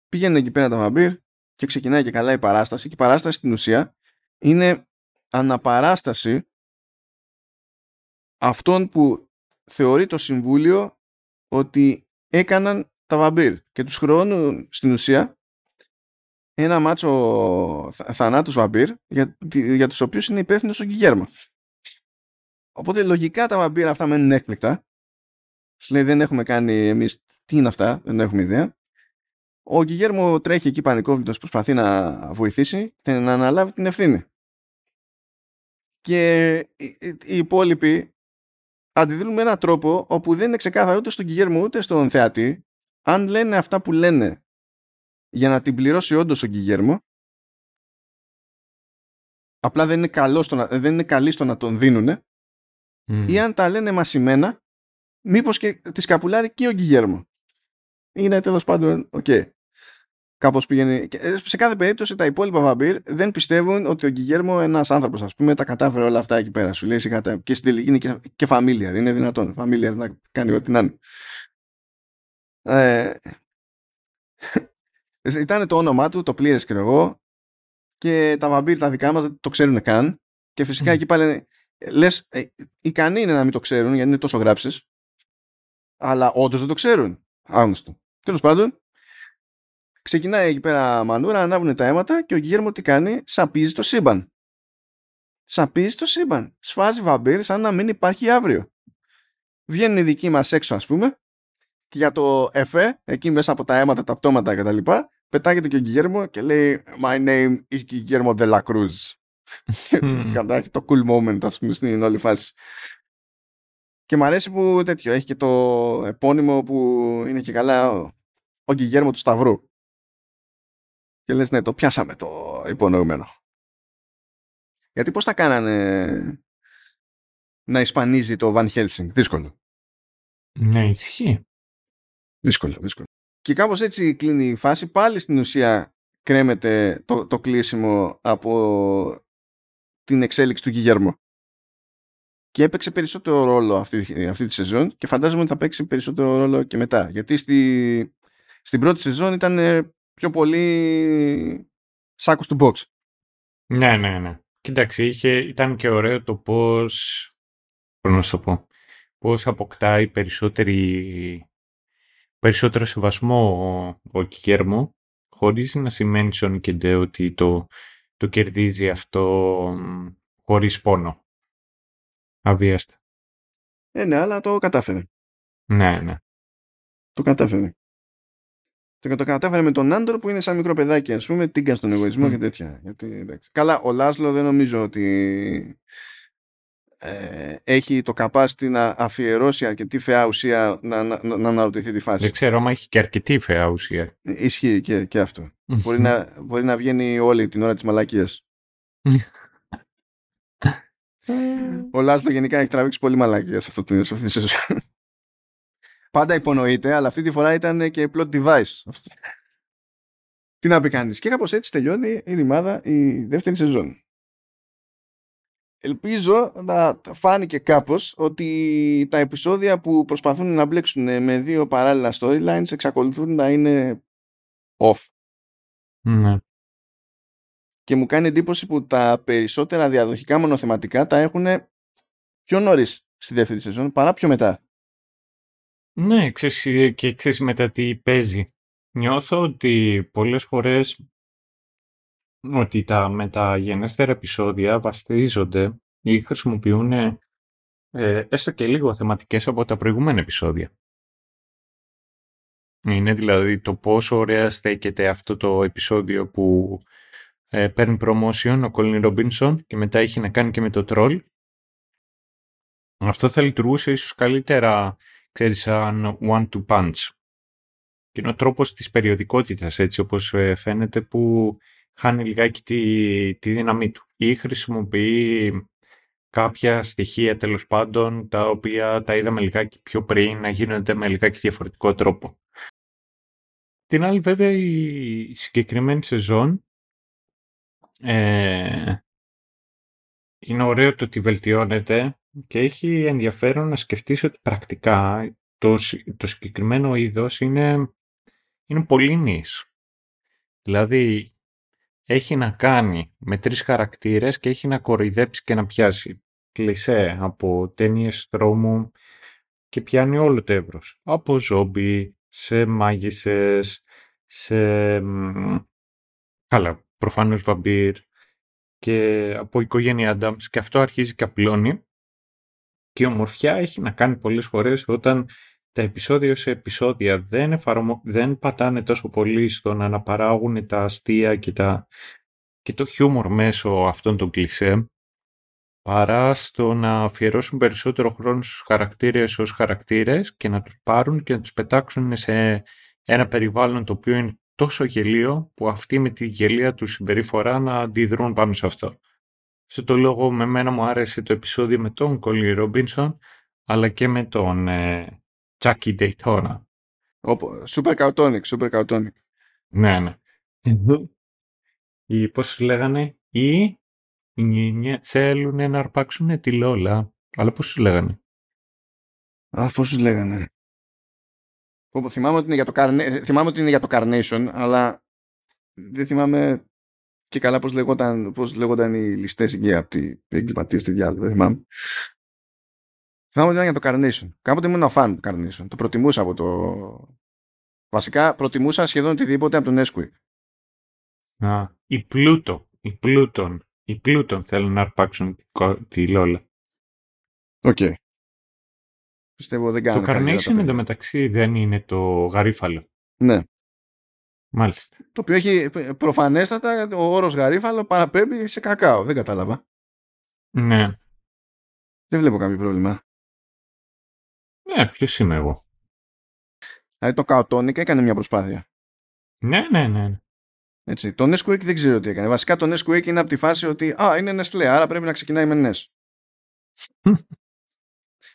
Speaker 1: πηγαίνουν εκεί πέρα τα βαμπύρ και ξεκινάει και καλά η παράσταση και η παράσταση στην ουσία είναι αναπαράσταση αυτών που θεωρεί το Συμβούλιο ότι έκαναν τα βαμπύρ και τους χρεώνουν στην ουσία ένα μάτσο θανάτους βαμπύρ για, για τους οποίους είναι υπεύθυνος ο Γκυγέρμα. Οπότε λογικά τα βαμπύρ αυτά μένουν έκπληκτα. Σου λέει δεν έχουμε κάνει εμείς τι είναι αυτά, δεν έχουμε ιδέα. Ο Γκυγέρμο τρέχει εκεί πανικόβλητος, προσπαθεί να βοηθήσει και να αναλάβει την ευθύνη. Και οι υπόλοιποι αντιδρούν με έναν τρόπο όπου δεν είναι ξεκάθαρο ούτε στον Γκυγέρμο ούτε στον θεατή αν λένε αυτά που λένε για να την πληρώσει όντως ο Γκυγέρμο απλά δεν είναι, καλό στο να, δεν είναι καλή στο να τον δίνουνε ή αν τα λένε μασημένα μήπως και τη σκαπουλάρει και ο Γκυγέρμο. Είναι τέλος πάντων OK. Okay. Κάπως πηγαίνει. Ε, σε κάθε περίπτωση τα υπόλοιπα βαμπύρ δεν πιστεύουν ότι ο Γκυγέρμο, ένας άνθρωπος, ας πούμε, τα κατάφερε όλα αυτά εκεί πέρα. Σου λέει και στην τελική είναι και, και familiar. Είναι δυνατόν. Familiar να κάνει ό,τι να είναι. Ε, [laughs] ήταν το όνομά του, το πλήρες και εγώ και τα βαμπύρ τα δικά μας δεν το ξέρουν καν και φυσικά εκεί πάλι λες ε, ικανοί είναι να μην το ξέρουν γιατί είναι τόσο γράψεις αλλά όντως δεν το ξέρουν άγνωστο τέλος πάντων ξεκινάει εκεί πέρα μανούρα ανάβουν τα αίματα και ο Γέρμο τι κάνει σαπίζει το σύμπαν σαπίζει το σύμπαν σφάζει βαμπύρ σαν να μην υπάρχει αύριο βγαίνουν οι δικοί μας έξω ας πούμε και για το εφέ, εκεί μέσα από τα αίματα, τα πτώματα κτλ. Πετάγεται και ο Γκυγέρμο και λέει My name is Guillermo de la Cruz. Κατά έχει το cool moment, ας πούμε, στην όλη φάση. Και μου αρέσει που τέτοιο, έχει και το επώνυμο που είναι και καλά ο, ο Γκυγέρμο του Σταυρού. Και λες ναι, το πιάσαμε το υπονοούμενο. Γιατί πώς θα κάνανε να ισπανίζει το Van Helsing, δύσκολο.
Speaker 2: Ναι, ισχύει.
Speaker 1: Δύσκολο, δύσκολο. Και κάπως έτσι κλείνει η φάση. Πάλι στην ουσία κρέμεται το, το κλείσιμο από την εξέλιξη του Γιγέρμο. Και έπαιξε περισσότερο ρόλο αυτή, αυτή τη σεζόν και φαντάζομαι ότι θα παίξει περισσότερο ρόλο και μετά. Γιατί στη, στην πρώτη σεζόν ήταν πιο πολύ σάκος του box.
Speaker 2: Ναι, ναι, ναι. Κοίταξε, είχε, ήταν και ωραίο το πώς, πώς να το πω, πώς αποκτάει περισσότερη περισσότερο σεβασμό ο, ο Κέρμο, χωρίς να σημαίνει στον Κεντέ ότι το, το κερδίζει αυτό χωρίς πόνο. Αβίαστα.
Speaker 1: Ε, ναι, αλλά το κατάφερε.
Speaker 2: Ναι, ναι.
Speaker 1: Το κατάφερε. Το, το κατάφερε με τον Άντορ που είναι σαν μικρό παιδάκι, ας πούμε, τίγκα στον εγωισμό και τέτοια. Γιατί, Καλά, ο Λάσλο δεν νομίζω ότι ε, έχει το capacity να αφιερώσει αρκετή φαιά ουσία να, να, να αναρωτηθεί τη φάση.
Speaker 2: Δεν ξέρω, μα έχει και αρκετή φαιά ουσία.
Speaker 1: Ισχύει και, και αυτό. μπορεί, να, μπορεί να βγαίνει όλη την ώρα της μαλακίας. Ο Λάσλο γενικά έχει τραβήξει πολύ μαλακία σε αυτό το σε αυτή τη σεζόν. Πάντα υπονοείται, αλλά αυτή τη φορά ήταν και plot device. Τι να πει κανείς. Και κάπως έτσι τελειώνει η ρημάδα η δεύτερη σεζόν ελπίζω να φάνηκε κάπως ότι τα επεισόδια που προσπαθούν να μπλέξουν με δύο παράλληλα storylines εξακολουθούν να είναι off.
Speaker 2: Ναι.
Speaker 1: Και μου κάνει εντύπωση που τα περισσότερα διαδοχικά μονοθεματικά τα έχουν πιο νωρίς στη δεύτερη σεζόν παρά πιο μετά.
Speaker 2: Ναι, ξέρεις, και ξέρεις μετά τι παίζει. Νιώθω ότι πολλές φορές ότι τα μεταγενέστερα επεισόδια βασίζονται ή χρησιμοποιούν ε, έστω και λίγο θεματικές από τα προηγούμενα επεισόδια. Είναι δηλαδή το πόσο ωραία στέκεται αυτό το επεισόδιο που ε, παίρνει promotion ο Colin Robinson και μετά έχει να κάνει και με το troll. Αυτό θα λειτουργούσε ίσως καλύτερα, ξέρεις, σαν one-two punch. Και είναι ο τρόπος της περιοδικότητας, έτσι όπως ε, φαίνεται, που χάνει λιγάκι τη, τη δύναμή του. Ή χρησιμοποιεί κάποια στοιχεία τέλος πάντων, τα οποία τα είδαμε λιγάκι πιο πριν, να γίνονται με λιγάκι διαφορετικό τρόπο. Την άλλη βέβαια η συγκεκριμένη σεζόν ε, είναι ωραίο το ότι βελτιώνεται και έχει ενδιαφέρον να σκεφτείς ότι πρακτικά το, το συγκεκριμένο είδος είναι, είναι πολύ νης. Δηλαδή έχει να κάνει με τρεις χαρακτήρες και έχει να κοροϊδέψει και να πιάσει κλισέ από ταινίες τρόμου και πιάνει όλο το εύρος. Από ζόμπι, σε μάγισσες, σε... Καλά, προφανώς βαμπύρ και από οικογένεια Adams και αυτό αρχίζει και απλώνει και η ομορφιά έχει να κάνει πολλές φορές όταν τα επεισόδια σε επεισόδια δεν, εφαρμο... δεν πατάνε τόσο πολύ στο να αναπαράγουν τα αστεία και, τα... και το χιούμορ μέσω αυτών των κλισέ παρά στο να αφιερώσουν περισσότερο χρόνο στους χαρακτήρες ως χαρακτήρες και να τους πάρουν και να τους πετάξουν σε ένα περιβάλλον το οποίο είναι τόσο γελίο που αυτοί με τη γελία τους συμπεριφορά να αντιδρούν πάνω σε αυτό. Σε το λόγο με μένα μου άρεσε το επεισόδιο με τον Κόλλι Ρόμπινσον αλλά και με τον ε, Chucky Daytona.
Speaker 1: Super Cautonic, Super Cautonic.
Speaker 2: Ναι, ναι. Ή πώς λέγανε, ή θέλουν να αρπάξουν τη Λόλα. Αλλά πώς σου λέγανε;
Speaker 1: Α, πώς σου λέγανε; θυμάμαι, ότι είναι για το Carnation, θυμάμαι ότι είναι για το Carnation, αλλά δεν θυμάμαι και καλά πώς λέγονταν, πώς λέγονταν οι ληστές εκεί από την εγκληματία στη διάλογο. Δεν θυμάμαι. Θυμάμαι ότι ήταν για το Carnation. Κάποτε ήμουν ένα φαν του Carnation. Το προτιμούσα από το... Βασικά προτιμούσα σχεδόν οτιδήποτε από τον Nesquik.
Speaker 2: Α, η Πλούτο. Η Πλούτον. Οι Πλούτον θέλουν να αρπάξουν τη Λόλα.
Speaker 1: OK. Okay. Πιστεύω δεν
Speaker 2: Το Carnation εντωμεταξύ δεν είναι το γαρίφαλο.
Speaker 1: Ναι.
Speaker 2: Μάλιστα.
Speaker 1: Το οποίο έχει προφανέστατα ο όρος γαρίφαλο παραπέμπει σε κακάο. Δεν κατάλαβα.
Speaker 2: Ναι.
Speaker 1: Δεν βλέπω κάποιο πρόβλημα.
Speaker 2: Ναι, ποιος είμαι εγώ.
Speaker 1: Δηλαδή το Καοτονίκ έκανε μια προσπάθεια.
Speaker 2: Ναι, ναι, ναι. ναι.
Speaker 1: Έτσι. Το Nesquik δεν ξέρω τι έκανε. Βασικά το Nesquik είναι από τη φάση ότι α, είναι Nestlé, άρα πρέπει να ξεκινάει με Nes. [laughs]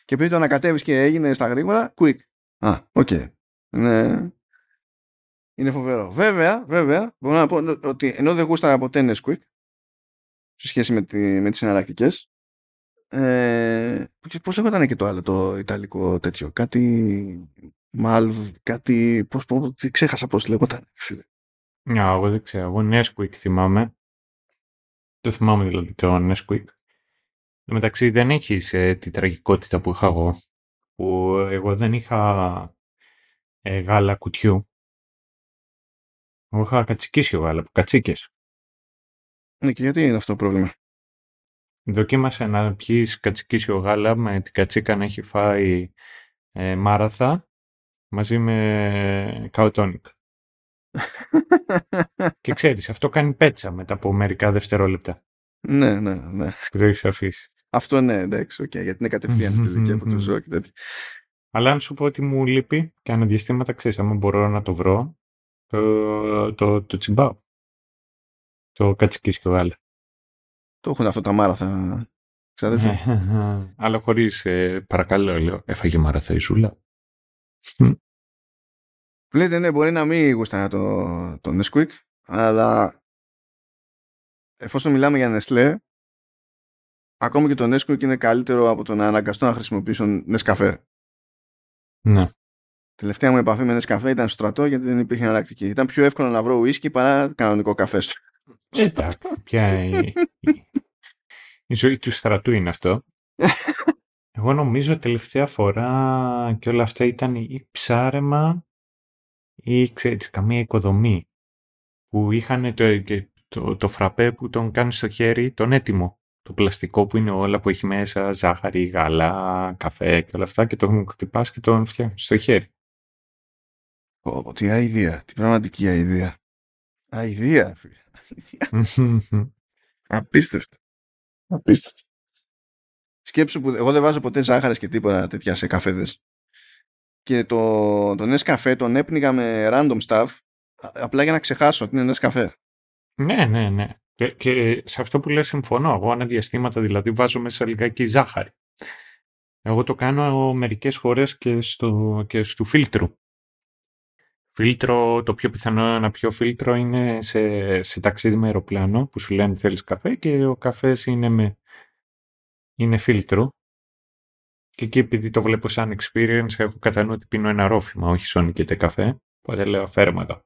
Speaker 1: και επειδή το ανακατεύεις και έγινε στα γρήγορα, quick. Α, οκ. Okay. Ναι. Είναι φοβερό. Βέβαια, βέβαια, μπορώ να πω ότι ενώ δεν γούσταρα ποτέ Nesquik σε σχέση με, τη, με τις εναλλακτικές ε, πώς λέγονταν και το άλλο το ιταλικό τέτοιο κάτι Malv, κάτι πώς, πώς, ξέχασα πώς λέγονταν
Speaker 2: Ναι, εγώ δεν ξέρω. Εγώ Nesquik θυμάμαι. Το θυμάμαι δηλαδή το Nesquik. Εν μεταξύ δεν έχει ε, τη τραγικότητα που είχα εγώ. Που εγώ δεν είχα ε, γάλα κουτιού. Εγώ είχα κατσικίσιο γάλα από κατσίκες.
Speaker 1: Ναι, και γιατί είναι αυτό το πρόβλημα;
Speaker 2: Δοκίμασε να πιείς κατσικίσιο γάλα με την κατσίκα να έχει φάει ε, μάραθα μαζί με καοτόνικ. και [laughs] ξέρεις, αυτό κάνει πέτσα μετά από μερικά δευτερόλεπτα.
Speaker 1: Ναι, ναι, ναι.
Speaker 2: Που το έχεις αφήσει.
Speaker 1: Αυτό ναι, εντάξει, okay, γιατί είναι κατευθείαν στη δική από το [laughs] ζώο και τέτοια.
Speaker 2: Αλλά αν σου πω ότι μου λείπει και αναδιαστήματα ξέρεις, αν μπορώ να το βρω, το, το, το τσιμπάω. Το κατσικίσιο γάλα.
Speaker 1: Το έχουν αυτό τα μάραθα, ξαδέρφη.
Speaker 2: Αλλά χωρίς ε, παρακαλώ, λέω, έφαγε μάραθα η Ζούλα.
Speaker 1: Λέτε, ναι, μπορεί να μην γουστά το, το Nesquik, αλλά εφόσον μιλάμε για Nestlé, ακόμη και το Nesquik είναι καλύτερο από το να αναγκαστώ να χρησιμοποιήσω Nescafé.
Speaker 2: Ναι.
Speaker 1: Τελευταία μου επαφή με καφέ ήταν στο στρατό γιατί δεν υπήρχε εναλλακτική. Ήταν πιο εύκολο να βρω ουίσκι παρά κανονικό καφέ.
Speaker 2: Εντάξει, πια η, η ζωή του στρατού είναι αυτό. [laughs] Εγώ νομίζω τελευταία φορά και όλα αυτά ήταν ή ψάρεμα ή ξέρεις καμία οικοδομή που είχαν το, το, το φραπέ που τον κάνεις στο χέρι, τον έτοιμο. Το πλαστικό που είναι όλα που έχει μέσα, ζάχαρη, γάλα, καφέ και όλα αυτά και το χτυπάς και τον φτιάχνεις στο χέρι.
Speaker 1: Ω, τι αηδία, τι πραγματική αηδία. Αηδία, [laughs] Απίστευτο. Απίστευτο. Σκέψου που εγώ δεν βάζω ποτέ ζάχαρες και τίποτα τέτοια σε καφέδες. Και το, τον καφέ τον έπνιγα με random stuff απλά για να ξεχάσω ότι είναι καφέ.
Speaker 2: Ναι, ναι, ναι. Και, και, σε αυτό που λες συμφωνώ. Εγώ αναδιαστήματα δηλαδή βάζω μέσα λιγάκι ζάχαρη. Εγώ το κάνω μερικές φορές και στο, και στο φίλτρου. Φίλτρο, το πιο πιθανό να πιω φίλτρο είναι σε, σε ταξίδι με αεροπλάνο που σου λένε θέλεις καφέ και ο καφές είναι, με, είναι φίλτρο. Και εκεί επειδή το βλέπω σαν experience έχω κατά νου ότι πίνω ένα ρόφημα, όχι σόνι και καφέ. Οπότε λέω φέρε εδώ.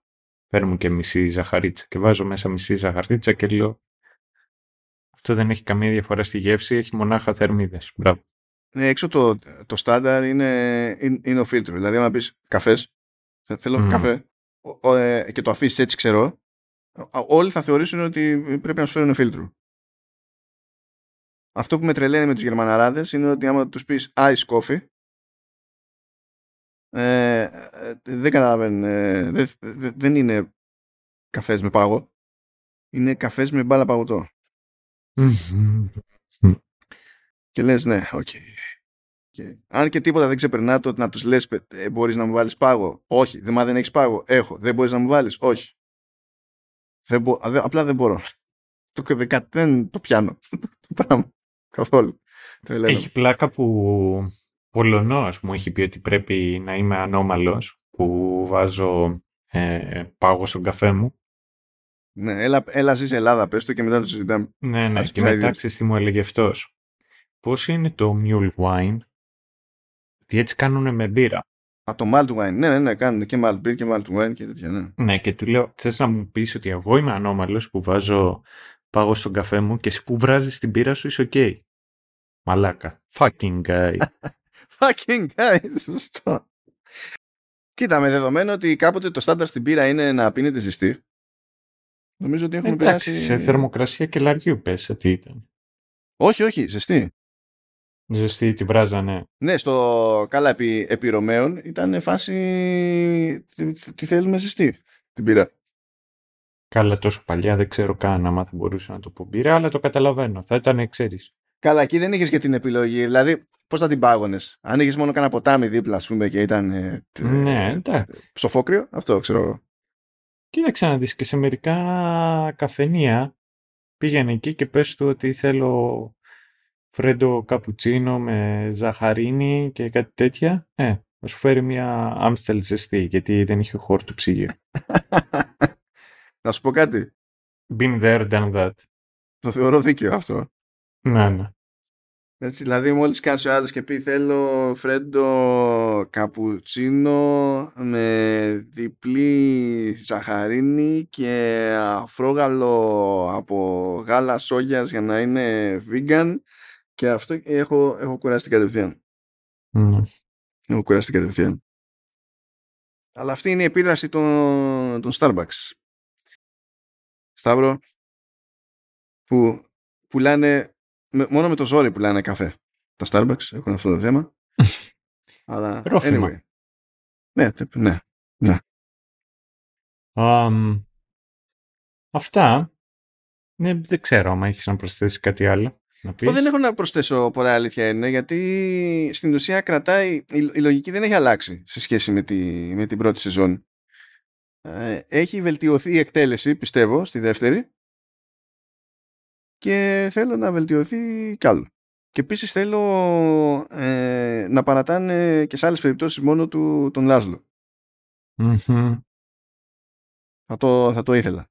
Speaker 2: Φέρε και μισή ζαχαρίτσα και βάζω μέσα μισή ζαχαρίτσα και λέω αυτό δεν έχει καμία διαφορά στη γεύση, έχει μονάχα θερμίδες. Μπράβο.
Speaker 1: Ναι, έξω το, το στάνταρ είναι, είναι, είναι ο φίλτρος. Δηλαδή, αν πεις καφές, θέλω mm. καφέ ο, ε, και το αφήσεις έτσι ξέρω, όλοι θα θεωρήσουν ότι πρέπει να σου φέρουν φίλτρο. Αυτό που με τρελαίνει με τους Γερμαναράδες είναι ότι άμα τους πεις ice coffee ε, ε δεν καταλαβαίνουν ε, δεν είναι καφές με πάγο είναι καφές με μπάλα παγωτό και λες ναι, οκ. Okay. Και αν και τίποτα δεν ξεπερνά το να τους λες: ε, Μπορείς να μου βάλεις πάγο. Όχι. Δεν, μα δεν έχεις πάγο. Έχω. Δεν μπορείς να μου βάλεις. Όχι. Δεν μπο... Απλά δεν μπορώ. [laughs] Το δεν το πιάνω. [laughs] Το πράγμα. Καθόλου.
Speaker 2: Έχει πλάκα που Πολωνός μου έχει πει ότι πρέπει να είμαι ανώμαλος που βάζω ε, πάγο στον καφέ μου.
Speaker 1: Ναι, έλα, έλα ζεις Ελλάδα, πες το και μετά το συζητάμε.
Speaker 2: Ναι, ναι, και μετά τι μου έλεγε αυτός. Πώς είναι το mulled wine; Τι έτσι κάνουν με μπύρα.
Speaker 1: Α, το mulled wine. Ναι, ναι, ναι, κάνουν και mulled beer και mulled wine και τέτοια, ναι.
Speaker 2: Ναι, και του λέω, θες να μου πεις ότι εγώ είμαι ανώμαλος που βάζω πάγο στον καφέ μου και εσύ που βράζεις την μπύρα σου είσαι οκ. Okay. Μαλάκα. Fucking guy. [laughs]
Speaker 1: Fucking guy, σωστό. Κοίτα, με δεδομένο ότι κάποτε το στάνταρ στην μπύρα είναι να πίνετε ζεστή. Νομίζω ότι έχουμε
Speaker 2: Εντάξει,
Speaker 1: περάσει...
Speaker 2: σε θερμοκρασία και λαριού πες ότι ήταν.
Speaker 1: Όχι, όχι, ζεστή.
Speaker 2: Ζεστή, τη βράζανε.
Speaker 1: Ναι, στο καλά επί, επί Ρωμαίων ήταν φάση τι, θέλουμε ζεστή την πήρα.
Speaker 2: Καλά τόσο παλιά δεν ξέρω καν άμα θα μπορούσα να το πω πήρα, αλλά το καταλαβαίνω. Θα ήταν, ξέρεις.
Speaker 1: Καλά, εκεί δεν είχες και την επιλογή. Δηλαδή, πώς θα την πάγωνες; Αν είχες μόνο κανένα ποτάμι δίπλα, ας πούμε, και ήταν. Ε,
Speaker 2: ναι, εντάξει.
Speaker 1: Ψοφόκριο, αυτό ξέρω εγώ.
Speaker 2: Κοίταξε να δεις και σε μερικά καφενεία πήγαινε εκεί και πες του ότι θέλω φρέντο καπουτσίνο με ζαχαρίνη και κάτι τέτοια, ε, θα σου φέρει μια άμστελ ζεστή, γιατί δεν είχε χώρο του ψυγείου. [laughs]
Speaker 1: Να σου πω κάτι.
Speaker 2: Been there, done that.
Speaker 1: Το θεωρώ δίκαιο αυτό.
Speaker 2: Ναι, ναι.
Speaker 1: Έτσι, δηλαδή μόλις κάτσει ο άλλος και πει θέλω φρέντο καπουτσίνο με διπλή ζαχαρίνη και αφρόγαλο από γάλα σόγιας για να είναι vegan και αυτό έχω, έχω κουράσει κατευθείαν. Mm. Έχω κουράσει κατευθείαν. Αλλά αυτή είναι η επίδραση των, των Starbucks. Σταύρο, που πουλάνε, μόνο με το ζόρι πουλάνε καφέ. Τα Starbucks έχουν αυτό το θέμα. [laughs] Αλλά, anyway. Ναι, ναι, ναι.
Speaker 2: Um, αυτά. Ναι, δεν ξέρω αν έχεις να προσθέσεις κάτι άλλο.
Speaker 1: Εγώ δεν έχω να προσθέσω πολλά αλήθεια είναι γιατί στην ουσία κρατάει, η, η λογική δεν έχει αλλάξει σε σχέση με, τη, με την πρώτη σεζόν. Ε, έχει βελτιωθεί η εκτέλεση πιστεύω στη δεύτερη και θέλω να βελτιωθεί κι άλλο. Και επίσης θέλω ε, να παρατάνε και σε άλλες περιπτώσεις μόνο του τον λαζλο Θα, το, θα το ήθελα.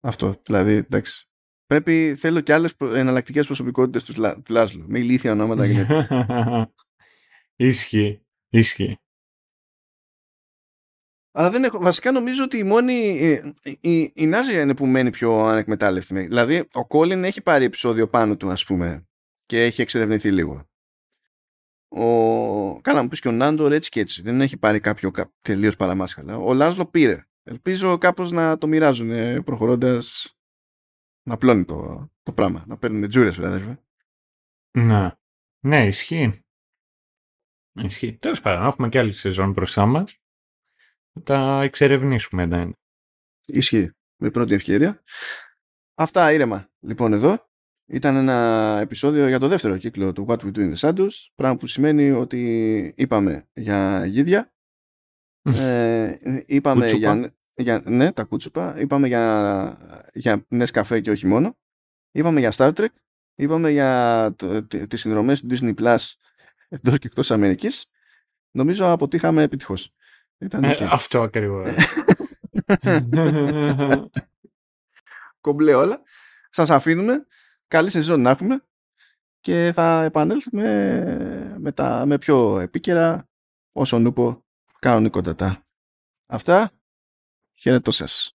Speaker 1: Αυτό, δηλαδή, εντάξει. Πρέπει, θέλω και άλλες εναλλακτικές προσωπικότητες τους, του Λάσλου. Με ηλίθια ονόματα και
Speaker 2: Ίσχυει. [laughs] Ίσχυει.
Speaker 1: Αλλά δεν έχω, βασικά νομίζω ότι η μόνη. Η, η, η Νάζια είναι που μένει πιο ανεκμετάλλευτη. Δηλαδή, ο Κόλλιν έχει πάρει επεισόδιο πάνω του, ας πούμε, και έχει εξερευνηθεί λίγο. Ο... Καλά, μου πεις και ο Νάντο έτσι και έτσι. Δεν έχει πάρει κάποιο τελείως παραμάσχαλα. Ο Λάζλο πήρε. Ελπίζω κάπως να το μοιράζουν προχωρώντας. Να πλώνει το, το πράγμα. Να παίρνουν τζούρες, βέβαια.
Speaker 2: Ναι. Ναι, ισχύει. Ισχύει. Τέλος πάντων, έχουμε και άλλη σεζόν μπροστά μας. Θα τα εξερευνήσουμε ένα-ένα.
Speaker 1: Ισχύει. Με πρώτη ευκαιρία. Αυτά ήρεμα. Λοιπόν, εδώ ήταν ένα επεισόδιο για το δεύτερο κύκλο του What We Do in the Shadows, πράγμα που σημαίνει ότι είπαμε για γίδια, ε, είπαμε για, για, ναι, τα κούτσουπα, είπαμε για, για καφέ και όχι μόνο, είπαμε για Star Trek, είπαμε για το, τις συνδρομές του Disney Plus εντός και εκτός Αμερικής, νομίζω αποτύχαμε επιτυχώς.
Speaker 2: Ήταν ε, αυτό ακριβώς.
Speaker 1: Κομπλέ όλα. Σας αφήνουμε καλή σεζόν να έχουμε και θα επανέλθουμε με, τα, με πιο επίκαιρα όσο νούπο κανονικότατα. Αυτά, χαιρετώ σας.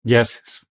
Speaker 2: Γεια σας.